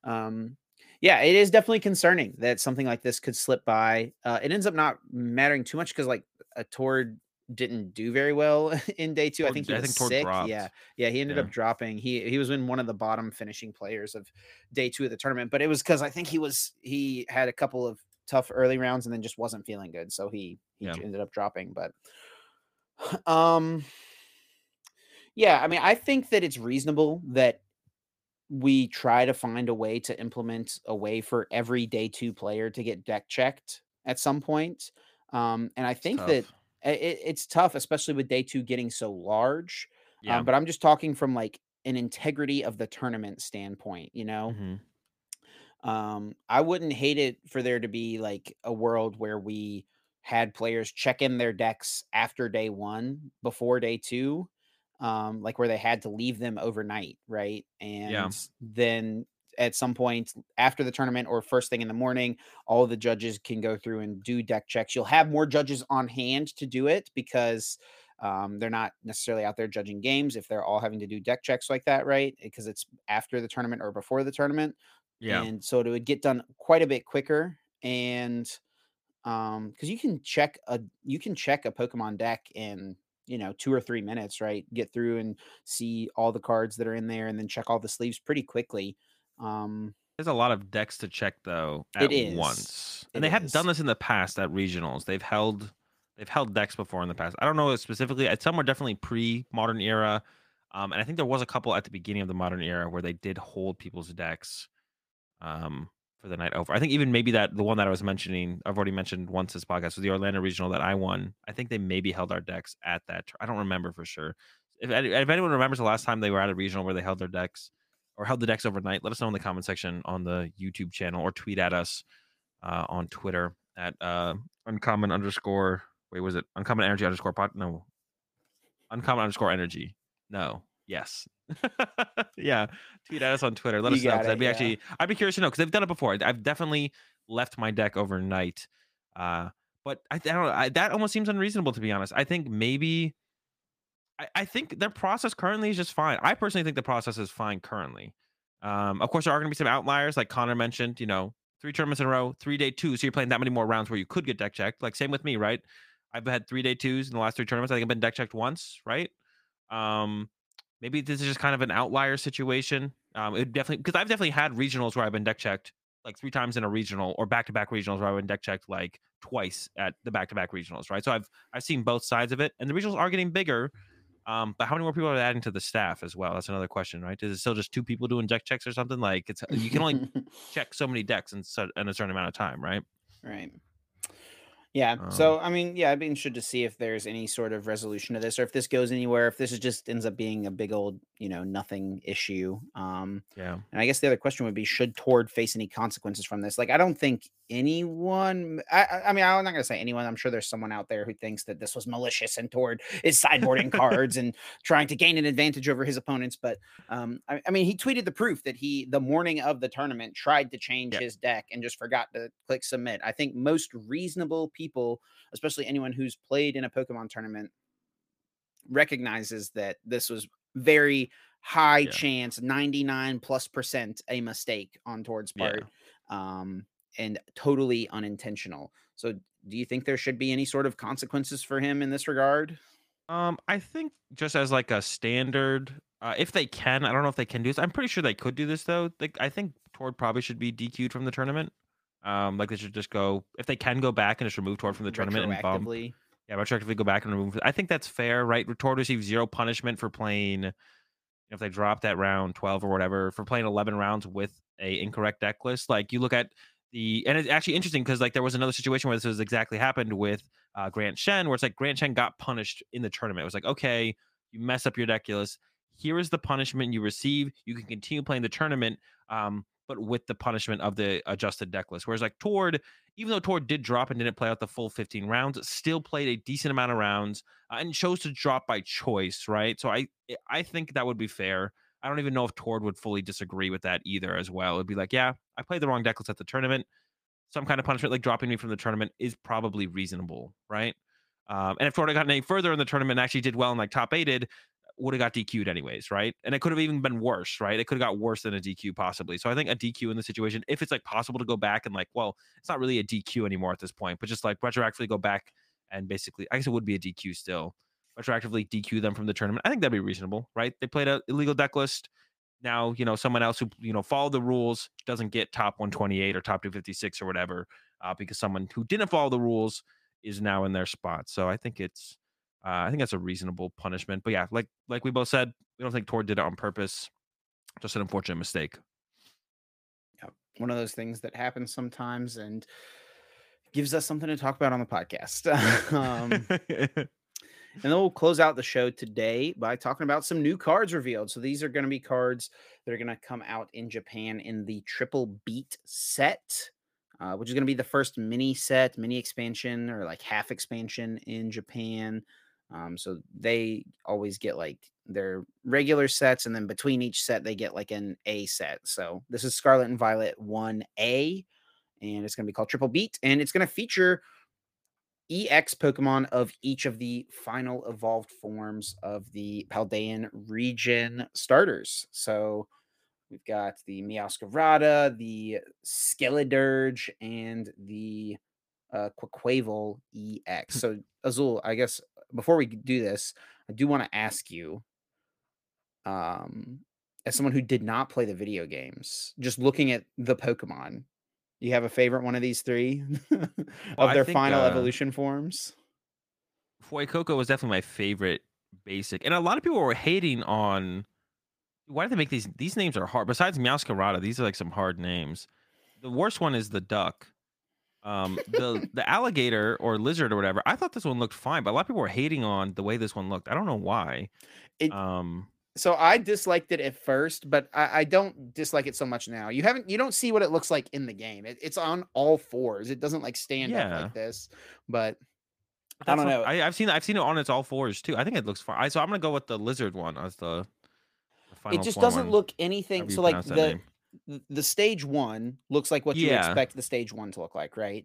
um yeah, it is definitely concerning that something like this could slip by. Uh, it ends up not mattering too much because like a Tord didn't do very well (laughs) in day two. I think he I was think sick. Yeah, yeah, he ended yeah. up dropping. He he was in one of the bottom finishing players of day two of the tournament, but it was because I think he was he had a couple of tough early rounds and then just wasn't feeling good, so he he yeah. ended up dropping. But (sighs) um, yeah, I mean, I think that it's reasonable that we try to find a way to implement a way for every day two player to get deck checked at some point. Um, and I think that it, it's tough, especially with day two getting so large. Yeah. Um, but I'm just talking from like an integrity of the tournament standpoint, you know? Mm-hmm. Um, I wouldn't hate it for there to be like a world where we had players check in their decks after day one, before day two, um, like where they had to leave them overnight, right? And yeah. then at some point after the tournament or first thing in the morning, all the judges can go through and do deck checks. You'll have more judges on hand to do it because um, they're not necessarily out there judging games if they're all having to do deck checks like that, right? Because it's after the tournament or before the tournament. Yeah. And so it would get done quite a bit quicker. And um, because you can check a you can check a Pokemon deck in you know two or three minutes, right? Get through and see all the cards that are in there, and then check all the sleeves pretty quickly. Um, There's a lot of decks to check though at once, and it they have done this in the past at regionals. They've held they've held decks before in the past. I don't know specifically. Some were definitely pre modern era, um, and I think there was a couple at the beginning of the modern era where they did hold people's decks um, for the night over. I think even maybe that the one that I was mentioning, I've already mentioned once this podcast was the Orlando regional that I won. I think they maybe held our decks at that. I don't remember for sure. If, if anyone remembers the last time they were at a regional where they held their decks, or held the decks overnight, let us know in the comment section on the YouTube channel or tweet at us uh, on Twitter at uh, uncommon underscore. Wait, was it uncommon energy underscore pot? No, uncommon underscore energy. No, yes, (laughs) yeah. Tweet at us on Twitter. Let you us know. It, I'd be yeah. actually, I'd be curious to know because they've done it before. I've definitely left my deck overnight. Uh, but I, I don't know. I, that almost seems unreasonable to be honest. I think maybe I, I think their process currently is just fine. I personally think the process is fine currently. Um, of course, there are going to be some outliers, like Connor mentioned. You know, three tournaments in a row, three day two. So you're playing that many more rounds where you could get deck checked. Like same with me, right? I've had three day twos in the last three tournaments. I think I've been deck checked once, right? Um, maybe this is just kind of an outlier situation. Um, it definitely because I've definitely had regionals where I've been deck checked like three times in a regional or back to back regionals where I've been deck checked like twice at the back to back regionals, right? So I've I've seen both sides of it, and the regionals are getting bigger. Um, but how many more people are adding to the staff as well? That's another question, right? Is it still just two people doing deck checks or something? Like it's you can only (laughs) check so many decks in, in a certain amount of time, right? Right. Yeah. Um, So, I mean, yeah, I'd be interested to see if there's any sort of resolution to this or if this goes anywhere, if this is just ends up being a big old, you know, nothing issue. Um, yeah, and I guess the other question would be should Tord face any consequences from this? Like, I don't think anyone, I, I- mean, I'm not going to say anyone. I'm sure there's someone out there who thinks that this was malicious and Tord is sideboarding cards and trying to gain an advantage over his opponents. But um, I, I mean, he tweeted the proof that he, the morning of the tournament, tried to change Yeah. his deck and just forgot to click submit. I think most reasonable people, especially anyone who's played in a Pokemon tournament, recognizes that this was very high Yeah. chance 99 plus percent a mistake on Tord's Yeah. part um and totally unintentional so do you think there should be any sort of consequences for him in this regard Um, I think just as like a standard, uh, if they can, I don't know if they can do this. I'm pretty sure they could do this though. Like, I think Tord probably should be DQ'd from the tournament. Um, like they should just go if they can go back and just remove Tord from the tournament and bump. Yeah, retroactively go back and remove. I think that's fair, right? Tord receives zero punishment for playing. If they drop that round twelve or whatever for playing eleven rounds with a incorrect deck list, like you look at the and it's actually interesting because like there was another situation where this was exactly happened with uh, Grant Shen, where it's like Grant Shen got punished in the tournament. It was like, okay, you mess up your deck list. Here is the punishment you receive. You can continue playing the tournament, um, but with the punishment of the adjusted deck list. Whereas like Tord, even though Tord did drop and didn't play out the full 15 rounds, still played a decent amount of rounds uh, and chose to drop by choice, right? So I I think that would be fair. I don't even know if Tord would fully disagree with that either as well. It'd be like, yeah, I played the wrong deck list at the tournament. Some kind of punishment like dropping me from the tournament is probably reasonable, right? Um, and if Tord had gotten any further in the tournament and actually did well and like top eighted, would have got DQ'd anyways, right? And it could have even been worse, right? It could have got worse than a DQ possibly. So I think a DQ in the situation, if it's like possible to go back and like, well, it's not really a DQ anymore at this point, but just like retroactively go back and basically, I guess it would be a DQ still, retroactively DQ them from the tournament. I think that'd be reasonable, right? They played a illegal deck list. Now, you know, someone else who, you know, followed the rules doesn't get top 128 or top 256 or whatever, uh, because someone who didn't follow the rules is now in their spot. So I think it's, uh, I think that's a reasonable punishment. But yeah, like like we both said, we don't think Tord did it on purpose. Just an unfortunate mistake. one of those things that happens sometimes and gives us something to talk about on the podcast (laughs) um, (laughs) And then we'll close out the show today by talking about some new cards revealed. So these are going to be cards that are going to come out in Japan in the Triple Beat set, uh, which is going to be the first mini set, mini expansion, or like half expansion in Japan. Um, so they always get like their regular sets, and then between each set, they get like an A set. So this is Scarlet and Violet 1A, and it's going to be called Triple Beat, and it's going to feature EX Pokemon of each of the final evolved forms of the Paldean region starters. So we've got the Meowscarada, the Skeledirge, and the uh, Quaquaval EX. So Azul, I guess before we do this, I do want to ask you, um, as someone who did not play the video games, just looking at the Pokemon, you have a favorite one of these three (laughs) of Well, their think, final uh, evolution forms? Fuecoco was definitely my favorite basic, and a lot of people were hating on why do they make these these names are hard. Besides Meowscarada, these are like some hard names. The worst one is the duck. Um, the the alligator or lizard or whatever. I thought this one looked fine, but a lot of people were hating on the way this one looked. I don't know why. It- um, So I disliked it at first, but I, I don't dislike it so much now. You haven't, you don't see what it looks like in the game. It, it's on all fours. It doesn't like stand up like this. But I don't what, know. I, I've seen I've seen it on its all fours too. I think it looks fine. I, so I'm gonna go with the lizard one as the. the final it just form doesn't on look anything. So like the name. Th- the stage one looks like what you expect the stage one to look like, right?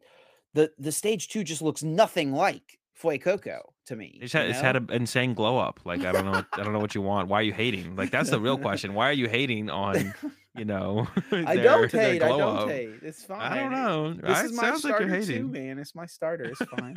The the stage two just looks nothing like Foy Fuecoco to me. It's had, it's had an insane glow up. Like I don't know, what- I don't know what you want. Why are you hating? Like that's the real (laughs) question. Why are you hating on you know. (laughs) I their- don't hate. I don't up. hate. It's fine. I don't know. This I- is my sounds like you're starter too, man. It's my starter. It's fine.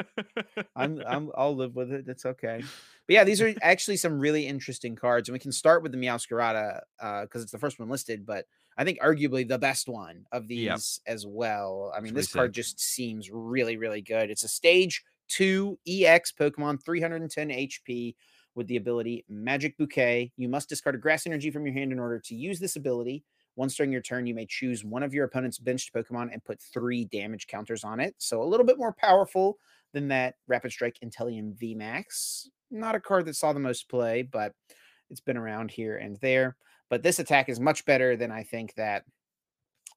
I'm, (laughs) I'm I'll live with it. It's okay. But yeah, these are actually some really interesting cards, and we can start with the Meowscarada because uh, it's the first one listed, but I think arguably the best one of these Yep. as well. I mean, really this card just seems really, really good. It's a stage two EX Pokemon, 310 HP with the ability Magic Bouquet. You must discard a grass energy from your hand in order to use this ability. Once during your turn, you may choose one of your opponent's benched Pokemon and put three damage counters on it. So a little bit more powerful than that Rapid Strike Inteleon VMAX. Not a card that saw the most play, but it's been around here and there. But this attack is much better than I think that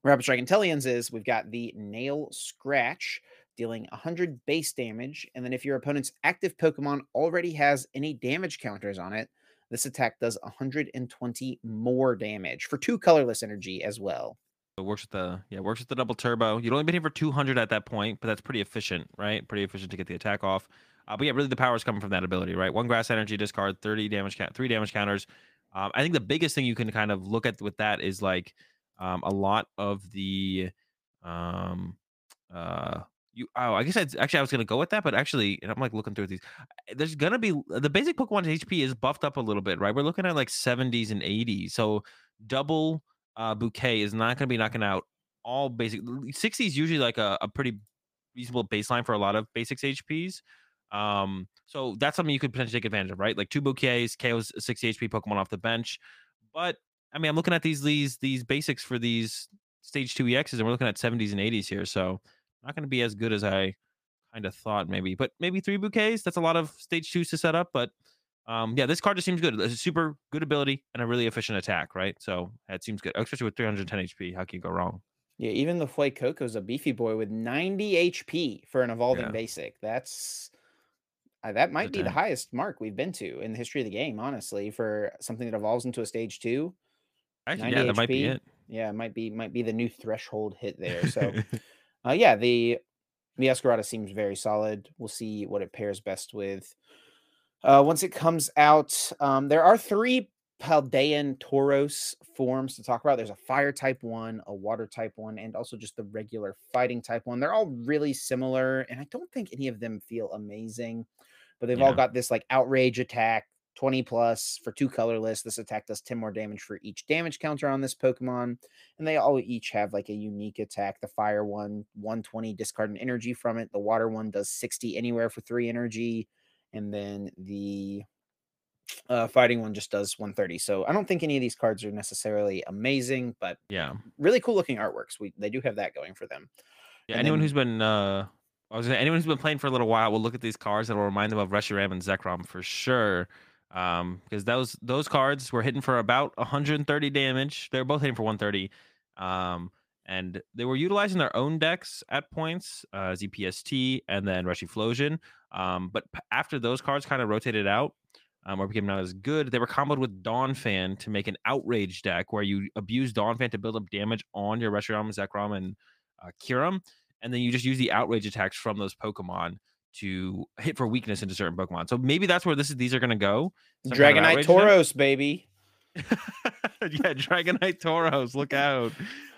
Rapid Strike Inteleon's is. We've got the Nail Scratch dealing 100 base damage. And then if your opponent's active Pokemon already has any damage counters on it, this attack does 120 more damage for two colorless energy as well. It works with the yeah, works with the double turbo. You'd only been here for 200 at that point, but that's pretty efficient, right? Pretty efficient to get the attack off. Uh, but yeah, really the power is coming from that ability, right? One grass energy discard, 30 damage three damage counters. Um, I think the biggest thing you can kind of look at with that is like um, a lot of the um uh you oh I guess I'd, actually I was gonna go with that, but actually and I'm like looking through these. There's gonna be the basic Pokemon HP is buffed up a little bit, right? We're looking at like 70s and 80s, so double uh, bouquet is not going to be knocking out all basic 60s is usually like a, a pretty reasonable baseline for a lot of basics hps um so that's something you could potentially take advantage of right like two bouquets KO's 60 hp pokemon off the bench but i mean i'm looking at these these these basics for these stage 2 exs and we're looking at 70s and 80s here so not going to be as good as i kind of thought maybe but maybe three bouquets that's a lot of stage twos to set up but um, yeah, this card just seems good. It's a super good ability and a really efficient attack, right? So it seems good, especially with 310 HP. How can you go wrong? Yeah, even the Fuecoco's a beefy boy with 90 HP for an evolving Yeah. basic. That's uh, that might be the highest mark we've been to in the history of the game, honestly, for something that evolves into a stage two. Actually, 90 yeah, that might be HP. it. Yeah, it might be might be the new threshold hit there. So (laughs) uh, yeah, the Meowscarada seems very solid. We'll see what it pairs best with. Uh, once it comes out, um, there are three Paldean Tauros forms to talk about. There's a fire type one, a water type one, and also just the regular fighting type one. They're all really similar, and I don't think any of them feel amazing, but they've all got this like outrage attack, 20 plus for two colorless. This attack does 10 more damage for each damage counter on this Pokemon, and they all each have like a unique attack. The fire one, 120 discard an energy from it. The water one does 60 anywhere for three energy, and then the uh, fighting one just does 130. So I don't think any of these cards are necessarily amazing, but yeah. really cool looking artworks. We they do have that going for them. Yeah. And anyone then- who's been uh I was gonna, anyone who's been playing for a little while will look at these cards and will remind them of Reshiram and Zekrom for sure. Um, because those those cards were hitting for about 130 damage. They're both hitting for 130. Um, and they were utilizing their own decks at points, uh, ZPST and then Reshiflosion. Um, but after those cards kind of rotated out, um, or became not as good, they were comboed with Dawn Fan to make an outrage deck where you abuse Dawn Fan to build up damage on your Reshiram, Zekrom, and uh, Kyurem, and then you just use the outrage attacks from those Pokemon to (laughs) hit for weakness into certain Pokemon. So maybe that's where this is these are gonna go. Some kind of Dragonite deck. Tauros, baby. (laughs) yeah, Dragonite Tauros, look out.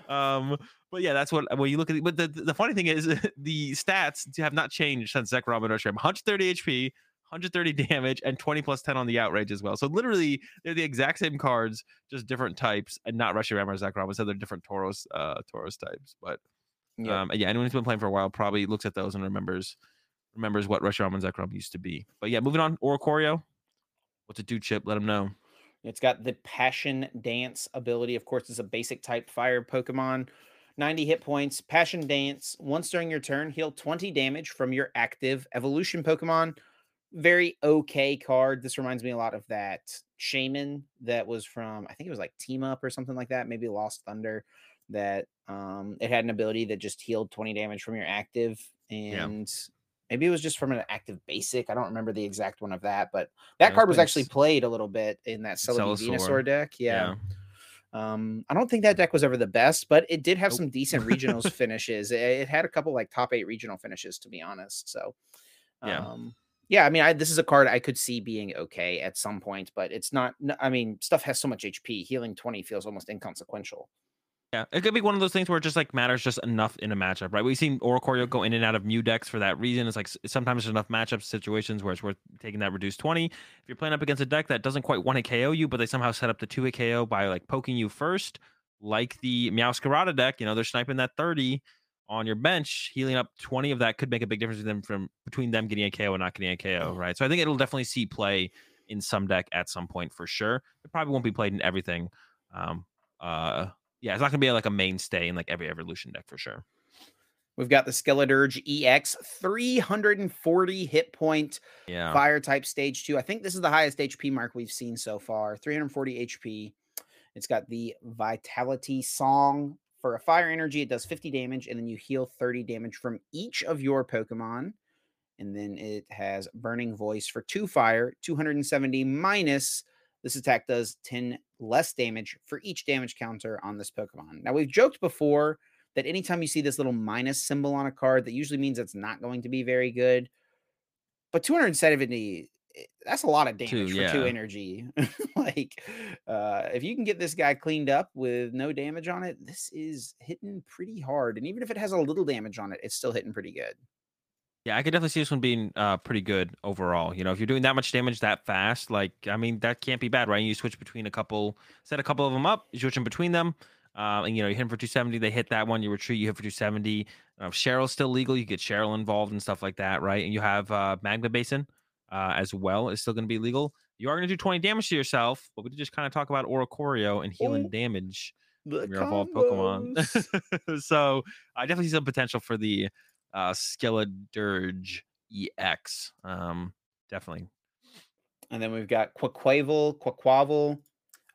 Um, but yeah, that's what when you look at it. But the, the funny thing is (laughs) the stats have not changed since Zekrom and Reshiram. 130 HP, 130 damage, and 20 plus 10 on the outrage as well. So literally they're the exact same cards, just different types, and not Reshiram or Zekrom. Instead, they're different Tauros, uh, Tauros types. But Yeah. um, yeah, anyone who's been playing for a while probably looks at those and remembers remembers what Reshiram and Zekrom used to be. But yeah, moving on, Oricorio. What's it do, Chip? Let them know. It's got the Passion Dance ability. Of course, it's a basic type fire Pokemon. 90 hit points. Passion Dance. Once during your turn, heal 20 damage from your active evolution Pokemon. Very okay card. This reminds me a lot of that Shaman that was from, I think it was like Team Up or something like that. Maybe Lost Thunder. That um, it had an ability that just healed 20 damage from your active. And maybe it was just from an active basic. I don't remember the exact one of that, but that Yeah, card was actually played a little bit in that Celebi Venusaur deck. Yeah. Um, I don't think that deck was ever the best, but it did have Nope. some decent regionals (laughs) finishes. It, it had a couple like top eight regional finishes, to be honest. So, Yeah. um, yeah, I mean, I, this is a card I could see being okay at some point, but it's not. I mean, stuff has so much HP. Healing twenty feels almost inconsequential. Yeah, it could be one of those things where it just like matters just enough in a matchup, right? We've seen Oricorio go in and out of Mew decks for that reason. It's like sometimes there's enough matchup situations where it's worth taking that reduced 20. If you're playing up against a deck that doesn't quite want to KO you, but they somehow set up the two hit KO by like poking you first, like the Meowscarada deck, you know, they're sniping that 30 on your bench, healing up 20 of that could make a big difference them from between them getting a KO and not getting a KO, right? So I think it'll definitely see play in some deck at some point for sure. It probably won't be played in everything. Um, uh, yeah, it's not gonna be like a mainstay in like every evolution deck for sure. We've got the Skeledirge EX, 340 hit point, yeah. fire type stage two. I think this is the highest HP mark we've seen so far 340 HP. It's got the Vitality Song for a fire energy. It does 50 damage, and then you heal 30 damage from each of your Pokemon. And then it has Burning Voice for two fire, 270 minus this attack does 10 less damage for each damage counter on this Pokemon. Now, we've joked before that anytime you see this little minus symbol on a card, that usually means it's not going to be very good. But 270, eh, that's a lot of damage two, for yeah. two energy. (laughs) like, uh, if you can get this guy cleaned up with no damage on it, this is hitting pretty hard. And even if it has a little damage on it, it's still hitting pretty good. Yeah, I could definitely see this one being uh, pretty good overall. You know, if you're doing that much damage that fast, like I mean, that can't be bad, right? You switch between a couple, set a couple of them up, you switch them between them, uh, and you know, you hit them for 270, they hit that one, you retreat, you hit for 270. Uh, Cheryl's still legal, you get Cheryl involved and stuff like that, right? And you have uh, Magma Basin uh, as well, is still going to be legal. You are going to do 20 damage to yourself, but we just kind of talk about Oricorio and healing oh, damage from your evolved Pokemon. (laughs) so I definitely see some potential for the uh, Skeledirge EX. Um, definitely. And then we've got Quaquaval, Quaquaval.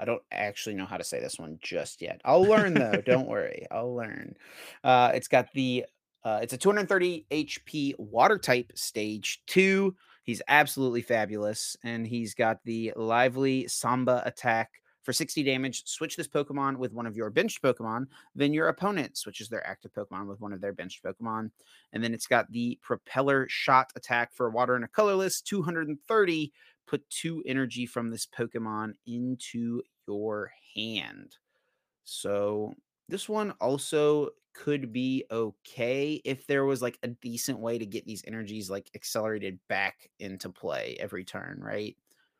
I don't actually know how to say this one just yet. I'll learn though. (laughs) don't worry. I'll learn. Uh, it's got the uh, it's a 230 HP water type stage two. He's absolutely fabulous. And he's got the lively Samba attack for 60 damage, switch this Pokemon with one of your benched Pokemon. Then your opponent switches their active Pokemon with one of their benched Pokemon. And then it's got the Propeller Shot attack for water and a colorless, 230. Put two energy from this Pokemon into your hand. So this one also could be okay if there was like a decent way to get these energies like accelerated back into play every turn, right?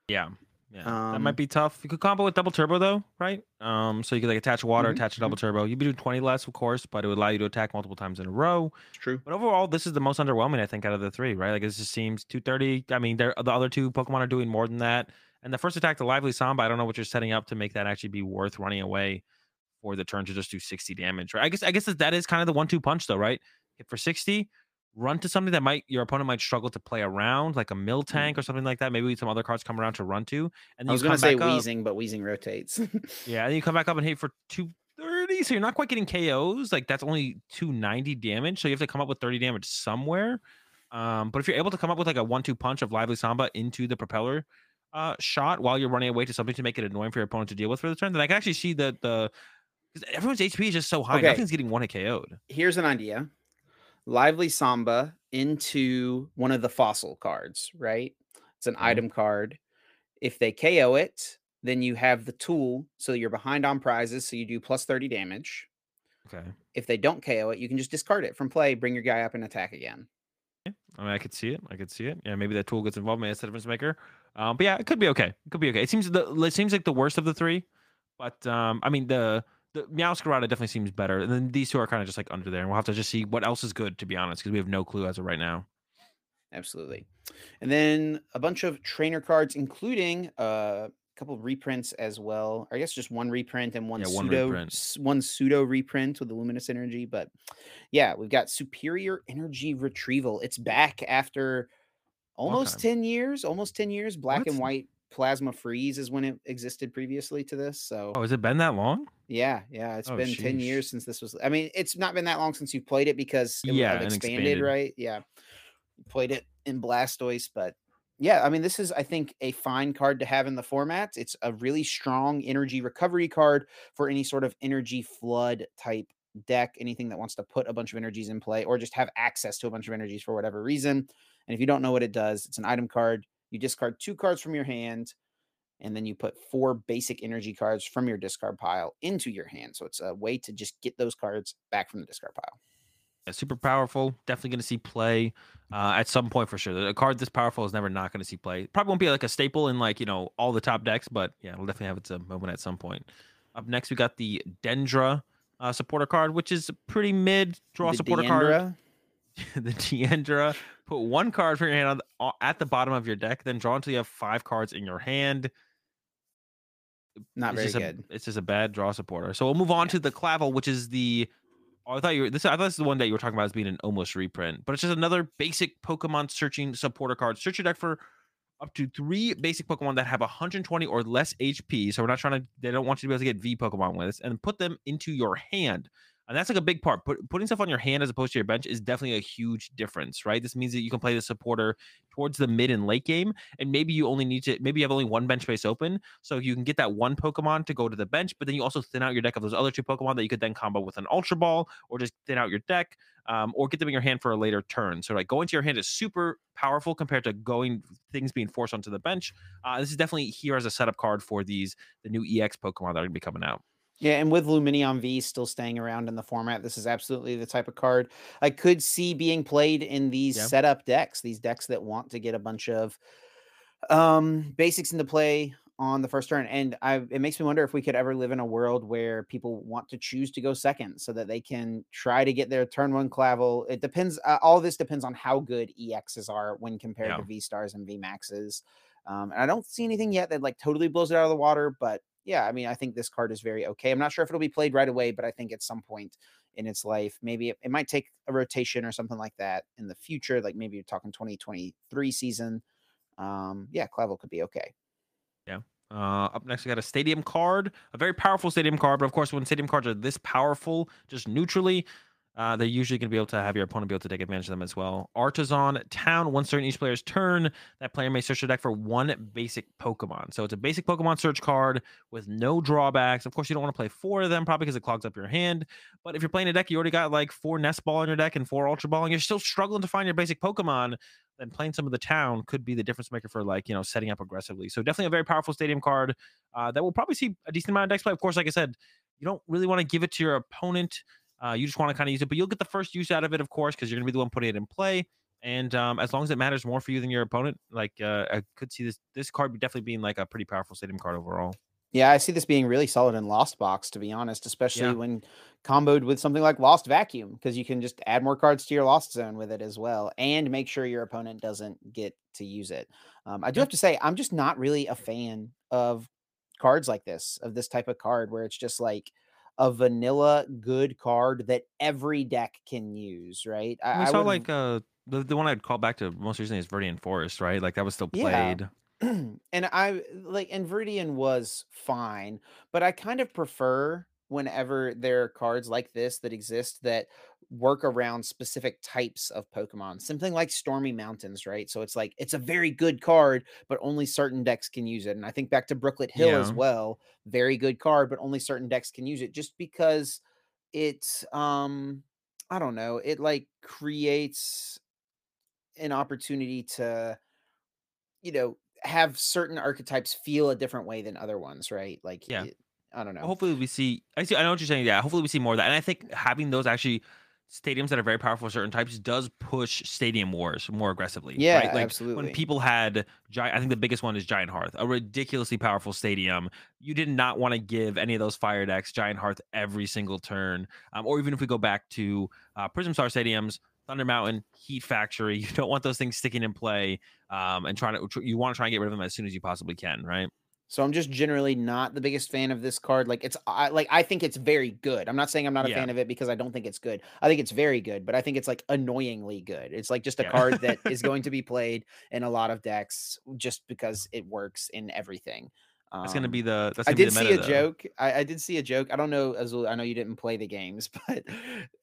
Yeah. Yeah, um, that might be tough. You could combo with double turbo though, right? Um, so you could like attach water, mm-hmm, attach a double mm-hmm. turbo. You'd be doing twenty less, of course, but it would allow you to attack multiple times in a row. It's true. But overall, this is the most underwhelming I think out of the three, right? Like this just seems two thirty. I mean, the other two Pokemon are doing more than that. And the first attack, the lively Samba, I don't know what you're setting up to make that actually be worth running away for the turn to just do sixty damage. Right? I guess I guess that is kind of the one two punch though, right? Hit for sixty run to something that might your opponent might struggle to play around, like a Miltank mm-hmm. or something like that. Maybe some other cards come around to run to. And I was going to say Weezing, up, but Weezing rotates. (laughs) yeah, and you come back up and hit for two thirty, so you're not quite getting KOs. Like that's only two ninety damage, so you have to come up with thirty damage somewhere. Um, but if you're able to come up with like a one-two punch of Lively Samba into the propeller uh, shot while you're running away to something to make it annoying for your opponent to deal with for the turn, then I can actually see that the because everyone's HP is just so high, okay. nothing's getting one KO'd. Here's an idea. Lively Samba into one of the fossil cards, right? It's an mm-hmm. item card. If they KO it, then you have the tool. So you're behind on prizes. So you do plus 30 damage. Okay. If they don't KO it, you can just discard it from play, bring your guy up and attack again. Yeah, I mean, I could see it. I could see it. Yeah, maybe that tool gets involved, maybe it's a difference maker. Um, but yeah, it could be okay. It could be okay. It seems the it seems like the worst of the three, but um, I mean the the Meowscarada definitely seems better, and then these two are kind of just like under there, and we'll have to just see what else is good, to be honest, because we have no clue as of right now. Absolutely, and then a bunch of trainer cards, including uh, a couple of reprints as well. Or I guess just one reprint and one yeah, pseudo one, one, pseudo reprint with the luminous energy. But yeah, we've got superior energy retrieval. It's back after almost 10 years, almost 10 years, black and white plasma freeze is when it existed previously to this. So Oh, has it been that long? Yeah, yeah. It's oh, been. 10 years since this was I mean, it's not been that long since you've played it because it yeah, expanded, expanded, right? Yeah. Played it in Blastoise, but yeah, I mean, this is, I think, a fine card to have in the format. It's a really strong energy recovery card for any sort of energy flood type deck, anything that wants to put a bunch of energies in play or just have access to a bunch of energies for whatever reason. And if you don't know what it does, it's an item card you discard two cards from your hand, and then you put four basic energy cards from your discard pile into your hand. So it's a way to just get those cards back from the discard pile. Yeah, super powerful. Definitely going to see play uh, at some point for sure. A card this powerful is never not going to see play. Probably won't be like a staple in like you know all the top decks, but yeah, it'll definitely have its uh, moment at some point. Up next, we got the Dendra uh, supporter card, which is pretty mid draw the supporter Deandra. card. (laughs) the Deandra. Put one card from your hand on the, at the bottom of your deck, then draw until you have five cards in your hand. Not it's very good. A, it's just a bad draw supporter. So we'll move on yeah. to the Clavel, which is the. Oh, I thought you were this. I thought this is the one that you were talking about as being an almost reprint, but it's just another basic Pokemon searching supporter card. Search your deck for up to three basic Pokemon that have 120 or less HP. So we're not trying to. They don't want you to be able to get V Pokemon with this, and put them into your hand. And that's like a big part. Put, putting stuff on your hand as opposed to your bench is definitely a huge difference, right? This means that you can play the supporter towards the mid and late game, and maybe you only need to, maybe you have only one bench space open, so you can get that one Pokemon to go to the bench, but then you also thin out your deck of those other two Pokemon that you could then combo with an Ultra Ball, or just thin out your deck, um, or get them in your hand for a later turn. So like going to your hand is super powerful compared to going things being forced onto the bench. Uh, this is definitely here as a setup card for these the new EX Pokemon that are going to be coming out. Yeah, and with Lumineon V still staying around in the format, this is absolutely the type of card I could see being played in these yeah. setup decks, these decks that want to get a bunch of um basics into play on the first turn. And I it makes me wonder if we could ever live in a world where people want to choose to go second so that they can try to get their turn one clavel. It depends uh, all this depends on how good EXs are when compared yeah. to V stars and V maxes. Um, and I don't see anything yet that like totally blows it out of the water, but yeah, I mean, I think this card is very okay. I'm not sure if it'll be played right away, but I think at some point in its life, maybe it, it might take a rotation or something like that in the future. Like maybe you're talking 2023 season. Um, yeah, Clavel could be okay. Yeah. Uh, up next, we got a stadium card, a very powerful stadium card. But of course, when stadium cards are this powerful, just neutrally, uh, they're usually going to be able to have your opponent be able to take advantage of them as well. Artazon Town, once during each player's turn, that player may search their deck for one basic Pokemon. So it's a basic Pokemon search card with no drawbacks. Of course, you don't want to play four of them, probably because it clogs up your hand. But if you're playing a deck, you already got like four Nest Ball in your deck and four Ultra Ball, and you're still struggling to find your basic Pokemon, then playing some of the town could be the difference maker for like, you know, setting up aggressively. So definitely a very powerful stadium card uh, that will probably see a decent amount of decks play. Of course, like I said, you don't really want to give it to your opponent uh, you just want to kind of use it, but you'll get the first use out of it, of course, because you're going to be the one putting it in play. And um, as long as it matters more for you than your opponent, like uh, I could see this this card definitely being like a pretty powerful stadium card overall. Yeah, I see this being really solid in Lost Box, to be honest, especially yeah. when comboed with something like Lost Vacuum, because you can just add more cards to your Lost Zone with it as well, and make sure your opponent doesn't get to use it. Um, I do have to say, I'm just not really a fan of cards like this, of this type of card, where it's just like a vanilla good card that every deck can use, right? I, I saw like uh the, the one I'd call back to most recently is Viridian Forest, right? Like that was still played. Yeah. (clears throat) and I like and Viridian was fine, but I kind of prefer whenever there are cards like this that exist that work around specific types of Pokemon. Something like Stormy Mountains, right? So it's like it's a very good card, but only certain decks can use it. And I think back to Brooklet Hill yeah. as well. Very good card, but only certain decks can use it just because it's um I don't know, it like creates an opportunity to you know have certain archetypes feel a different way than other ones, right? Like yeah. It, I don't know. Hopefully we see I see I know what you're saying. Yeah, hopefully we see more of that. And I think having those actually stadiums that are very powerful certain types does push stadium wars more aggressively. Yeah, right? like absolutely. When people had giant, I think the biggest one is Giant Hearth, a ridiculously powerful stadium. You did not want to give any of those fire decks Giant Hearth every single turn, um, or even if we go back to uh, Prism Star stadiums. Thunder Mountain, Heat Factory. (laughs) You don't want those things sticking in play, um, and trying to. You want to try and get rid of them as soon as you possibly can, right? So I'm just generally not the biggest fan of this card. Like it's I like I think it's very good. I'm not saying I'm not a yeah. fan of it because I don't think it's good. I think it's very good, but I think it's like annoyingly good. It's like just a yeah. card that is (laughs) going to be played in a lot of decks just because it works in everything. Um, that's gonna be the. I did see a though. joke. I, I, did see a joke. I don't know, Azul. I know you didn't play the games, (laughs) but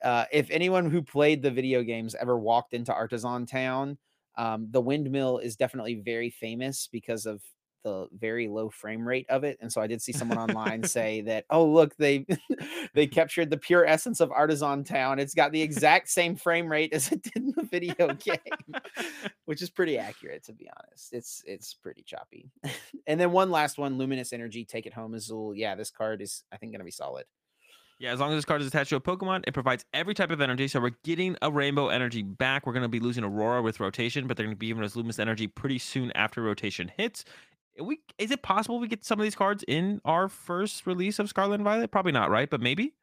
uh, if anyone who played the video games ever walked into Artazon Town, um, the windmill is definitely very famous because of the very low frame rate of it. And so I did see someone online (laughs) say that, oh look, they (laughs) they captured the pure essence of Artazon Town. It's got the exact same frame rate as it did in the video (laughs) game, which is pretty accurate to be honest. It's it's pretty choppy. and then one last one, Luminous Energy, take it home, Azul. Yeah, this card is I think gonna be solid. Yeah, as long as this card is attached to a Pokemon, it provides every type of energy. So we're getting a Rainbow Energy back. We're going to be losing Aurora with rotation, but they're going to be giving us Luminous Energy pretty soon after rotation hits. We is it possible we get some of these cards in our first release of Scarlet and Violet? Probably not, right? But maybe.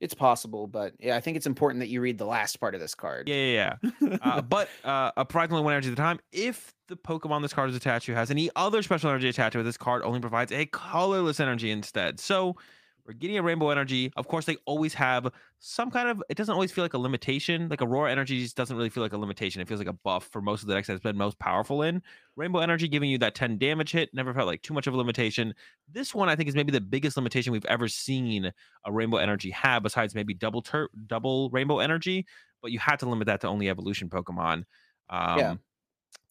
It's possible, but yeah, I think it's important that you read the last part of this card. Yeah, yeah, yeah. uh, (laughs) but uh, a provides only one energy at a time. If the Pokemon this card is attached to has any other special energy attached to it, this card only provides a colorless energy instead. So we're getting a rainbow energy. Of course, they always have some kind of. It doesn't always feel like a limitation. Like Aurora energy just doesn't really feel like a limitation. It feels like a buff for most of the decks that's been most powerful in. Rainbow energy giving you that 10 damage hit never felt like too much of a limitation. This one I think is maybe the biggest limitation we've ever seen a rainbow energy have, besides maybe double tur- double rainbow energy. But you had to limit that to only evolution Pokemon. Um, yeah.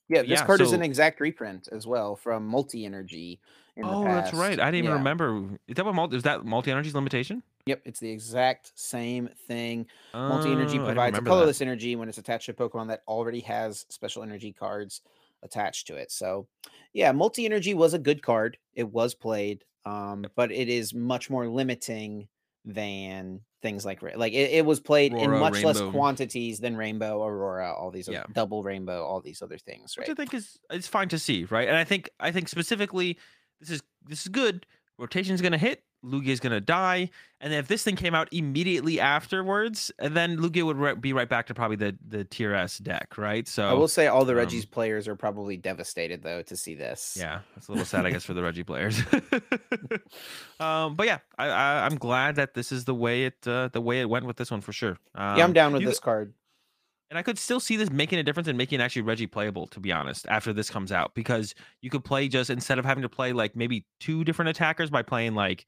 Yeah, this yeah, card is an exact reprint as well from Multi Energy. Oh, that's right. I didn't even Yeah. remember. Is that what multi? Is that multi energy's limitation? Yep, it's the exact same thing. Multi energy Oh, provides a remember that. colorless energy when it's attached to a Pokemon that already has special energy cards attached to it. So, yeah, multi energy was a good card. It was played, um, but it is much more limiting than things like like it, it was played in Aurora, much less quantities than Rainbow, Aurora, all these Yeah. other, double Rainbow, all these other things, which? I think is it's fine to see, right? And I think I think specifically this is this is good. Rotation's gonna hit, Lugia's gonna die, and then if this thing came out immediately afterwards, then Lugia would re- be right back to probably the the tier S deck, right? So I will say all the um, Regi's players are probably devastated though to see this. yeah, it's a little sad, I guess, for the Regi players. (laughs) (laughs) um, but yeah, I, I I'm glad that this is the way it uh, the way it went with this one for sure. Um, yeah, I'm down with you- this card. And I could still see this making a difference and making actually Regi playable, to be honest, after this comes out, because you could play just instead of having to play like maybe two different attackers by playing like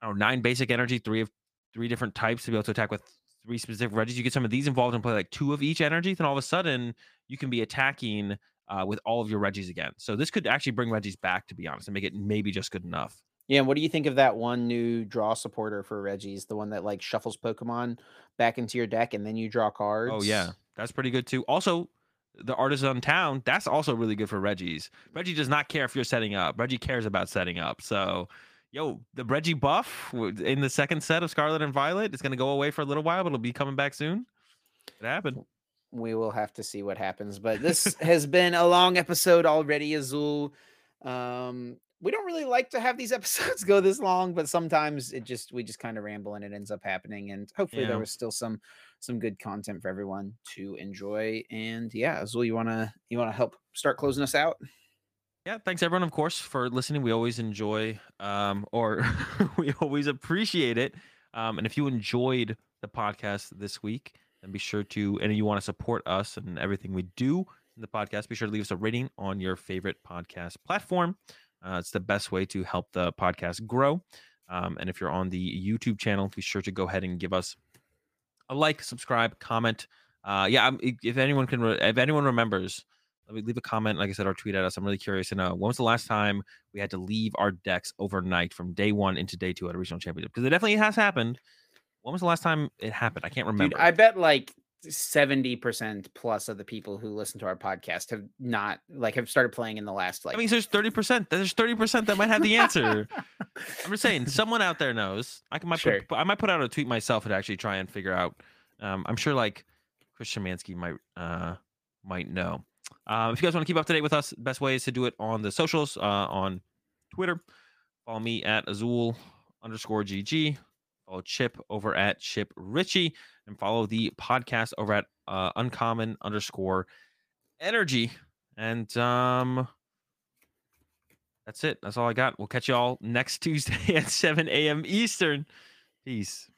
I don't know, nine basic energy, three of three different types to be able to attack with three specific Regis. You get some of these involved and play like two of each energy, then all of a sudden you can be attacking uh, with all of your Regis again. So this could actually bring Regis back, to be honest, and make it maybe just good enough. Yeah, and what do you think of that one new draw supporter for Regi's? The one that like shuffles Pokemon back into your deck and then you draw cards. Oh yeah, that's pretty good too. Also, the Artazon town that's also really good for Regi's. Regi does not care if you're setting up. Regi cares about setting up. So, yo, the Regi buff in the second set of Scarlet and Violet is going to go away for a little while, but it'll be coming back soon. It happened. We will have to see what happens. But this has been a long episode already, Azul. Um, we don't really like to have these (laughs) episodes go this long, but sometimes it just we just kind of ramble and it ends up happening. And hopefully Yeah. there was still some some good content for everyone to enjoy. And yeah, Azul, you wanna you wanna help start closing us out? Yeah, thanks everyone, of course, for listening. We always enjoy, um, or (laughs) we always appreciate it. Um, and if you enjoyed the podcast this week, then be sure to, and you want to support us and everything we do in the podcast, be sure to leave us a rating on your favorite podcast platform. Uh, it's the best way to help the podcast grow. Um, and if you're on the YouTube channel, be sure to go ahead and give us a like, subscribe, comment. Uh, yeah, I'm, if if anyone can, re- if anyone remembers, let me leave a comment. Like I said, or tweet at us. I'm really curious to know when was the last time we had to leave our decks overnight from day one into day two at a regional championship? Because it definitely has happened. When was the last time it happened? I can't remember. Dude, I bet like 70% plus of the people who listen to our podcast have not like have started playing in the last like I mean, there's thirty percent. There's thirty percent that might have the answer. I'm just saying, (laughs) someone out there knows. I can might Sure. put, I might put out a tweet myself and actually try and figure out. Um, I'm sure like Chris Shemansky might uh might know. Um, if you guys want to keep up to date with us, best way is to do it on the socials uh, on Twitter. Follow me at Azul underscore GG. Follow Chip over at Chip Richie, and follow the podcast over at uh, Uncommon underscore Energy. And um, that's it. That's all I got. We'll catch you all next (laughs) Tuesday at 7 a.m. Eastern. Peace.